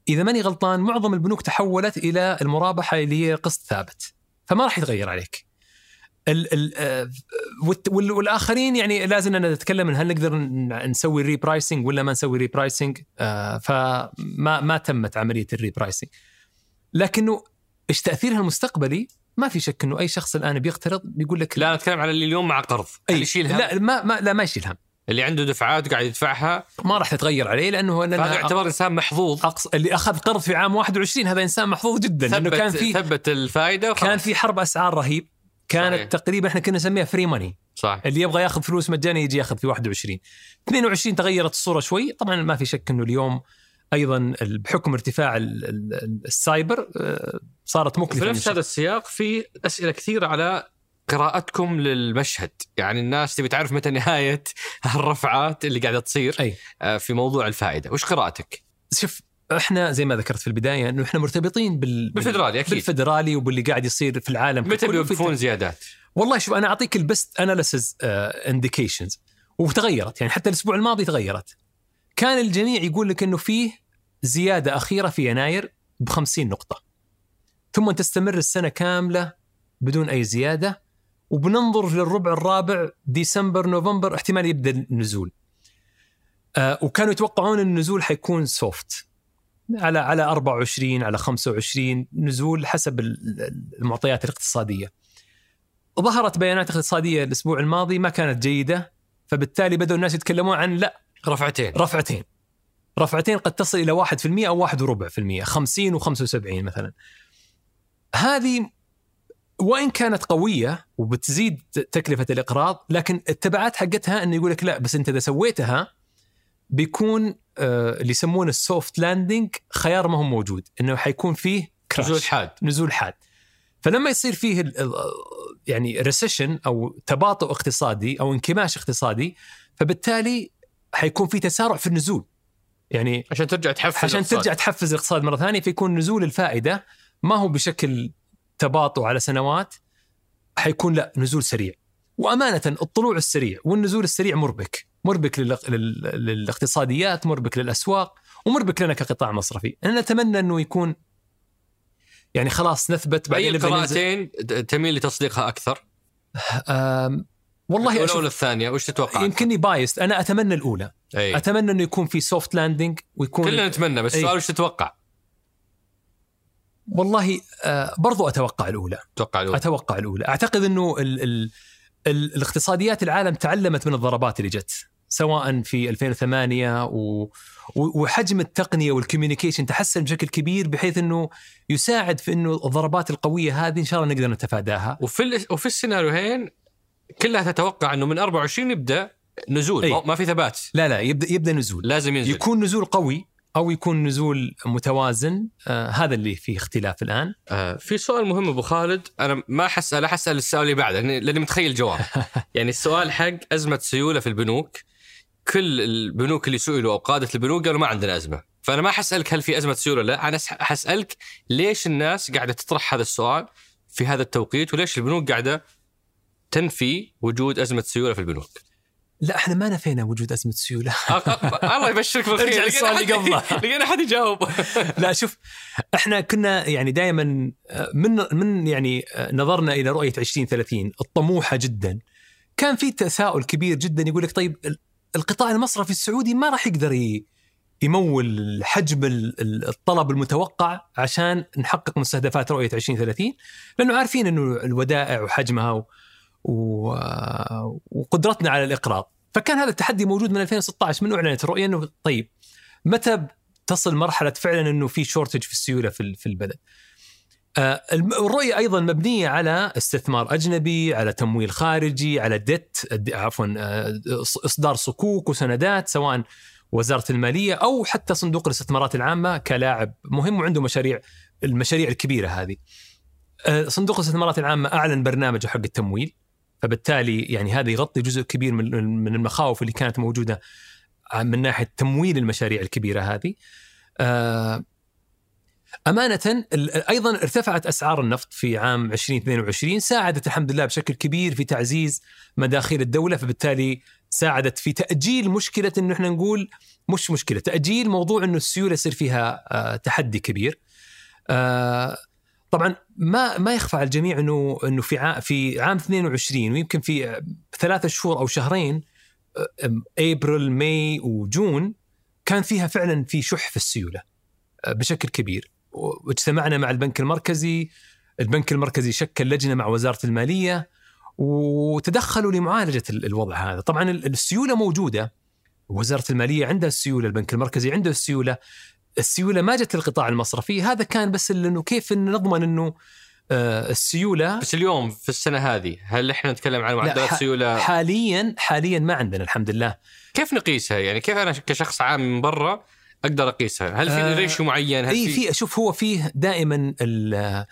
إذا ماني غلطان معظم البنوك تحولت إلى المرابحة اللي هي قسط ثابت فما راح يتغير عليك. ال ال آه، والآخرين يعني لازم نتكلم هل نقدر نسوي repricing ولا ما نسوي repricing آه فما ما تمت عملية ال repricing. لكنه إيش تأثيرها المستقبلي؟ ما في شك إنه أي شخص الآن بيقترض بيقول لك لا. نتكلم على اللي اليوم مع قرض اللي يشيل هم. لا ما, ما لا ما يشيل هم. اللي عنده دفعات وقاعد يدفعها. ما راح تتغير عليه لأنه لأنها يعتبر إنسان محظوظ. أقص... اللي أخذ قرض في عام 21 هذا إنسان محظوظ جدا. لأنه ثبت كان في ثبت الفائدة وخلاص. كان في حرب أسعار رهيب. كانت صحيح. تقريبا إحنا كنا نسميها free money صح. اللي يبغى ياخذ فلوس مجانية يجي ياخذ في 21 22 تغيرت الصورة شوي. طبعا ما في شك إنه اليوم أيضا بحكم ارتفاع ال- ال- السايبور آه، صارت في مكلفه نفس للشخص. هذا السياق في أسئلة كثيرة على قراءتكم للمشهد. يعني الناس تبي تعرف متى نهاية الرفعات اللي قاعدة تصير أي. آه، في موضوع الفائدة. وش قراءتك؟ شوف إحنا زي ما ذكرت في البداية إنه إحنا مرتبطين بال بالفدرالي أكيد. بالفدرالي وباللي قاعد يصير في العالم متى بيوقفون زيادات؟ والله شوف أنا أعطيك ال best analysis indications وتغيرت. يعني حتى الأسبوع الماضي تغيرت. كان الجميع يقول لك إنه فيه زيادة أخيرة في يناير ب 50 نقطة. ثم تستمر السنة كاملة بدون أي زيادة وبننظر للربع الرابع ديسمبر نوفمبر احتمال يبدأ النزول. آه وكانوا يتوقعون النزول حيكون soft على على 24 على 25 نزول حسب ال- ال- المعطيات الاقتصادية. ظهرت بيانات اقتصادية الأسبوع الماضي ما كانت جيدة فبالتالي بدأوا الناس يتكلمون عن لا رفعتين. رفعتين. رفعتين قد تصل إلى 1% أو 1 وربع في المية 50 و75 مثلا. هذه وإن كانت قوية وبتزيد تكلفة الإقراض لكن التبعات حقتها إنه يقول لك لا بس أنت إذا سويتها بيكون آه اللي يسمونه ال soft landing خيار ما هو موجود إنه حيكون فيه crash نزول حاد نزول حاد. فلما يصير فيه يعني ريسيشن أو تباطؤ اقتصادي أو انكماش اقتصادي فبالتالي حيكون في تسارع في النزول. يعني عشان ترجع تحفز عشان الاقتصاد. ترجع تحفز الاقتصاد مرة ثانية فيكون نزول الفائدة ما هو بشكل تباطؤ على سنوات حيكون لا نزول سريع. وأمانة الطلوع السريع والنزول السريع مربك. مربك لل... لل... للاقتصاديات مربك للأسواق ومربك لنا كقطاع مصرفي. أنا نتمنى أنه يكون يعني خلاص نثبت أي بعدين ننزل. القراءتين تميل لتصديقها أكثر؟ والله الأولى ولا الثانية وش تتوقع يمكنني biased. أنا أتمنى الأولى. أي. أتمنى أنه يكون في soft landing ويكون كلنا نتمنى بس أي. السؤال وش تتوقع؟ والله آه برضو أتوقع الأولى. تتوقع الأولى. أتوقع الأولى. أعتقد إنه ال ال ال الاقتصاديات العالم تعلمت من الضربات اللي جت سواء في 2008 و وحجم التقنية والكوميونيكيشن تحسن بشكل كبير بحيث إنه يساعد في إنه الضربات القوية هذه إن شاء الله نقدر نتفاداها. وفي ال- وفي السيناريوهين كلها تتوقع إنه من 24 يبدأ نزول أي. ما في ثبات. لا لا يبدا يبدأ نزول. لازم ينزل. يكون نزول قوي أو يكون نزول متوازن آه هذا اللي فيه اختلاف الآن. آه في سؤال مهم أبو خالد. أنا ما حسأل حسأل السؤال اللي بعده لاني متخيل الجواب يعني السؤال حق أزمة سيولة في البنوك. كل البنوك اللي سئلوا أو قادة البنوك قالوا ما عندنا أزمة. فأنا ما حسألك هل في أزمة سيولة لا. أنا حسألك ليش الناس قاعدة تطرح هذا السؤال في هذا التوقيت وليش البنوك قاعدة تنفي وجود أزمة سيولة في البنوك. لا إحنا ما نفينا وجود أزمة سيولة. الله يبشرك بالخير. ارجع للسؤال اللي قبله. لقينا حد يجاوب. لا شوف إحنا كنا يعني دائما من من يعني نظرنا إلى رؤية 2030 الطموحة جدا. كان في تساؤل كبير جدا يقول لك طيب ال- القطاع المصرفي السعودي ما راح يقدر يمول حجم ال- ال- الطلب المتوقع عشان نحقق مستهدفات رؤية 2030 لأنه عارفين إنه الودائع وحجمها و... وقدرتنا على الاقراض فكان هذا التحدي موجود من 2016 من أعلنت الرؤيه إنه طيب متى تصل مرحلة فعلا إنه في شورتج في السيولة في ال- في البلد؟ آه، الرؤية أيضا مبنية على استثمار أجنبي على تمويل خارجي على ديت عفوا آه، إصدار صكوك وسندات سواء وزارة المالية أو حتى صندوق الاستثمارات العامة كلاعب مهم وعنده مشاريع المشاريع الكبيرة هذه. آه، صندوق الاستثمارات العامة أعلن برنامجه حق التمويل. فبالتالي يعني هذا يغطي جزء كبير من من المخاوف اللي كانت موجودة من ناحية تمويل المشاريع الكبيرة هذه. آه، أمانة أيضا ارتفعت أسعار النفط في عام 2022 ساعدت الحمد لله بشكل كبير في تعزيز مداخيل الدولة فبالتالي ساعدت في تأجيل مشكلة أنه إحنا نقول مش مشكلة تأجيل موضوع أنه السيولة يصير فيها آه، تحدي كبير آه، طبعا ما ما يخفى على الجميع إنه إنه في عام في عام 22 ويمكن في ثلاثة شهور أو شهرين ابريل ماي وجون كان فيها فعلا في شح في السيولة آه، بشكل كبير. واجتمعنا مع البنك المركزي البنك المركزي شكل لجنة مع وزارة المالية وتدخلوا لمعالجة ال- الوضع هذا. طبعا ال- السيولة موجودة وزارة المالية عندها السيولة البنك المركزي عنده السيولة. السيولة ما جت للقطاع المصرفي هذا كان بس إنه كيف إن نضمن إنه آه، السيولة بس اليوم في السنة هذه هل إحنا نتكلم عن معدلات سيوله حاليا حاليا ما عندنا الحمد لله. كيف نقيسها؟ يعني كيف أنا كشخص عام من برا أقدر أقيسها؟ هل في آه، ريشيو معين؟ هل اي في شوف هو فيه دائما آه،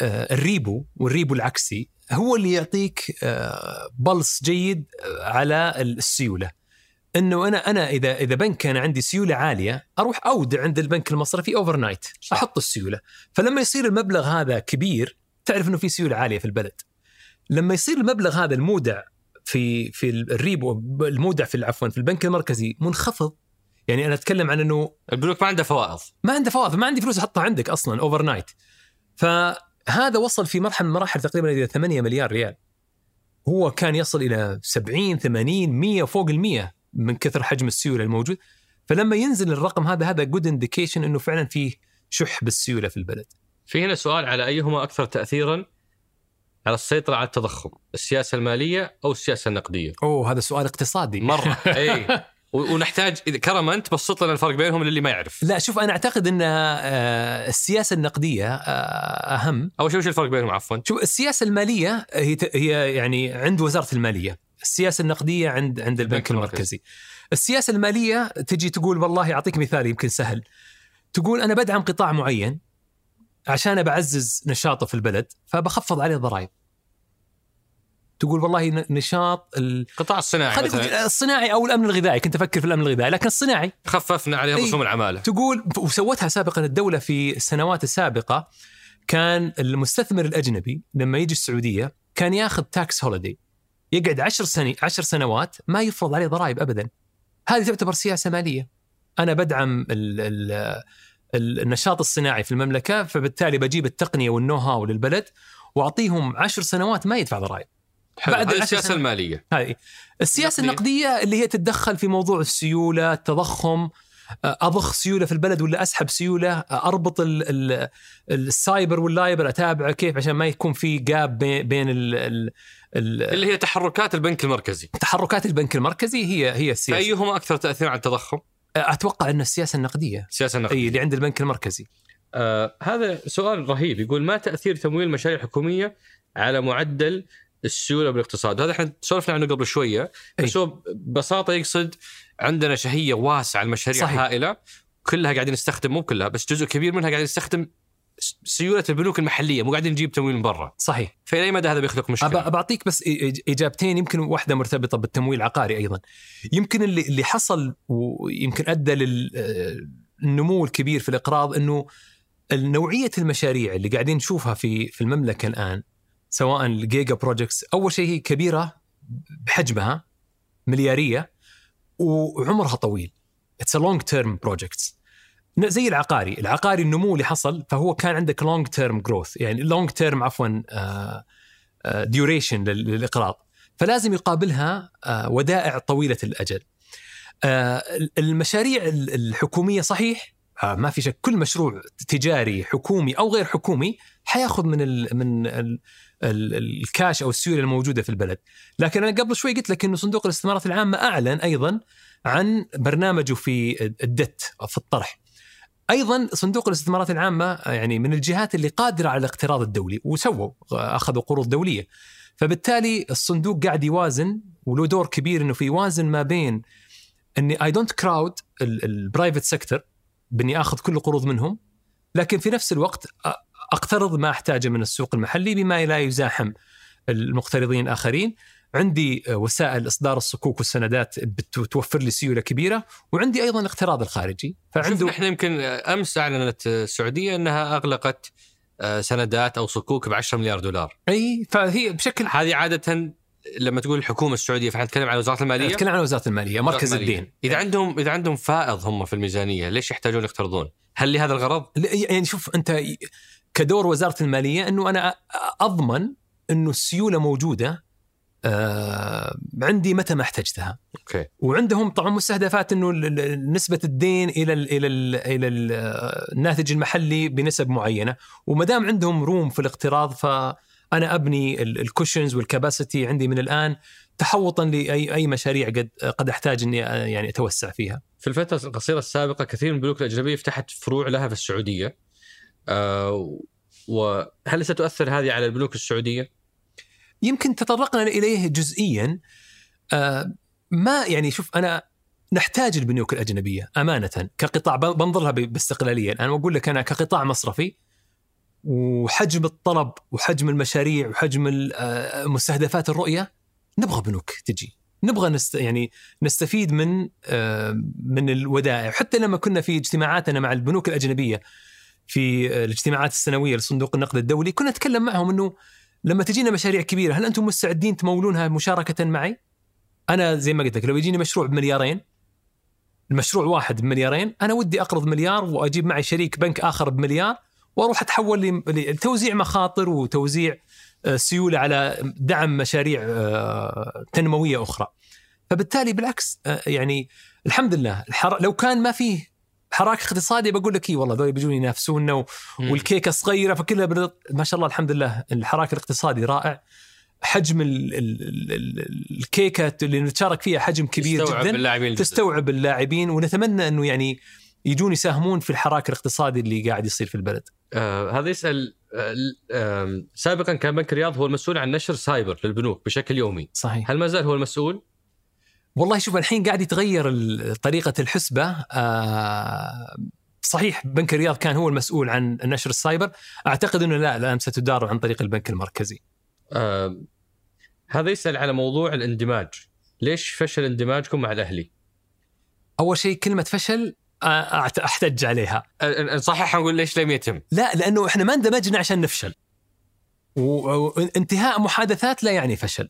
الريبو والريبو العكسي هو اللي يعطيك pulse جيد على السيولة. إنه أنا أنا اذا إذا بنك كان عندي سيولة عالية أروح أودع عند البنك المصرفي overnight. أحط السيولة. فلما يصير المبلغ هذا كبير تعرف إنه في سيولة عالية في البلد. لما يصير المبلغ هذا المودع في في الريبو المودع في عفوا في البنك المركزي منخفض. يعني أنا أتكلم عن إنه البنوك ما عندها فوائض. ما عنده فوائض ما عندي فلوس أحطها عندك أصلا overnight فهذا وصل في مرحلة من المراحل تقريبا إلى 8 مليار ريال. هو كان يصل إلى 70 80 100 فوق ال 100 من كثر حجم السيولة الموجود. فلما ينزل الرقم هذا هذا good indication إنه فعلا فيه شح بالسيوله في البلد. في هنا سؤال على أيهما أكثر تاثيرا على السيطرة على التضخم السياسة المالية أو السياسة النقدية؟ أوه هذا سؤال اقتصادي. مرة اي ونحتاج كرما أنت تبسط لنا الفرق بينهم للي ما يعرف. لا شوف أنا أعتقد إن آه، السياسة النقدية آه، أهم. اول شيء وش الفرق بينهم عفوا؟ شوف السياسة المالية هي هي يعني عند وزارة المالية، السياسة النقدية عند عند البنك المركزي. السياسة المالية تجي تقول والله اعطيك مثال يمكن سهل. تقول أنا بدعم قطاع معين عشان بعزز نشاطه في البلد فبخفض عليه ضرائب. تقول والله نشاط ال- القطاع الصناعي مثلا الصناعي أو الأمن الغذائي كنت أفكر في الأمن الغذائي لكن الصناعي خففنا عليه إي. رسوم العمالة تقول وسوتها سابقا الدولة في السنوات السابقة كان المستثمر الأجنبي لما يجي السعودية كان ياخذ tax holiday يقعد عشر سني عشر سنوات ما يفرض عليه ضرائب ابدا هذه تعتبر سياسة مالية أنا بدعم ال ال ال- النشاط الصناعي في المملكة فبالتالي بجيب التقنية وال know-how للبلد وأعطيهم عشر سنوات ما يدفع ضرائب. بعد السياسة. المالية هذه السياسة النقدية. النقدية اللي هي تتدخل في موضوع السيولة التضخم أضخ سيولة في البلد ولا أسحب سيولة أربط ال ال ال SAIBOR وال LIBOR اتابعه كيف عشان ما يكون في gap بين ال اللي هي تحركات البنك المركزي. تحركات البنك المركزي هي هي السياسة. فأيهما أكثر تأثير على التضخم؟ أتوقع أن السياسة النقدية. السياسة النقدية. أي اللي عند البنك المركزي. آه هذا سؤال رهيب. يقول ما تأثير تمويل المشاريع الحكومية على معدل السيولة بالاقتصاد؟ هذا إحنا سولفنا عنه قبل شوية بس أي. هو ببساطة يقصد عندنا شهية واسعة المشاريع صحيح. هائلة كلها قاعدين نستخدم مو كلها بس جزء كبير منها قاعدين نستخدم سيولة البنوك المحلية مو قاعدين نجيب تمويل من برا. صحيح. فإلى أي مدى هذا بيخلق أب- مشكله؟ بعطيك بس إجابتين يمكن واحدة مرتبطة بالتمويل العقاري أيضا. يمكن اللي اللي حصل ويمكن أدى للنمو الكبير في الإقراض إنه نوعيه المشاريع اللي قاعدين نشوفها في في المملكة الآن سواء ال giga projects أول شيء هي كبيرة بحجمها مليارية وعمرها طويل. it's long term projects زي العقاري. العقاري النمو اللي حصل فهو كان عندك long term growth يعني long term عفوا duration للإقراض. فلازم يقابلها آه، ودائع طويلة الأجل. آه، المشاريع الحكومية صحيح آه، ما في شك كل مشروع تجاري حكومي أو غير حكومي حياخذ من ال من ال الكاش أو السيولة الموجودة في البلد، لكن أنا قبل شوي قلت لك إنه صندوق الاستثمارات العامه أعلن أيضا عن برنامجه في الدت في الطرح. أيضا صندوق الاستثمارات العامة يعني من الجهات اللي قادرة على الاقتراض الدولي وسووا أخذوا قروض دولية. فبالتالي الصندوق قاعد يوازن وله دور كبير إنه في يوازن ما بين إني I don't crowd ال private sector بإني آخذ كل القروض منهم لكن في نفس الوقت أقترض ما أحتاجه من السوق المحلي بما لا يزاحم المقترضين الآخرين عندي وسائل إصدار الصكوك والسندات بتوفر لي سيولة كبيرة وعندي أيضا الاقتراض الخارجي فعنده إحنا يمكن أمس أعلنت السعودية إنها أغلقت آه، سندات أو صكوك ب 10 مليار دولار أي فهي بشكل هذه عادة لما تقول الحكومة السعودية فإحنا نتكلم عن وزارة المالية نتكلم عن وزارة المالية مركز المالية. الدين إذا عندهم إذا عندهم فائض هم في الميزانية ليش يحتاجون يقترضون؟ هل لهذا الغرض؟ يعني شوف أنت كدور وزارة المالية أنه أنا أضمن أنه السيولة موجودة آه عندي متى ما احتجتها okay وعندهم طبعا مستهدفات إنه نسبة الدين إلى ال إلى ال إلى ال الناتج المحلي بنسب معينة وما دام عندهم room في الاقتراض فأنا أبني ال cushions وال capacity عندي من الآن تحوطا لاي أي مشاريع قد قد أحتاج إني يعني أتوسع فيها. في الفترة القصيرة السابقة كثير من البنوك الأجنبية فتحت فروع لها في السعودية. آه وهل ستؤثر هذه على البنوك السعودية؟ يمكن تطرقنا إليه جزئيا. آه ما يعني شوف أنا نحتاج البنوك الأجنبية أمانة كقطاع بنظر لها باستقلالية. أنا أقول لك أنا كقطاع مصرفي وحجم الطلب وحجم المشاريع وحجم آه، مستهدفات الرؤية نبغى بنوك تجي. نبغى نست يعني نستفيد من آه، من الودائع. حتى لما كنا في اجتماعاتنا مع البنوك الأجنبية في الاجتماعات السنوية لصندوق النقد الدولي كنا نتكلم معهم إنه لما تجينا مشاريع كبيرة هل أنتم مستعدين تمولونها مشاركة معي؟ أنا زي ما قلت لك لو يجيني مشروع بمليارين المشروع واحد بمليارين أنا ودي أقرض مليار وأجيب معي شريك بنك آخر بمليار وأروح أتحول لتوزيع مخاطر وتوزيع آه، سيولة على دعم مشاريع آه، تنموية أخرى. فبالتالي بالعكس آه، يعني الحمد لله لو كان ما فيه حراك اقتصادي بقول لك اي والله ذول بيجون ينافسونا والكيكة صغيرة فكلها ما شاء الله الحمد لله الحراك الاقتصادي رائع حجم ال ال ال الكيكة اللي نتشارك فيها حجم كبير تستوعب جدا اللاعبين تستوعب اللاعبين ونتمنى إنه يعني يجون يساهمون في الحراك الاقتصادي اللي قاعد يصير في البلد. آه هذا يسأل آه آه سابقا كان بنك الرياض هو المسؤول عن نشر SAIBOR للبنوك بشكل يومي. صحيح. هل ما زال هو المسؤول؟ والله شوف الحين قاعد يتغير طريقة الحسبة. آه صحيح بنك الرياض كان هو المسؤول عن نشر ال SAIBOR. أعتقد أنه لا الآن ستدار عن طريق البنك المركزي. آه هذا يسأل على موضوع الاندماج. ليش فشل اندماجكم مع الأهلي؟ أول شيء كلمة فشل آه، أحتج عليها. صحيح نقول ليش لم يتم؟ لا لأنه إحنا ما اندمجنا عشان نفشل. وانتهاء محادثات لا يعني فشل.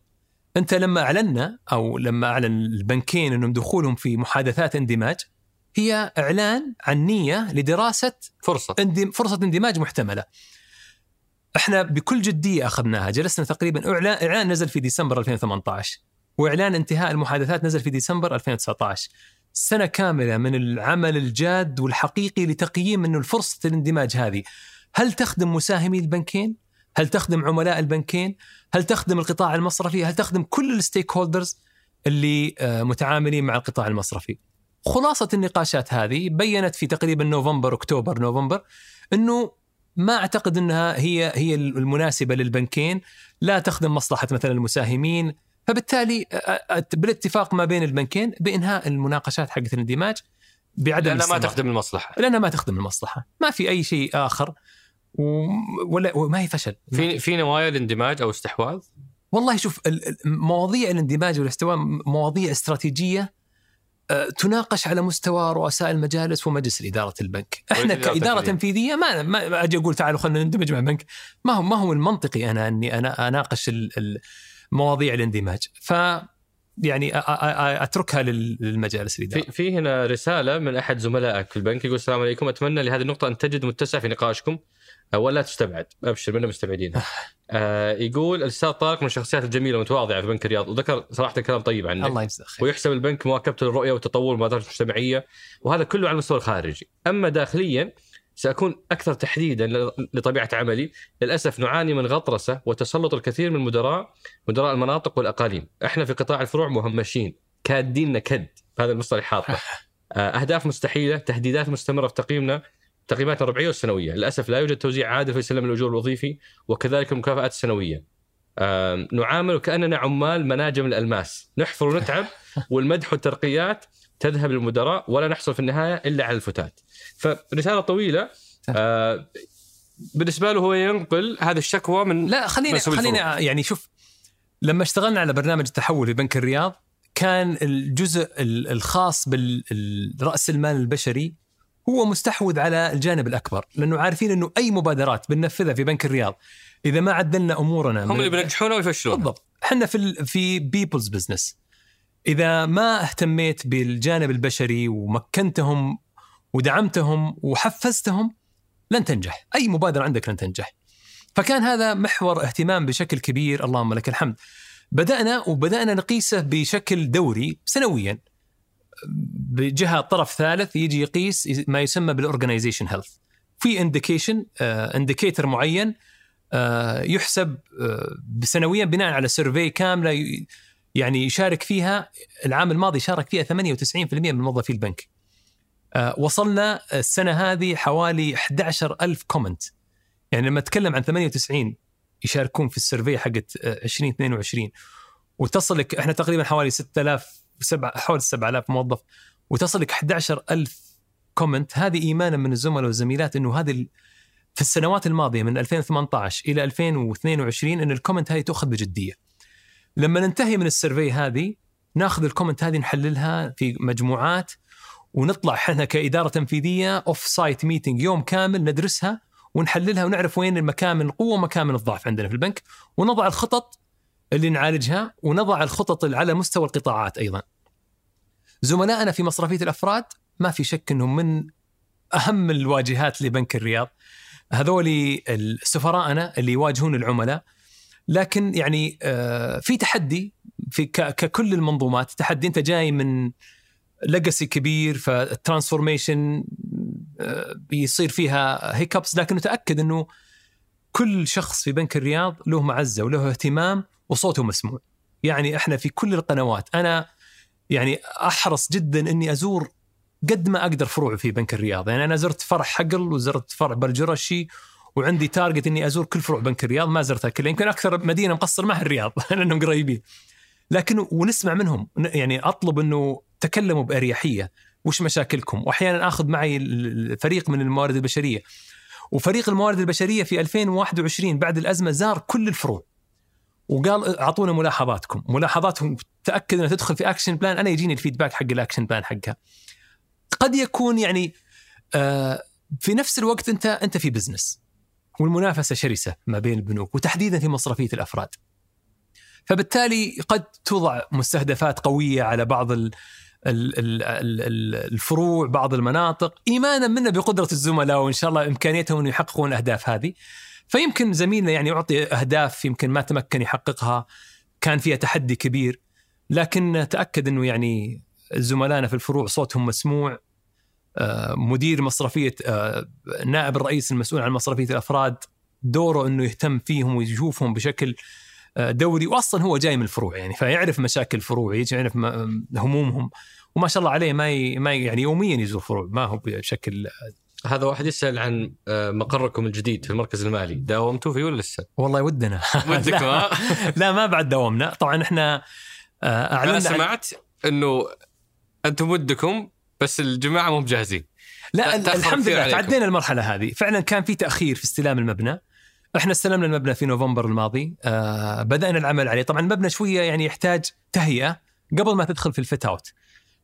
أنت لما اعلنا أو لما أعلن البنكين أنهم دخولهم في محادثات اندماج هي إعلان عن نية لدراسة فرصة اندم فرصة اندماج محتملة. إحنا بكل جدية أخذناها، جلسنا تقريبا اعلان إعلان نزل في ديسمبر 2018 وإعلان انتهاء المحادثات نزل في ديسمبر 2019. سنة كاملة من العمل الجاد والحقيقي لتقييم إنه فرصه الاندماج هذه هل تخدم مساهمي البنكين؟ هل تخدم عملاء البنكين؟ هل تخدم القطاع المصرفي؟ هل تخدم كل ال stakeholders اللي آه، متعاملين مع القطاع المصرفي؟ خلاصة النقاشات هذه بينت في تقريبا نوفمبر أكتوبر نوفمبر إنه ما أعتقد إنها هي هي المناسبة للبنكين، لا تخدم مصلحة مثلا المساهمين، فبالتالي آه، آه، بالاتفاق ما بين البنكين بإنهاء المناقشات حقت الاندماج بعدم لأنها ما تخدم المصلحة. لأنها ما تخدم المصلحة. ما في أي شيء آخر. ولا وما هي فشل. في في نوايا الاندماج أو استحواذ؟ والله شوف مواضيع الاندماج والاستواء مواضيع استراتيجية آه، تناقش على مستوى رؤساء المجالس ومجلس اداره البنك، إحنا كإدارة تنفيذية ما ما أجي أقول تعالوا خلينا نندمج مع البنك، ما هو ما هو المنطقي أنا إني أنا أناقش مواضيع الاندماج، ف يعني أتركها لل- للمجالس الإدارة. في هنا رسالة من أحد زملائك في البنك يقول السلام عليكم. أتمنى لهذه النقطة أن تجد متسع في نقاشكم. ولا تستبعد. أبشر منا مستبعدينها آه. يقول الأستاذ طارق من الشخصيات الجميلة والمتواضعه في بنك الرياض. وذكر صراحة كلام طيب عنك الله يجزاك خير. ويحسب البنك مواكبته للرؤيه والتطور والمبادرات المجتمعية. وهذا كله على المستوى الخارجي، أما داخليا سأكون أكثر تحديدا لطبيعة عملي، للأسف نعاني من غطرسة وتسلط الكثير من المدراء مدراء المناطق والأقاليم، إحنا في قطاع الفروع مهمشين. كادين كد هذا المصطلح حاطه. آه، أهداف مستحيلة، تهديدات مستمرة في تقييمنا. تقييماتنا الربعيه والسنوية، للأسف لا يوجد توزيع عادل في سلم الأجور الوظيفي وكذلك المكافآت السنوية. نعامل وكاننا عمال مناجم الألماس، نحفر ونتعب والمدح والترقيات تذهب للمدراء ولا نحصل في النهاية إلا على الفتات. فرسالة طويلة آه بالنسبة له هو ينقل هذه الشكوى من لا خلينا مسؤول خلينا يعني شوف لما اشتغلنا على برنامج التحول في بنك الرياض كان الجزء ال- الخاص بالرأس المال البشري هو مستحوذ على الجانب الأكبر لأنه عارفين أنه أي مبادرات بننفذها في بنك الرياض إذا ما عدلنا أمورنا هم اللي بينجحونه ويفشلون بالضبط. إحنا في ال في people's business إذا ما اهتميت بالجانب البشري ومكنتهم ودعمتهم وحفزتهم لن تنجح. أي مبادرة عندك لن تنجح. فكان هذا محور اهتمام بشكل كبير اللهم لك الحمد. بدأنا وبدأنا نقيسه بشكل دوري سنويا. بجهة طرف ثالث يجي يقيس ما يسمى بال organization health في indication indicator معين آه، يحسب آه، سنويا بناء على survey كاملة يعني يشارك فيها. العام الماضي شارك فيها 98% من موظفي البنك. آه، وصلنا السنة هذه حوالي 11 ألف comment يعني لما أتكلم عن 98 يشاركون في ال survey حقت آه، 2022 وتصل لك إحنا تقريبا حوالي 6000 سبع حوالي 7000 موظف وتصل لك 11 ألف comment هذه إيمانا من الزملاء والزميلات أنه هذه في السنوات الماضية من 2018 إلى 2022 أن ال comment هذه تؤخذ بجدية. لما ننتهي من ال survey هذه ناخذ ال comment هذه نحللها في مجموعات ونطلع إحنا كإدارة تنفيذية offsite meeting يوم كامل ندرسها ونحللها ونعرف وين المكامن القوه ومكامن الضعف عندنا في البنك ونضع الخطط اللي نعالجها ونضع الخطط على مستوى القطاعات أيضا. زملائنا في مصرفية الأفراد ما في شك إنهم من أهم الواجهات لبنك الرياض. هذول سفراءنا اللي يواجهون العملاء لكن يعني آه، في تحدي في ككل المنظومات تحدي أنت جاي من legacy كبير فال transformation بيصير فيها hiccups لكن تاكد إنه كل شخص في بنك الرياض له معزة وله اهتمام وصوته مسموع. يعني إحنا في كل القنوات أنا يعني أحرص جدا إني أزور قد ما أقدر فروع في بنك الرياض، يعني أنا زرت فرع حقل وزرت فرع برجرشي وعندي تارجت إني أزور كل فروع بنك الرياض ما زرتها كلها. يمكن أكثر مدينة مقصر معها الرياض لأنهم قريبين. لكن ونسمع منهم يعني أطلب إنه تكلموا بأريحية وش مشاكلكم؟ واحيانا آخذ معي الفريق من الموارد البشرية. وفريق الموارد البشرية في 2021 بعد الأزمة زار كل الفروع. وقال أعطونا ملاحظاتكم. ملاحظاتهم تأكد إنها تدخل في action plan أنا يجيني ال feedback حق ال action plan حقها. قد يكون يعني آه في نفس الوقت أنت أنت في business والمنافسة شرسة ما بين البنوك وتحديدا في مصرفية الأفراد. فبالتالي قد توضع مستهدفات قوية على بعض ال ال ال ال الفروع بعض المناطق ايمانا منا بقدرة الزملاء وإن شاء الله إمكانيتهم أن يحققون الاهداف هذه. فيمكن زميلنا يعني يعطي أهداف يمكن ما تمكن يحققها كان فيها تحدي كبير لكن تأكد إنه يعني زملائنا في الفروع صوتهم مسموع مدير مصرفية نائب الرئيس المسؤول عن مصرفية الأفراد دوره إنه يهتم فيهم ويشوفهم بشكل دوري واصلا هو جاي من الفروع يعني فيعرف مشاكل الفروع يعرف همومهم وما شاء الله عليه ما. ما يعني يوميا يزور فروع ما هو بشكل هذا واحد يسأل عن مقركم الجديد في المركز المالي. داومتوا فيه ولا لسه؟ والله ودنا. ودك لا, لا ما بعد داومنا. طبعا إحنا أعلنا أنا سمعت إنه أنتم ودكم بس الجماعة مو بجاهزين. لا الحمد لله تعدينا المرحلة هذه. فعلا كان في تأخير في استلام المبنى. إحنا استلمنا المبنى في نوفمبر الماضي آه بدأنا العمل عليه. طبعا المبنى شوية يعني يحتاج تهيئة قبل ما تدخل في الفيت أوت.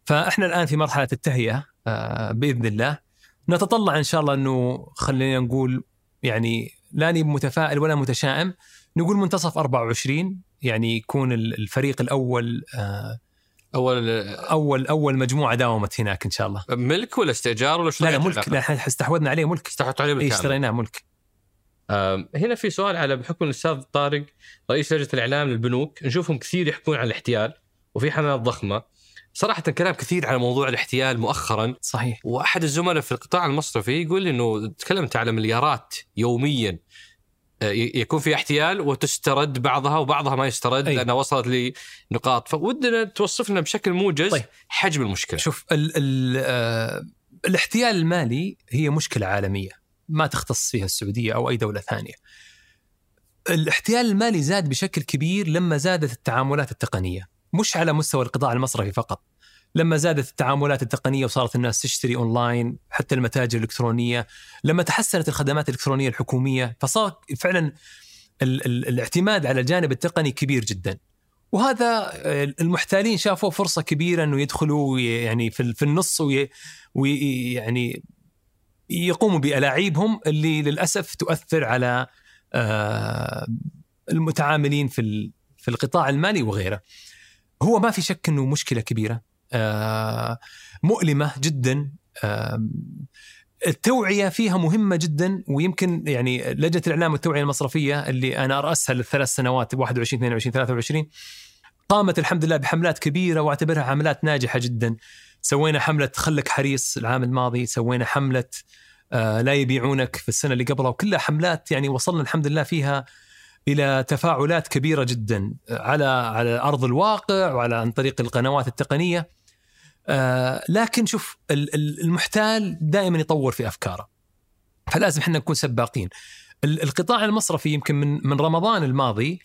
فإحنا الآن في مرحلة التهيئة آه بإذن الله. نتطلع إن شاء الله إنه خلينا نقول يعني لاني متفائل ولا متشائم. نقول منتصف 24 يعني يكون ال- الفريق الأول آه، أول أول أول مجموعة داومت هناك إن شاء الله. ملك ولا استئجار ولا لا لا ملك؟ لا استحوذنا عليه ملك. استحوذت عليه إيه بالكامل. اشتريناه ملك. هنا في سؤال على بحكم الأستاذ طارق رئيس لجنة الإعلام للبنوك. نشوفهم كثير يحكون عن الاحتيال وفي حملات ضخمة. صراحة كلام كثير على موضوع الاحتيال مؤخرا صحيح وأحد الزملاء في القطاع المصرفي يقول إنه تكلمت على مليارات يوميا آه، يكون في احتيال وتسترد بعضها وبعضها ما يسترد أي. لأنها وصلت لنقاط فودنا توصف لنا بشكل موجز طيب. حجم المشكلة شوف ال ال آه الاحتيال المالي هي مشكلة عالمية ما تختص فيها السعودية أو أي دولة ثانية. الاحتيال المالي زاد بشكل كبير لما زادت التعاملات التقنية، مش على مستوى القطاع المصرفي فقط. لما زادت التعاملات التقنية وصارت الناس تشتري أونلاين، حتى المتاجر الإلكترونية، لما تحسنت الخدمات الإلكترونية الحكومية، فصار فعلا ال ال الاعتماد على الجانب التقني كبير جدا. وهذا المحتالين شافوا فرصة كبيرة إنه يدخلوا وي- يعني في في النص ويعني يقوموا بألاعيبهم اللي للأسف تؤثر على آه، المتعاملين في في القطاع المالي وغيره. هو ما في شك إنه مشكلة كبيرة. آه، مؤلمة جدا. آه، التوعية فيها مهمة جدا ويمكن يعني لجنة الإعلام والتوعية المصرفية اللي أنا أرأسها للثلاث سنوات 21 22 23 قامت الحمد لله بحملات كبيرة واعتبرها حملات ناجحة جدا. سوينا حملة خلك حريص العام الماضي سوينا حملة آه، لا يبيعونك في السنة اللي قبلها وكلها حملات يعني وصلنا الحمد لله فيها إلى تفاعلات كبيرة جدا على على أرض الواقع وعلى عن طريق القنوات التقنية. آه، لكن شوف ال- ال- المحتال دائما يطور في أفكاره. فلازم إحنا نكون سباقين. ال- القطاع المصرفي يمكن من من رمضان الماضي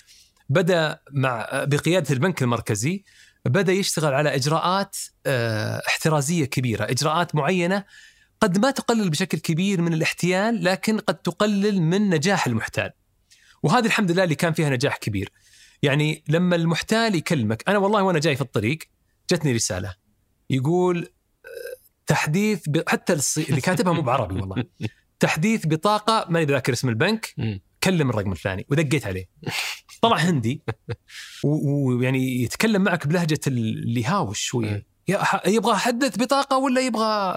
بدأ مع بقيادة البنك المركزي بدأ يشتغل على إجراءات آه، احترازية كبيرة إجراءات معينة قد ما تقلل بشكل كبير من الاحتيال لكن قد تقلل من نجاح المحتال. وهذه الحمد لله اللي كان فيها نجاح كبير. يعني لما المحتال يكلمك أنا والله وأنا جاي في الطريق جتني رسالة يقول آه، تحديث ب... حتى اللي كاتبها مو بعربي والله. تحديث بطاقة ماني بذاكر اسم البنك. كلم الرقم الفلاني ودقيت عليه. طلع هندي و- ويعني يتكلم معك بلهجة اللي هاوش شوية. يبغى احدث بطاقة ولا يبغى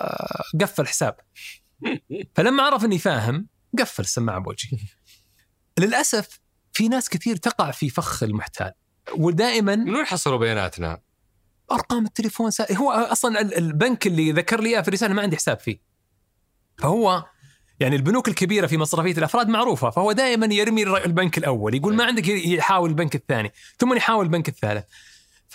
قفل حساب؟ فلما عرف إني فاهم قفل السماعة بوجهي. للأسف في ناس كثير تقع في فخ المحتال ودائما من وين حصلوا بياناتنا؟ أرقام التليفون سا... هو أصلا ال- البنك اللي ذكر لي إياه في الرسالة ما عندي حساب فيه. فهو يعني البنوك الكبيرة في مصرفية الأفراد معروفة فهو دائما يرمي البنك الأول يقول ما عندك يحاول البنك الثاني ثم يحاول البنك الثالث. ف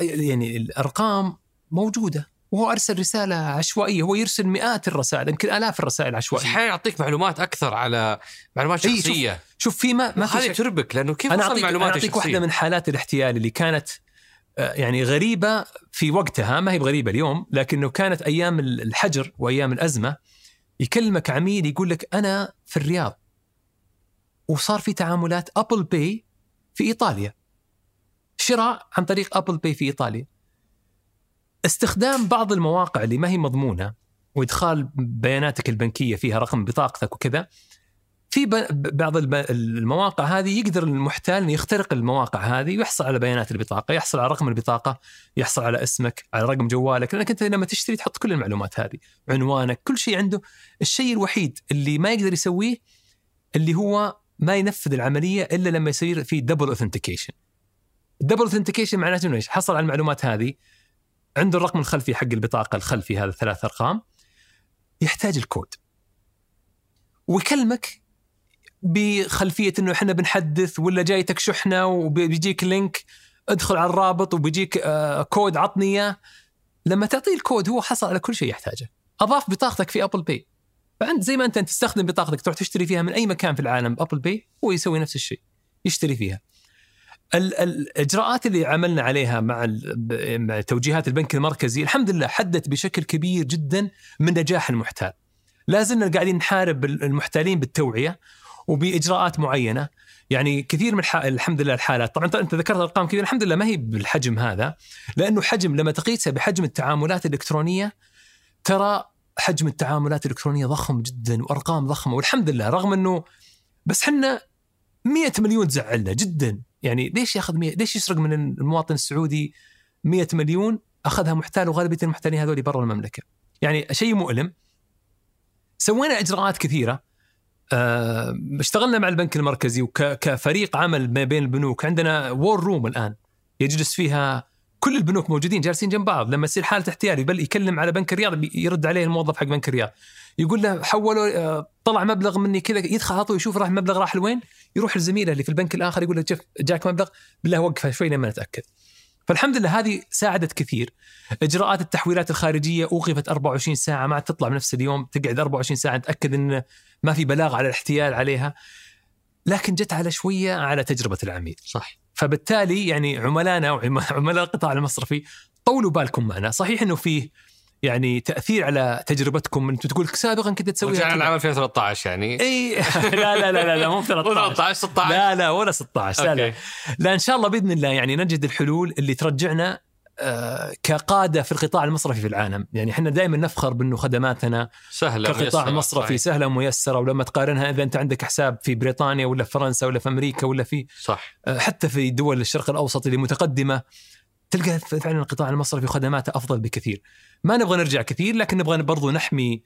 يعني الأرقام موجودة. وهو أرسل رسالة عشوائية هو يرسل مئات الرسائل يمكن آلاف الرسائل عشوائية أحيانا يعطيك معلومات أكثر على معلومات إي، شوف، شخصية شوف في ما ما في هذه شك. تربك لأنه كيف أنا اعطيك معلومات أعطيك واحدة الشخصيه؟ من حالات الاحتيال اللي كانت آه، يعني غريبة في وقتها ما هي بغريبة اليوم لكنه كانت أيام الحجر وأيام الأزمة يكلمك عميل يقول لك أنا في الرياض وصار في تعاملات Apple Pay في إيطاليا شراء عن طريق Apple Pay في إيطاليا استخدام بعض المواقع اللي ما هي مضمونة وإدخال بياناتك البنكية فيها رقم بطاقتك وكذا في بعض المواقع هذه يقدر المحتال إنه يخترق المواقع هذه ويحصل على بيانات البطاقة، يحصل على رقم البطاقة، يحصل على اسمك، على رقم جوالك، لأنك أنت لما تشتري تحط كل المعلومات هذه، عنوانك، كل شيء عنده، الشيء الوحيد اللي ما يقدر يسويه اللي هو ما ينفذ العملية إلا لما يصير في double authentication. ال double authentication معناته إنه إيش؟ حصل على المعلومات هذه عنده الرقم الخلفي حق البطاقة الخلفي هذا ثلاث أرقام يحتاج الكود. ويكلمك بخلفية إنه إحنا بنحدث ولا جايتك شحنة وبيجيك link ادخل على الرابط وبيجيك آه، كود عطني إياه. لما تعطيه الكود هو حصل على كل شيء يحتاجه. أضاف بطاقتك في Apple Pay فأنت زي ما أنت تستخدم بطاقتك تروح تشتري فيها من أي مكان في العالم ب Apple Pay هو يسوي نفس الشيء يشتري فيها. الإجراءات اللي عملنا عليها مع مع توجيهات البنك المركزي الحمد لله حدت بشكل كبير جدا من نجاح المحتال. لا زلنا قاعدين نحارب المحتالين بالتوعية وبإجراءات معينة. يعني كثير من الح... الحمد لله الحالات. طبعا أنت ذكرت أرقام كبيره الحمد لله ما هي بالحجم هذا لأنه حجم لما تقيسها بحجم التعاملات الإلكترونية ترى حجم التعاملات الإلكترونية ضخم جدا وأرقام ضخمة. والحمد لله رغم أنه بس حنا 100 مليون تزعلنا جدا. يعني ليش ياخذ 100 ليش يسرق من المواطن السعودي 100 مليون؟ أخذها محتال وغالبية المحتالين هذول برا المملكة. يعني شيء مؤلم. سوينا إجراءات كثيرة. آه، اشتغلنا مع البنك المركزي وكفريق عمل ما بين البنوك. عندنا وور روم الآن. يجلس فيها كل البنوك موجودين جالسين جنب بعض. لما يصير حالة احتيال يبل يكلم على بنك الرياض يرد عليه الموظف حق بنك الرياض. يقول له حولوا آه، طلع مبلغ مني كذا يدخل على طول يشوف راح المبلغ راح لوين؟ يروح لزميله اللي في البنك الآخر يقول له شوف جاك مبلغ؟ بالله وقفها شوي لما نتأكد. فالحمد لله هذه ساعدت كثير. إجراءات التحويلات الخارجية أوقفت 24 ساعة ما تطلع بنفس اليوم تقعد 24 ساعة نتاكد إن ما في بلاغ على الاحتيال عليها. لكن جت على شوية على تجربة العميل. صح. فبالتالي يعني عملائنا وعملاء القطاع المصرفي طولوا بالكم معنا. صحيح إنه فيه يعني تأثير على تجربتكم. انت تقول سابقا كنت تسوي رجعنا العام 2013 يعني. إي. لا لا لا لا, مو 13 13 16 لا لا ولا 16 لا لا. لا إن شاء الله بإذن الله يعني نجد الحلول اللي ترجعنا آه، كقادة في القطاع المصرفي في العالم، يعني إحنا دائما نفخر بأنه خدماتنا سهلة كقطاع مصرفي صحيح. سهلة وميسره ولما تقارنها إذا أنت عندك حساب في بريطانيا ولا في فرنسا ولا في أمريكا ولا في صح. آه، حتى في دول الشرق الأوسط اللي متقدمة تلقى فعلا القطاع المصرفي خدماته أفضل بكثير. ما نبغى نرجع كثير لكن نبغى برضو نحمي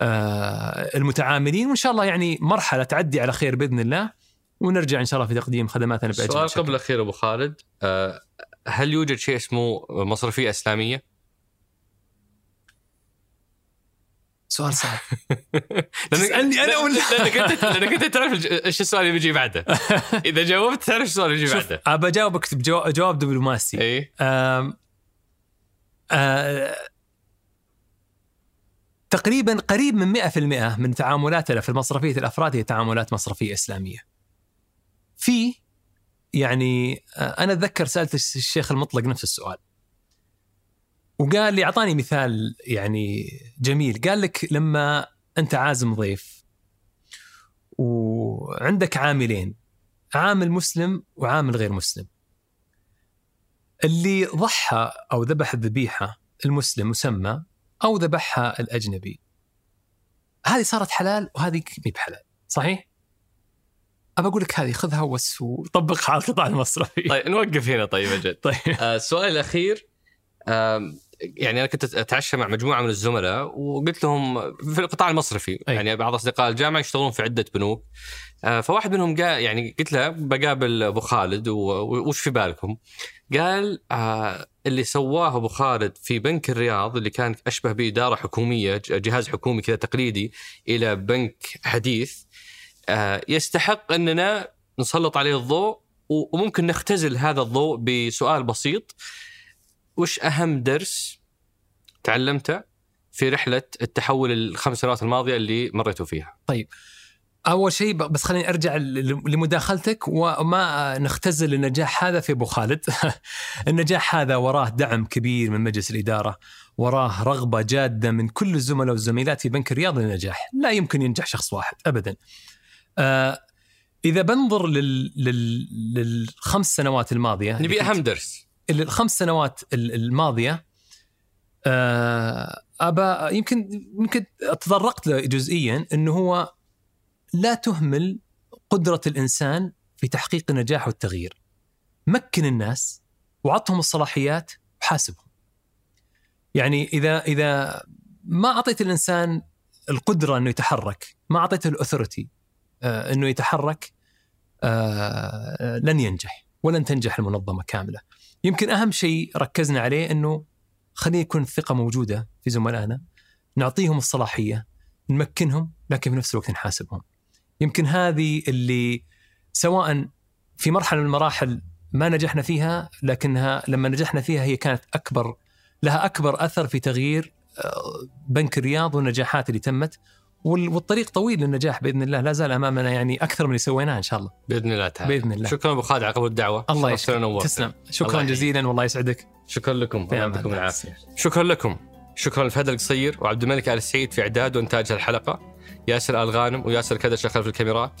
آه، المتعاملين وإن شاء الله يعني مرحلة تعدي على خير بإذن الله ونرجع إن شاء الله في تقديم خدماتنا بأجل سؤال قبل الاخير أبو خالد هل يوجد شيء اسمه مصرفية إسلامية؟ سؤال صعب. تسألني أنا ولا؟ لانك انت لأنك أنت تعرف إيش السؤال اللي بيجي بعده. إذا جاوبت تعرف السؤال اللي بيجي بعده. أبى أجاوبك بجواب دبلوماسي. اي تقريبا قريب من 100% من تعاملاتنا في المصرفية الأفراد هي تعاملات مصرفية إسلامية. في يعني آه، أنا أتذكر سألت الشيخ المطلق نفس السؤال. وقال لي أعطاني مثال يعني جميل، قال لك لما أنت عازم ضيف وعندك عاملين عامل مسلم وعامل غير مسلم. اللي ضحى أو ذبح الذبيحة المسلم مسمى أو ذبحها الأجنبي. هذه صارت حلال وهذه مي بحلال، صحيح؟ أبى أقول لك هذه خذها وس وطبقها على القطاع المصرفي طيب نوقف هنا طيب أجل طيب آه السؤال الأخير آه يعني أنا كنت أتعشى مع مجموعة من الزملاء وقلت لهم في القطاع المصرفي أي. يعني بعض أصدقاء الجامعة يشتغلون في عدة بنوك آه فواحد منهم قال يعني قلت له بقابل ابو خالد وش في بالكم؟ قال آه اللي سواه أبو خالد في بنك الرياض اللي كان أشبه بإدارة حكومية جهاز حكومي كذا تقليدي إلى بنك حديث آه، يستحق أننا نسلط عليه الضوء وممكن نختزل هذا الضوء بسؤال بسيط وش أهم درس تعلمته في رحلة التحول الخمس سنوات الماضية اللي مريتوا فيها؟ طيب أول شيء بس خليني أرجع لمداخلتك وما نختزل النجاح هذا في أبو خالد. النجاح هذا وراه دعم كبير من مجلس الإدارة وراه رغبة جادة من كل الزملاء والزميلات في بنك الرياض للنجاح. لا يمكن ينجح شخص واحد ابدا. آه إذا بنظر لل... لل... للخمس سنوات الماضية نبي أهم درس. الخمس سنوات الماضية آه أبا يمكن يمكن تطرقت له جزئيا إنه هو لا تهمل قدرة الإنسان في تحقيق النجاح والتغيير مكن الناس وعطهم الصلاحيات وحاسبهم يعني إذا إذا ما أعطيت الإنسان القدرة إنه يتحرك ما أعطيته الأثورتي آه، إنه يتحرك آه، لن ينجح ولن تنجح المنظمة كاملة. يمكن أهم شيء ركزنا عليه إنه خليه يكون الثقة موجودة في زملائنا نعطيهم الصلاحية نمكنهم لكن في نفس الوقت نحاسبهم. يمكن هذه اللي سواء في مرحلة من المراحل ما نجحنا فيها لكنها لما نجحنا فيها هي كانت أكبر لها أكبر أثر في تغيير آه، بنك الرياض والنجاحات اللي تمت والطريق طويل للنجاح بإذن الله. لا زال أمامنا يعني أكثر من اللي سويناه إن شاء الله. بإذن الله تعالى. بإذن الله. شكرا أبو خالد على قبول الدعوة. الله يسعدك. تسلم. شكرا جزيلا والله يسعدك. شكرا لكم. يعطيكم العافية. شكرا لكم. شكرا لفهد القصير وعبد الملك آل السعيد في إعداد وإنتاج الحلقة. ياسر آل غانم وياسر كدش خلف الكاميرات.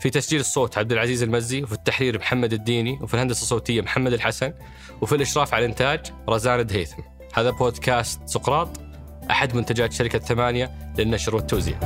في تسجيل الصوت عبد العزيز المزي وفي التحرير محمد الديني وفي الهندسة الصوتية محمد الحسن وفي الإشراف على الإنتاج رزان الدهيثم هذا بودكاست سقراط. أحد منتجات شركة ثمانية للنشر والتوزيع.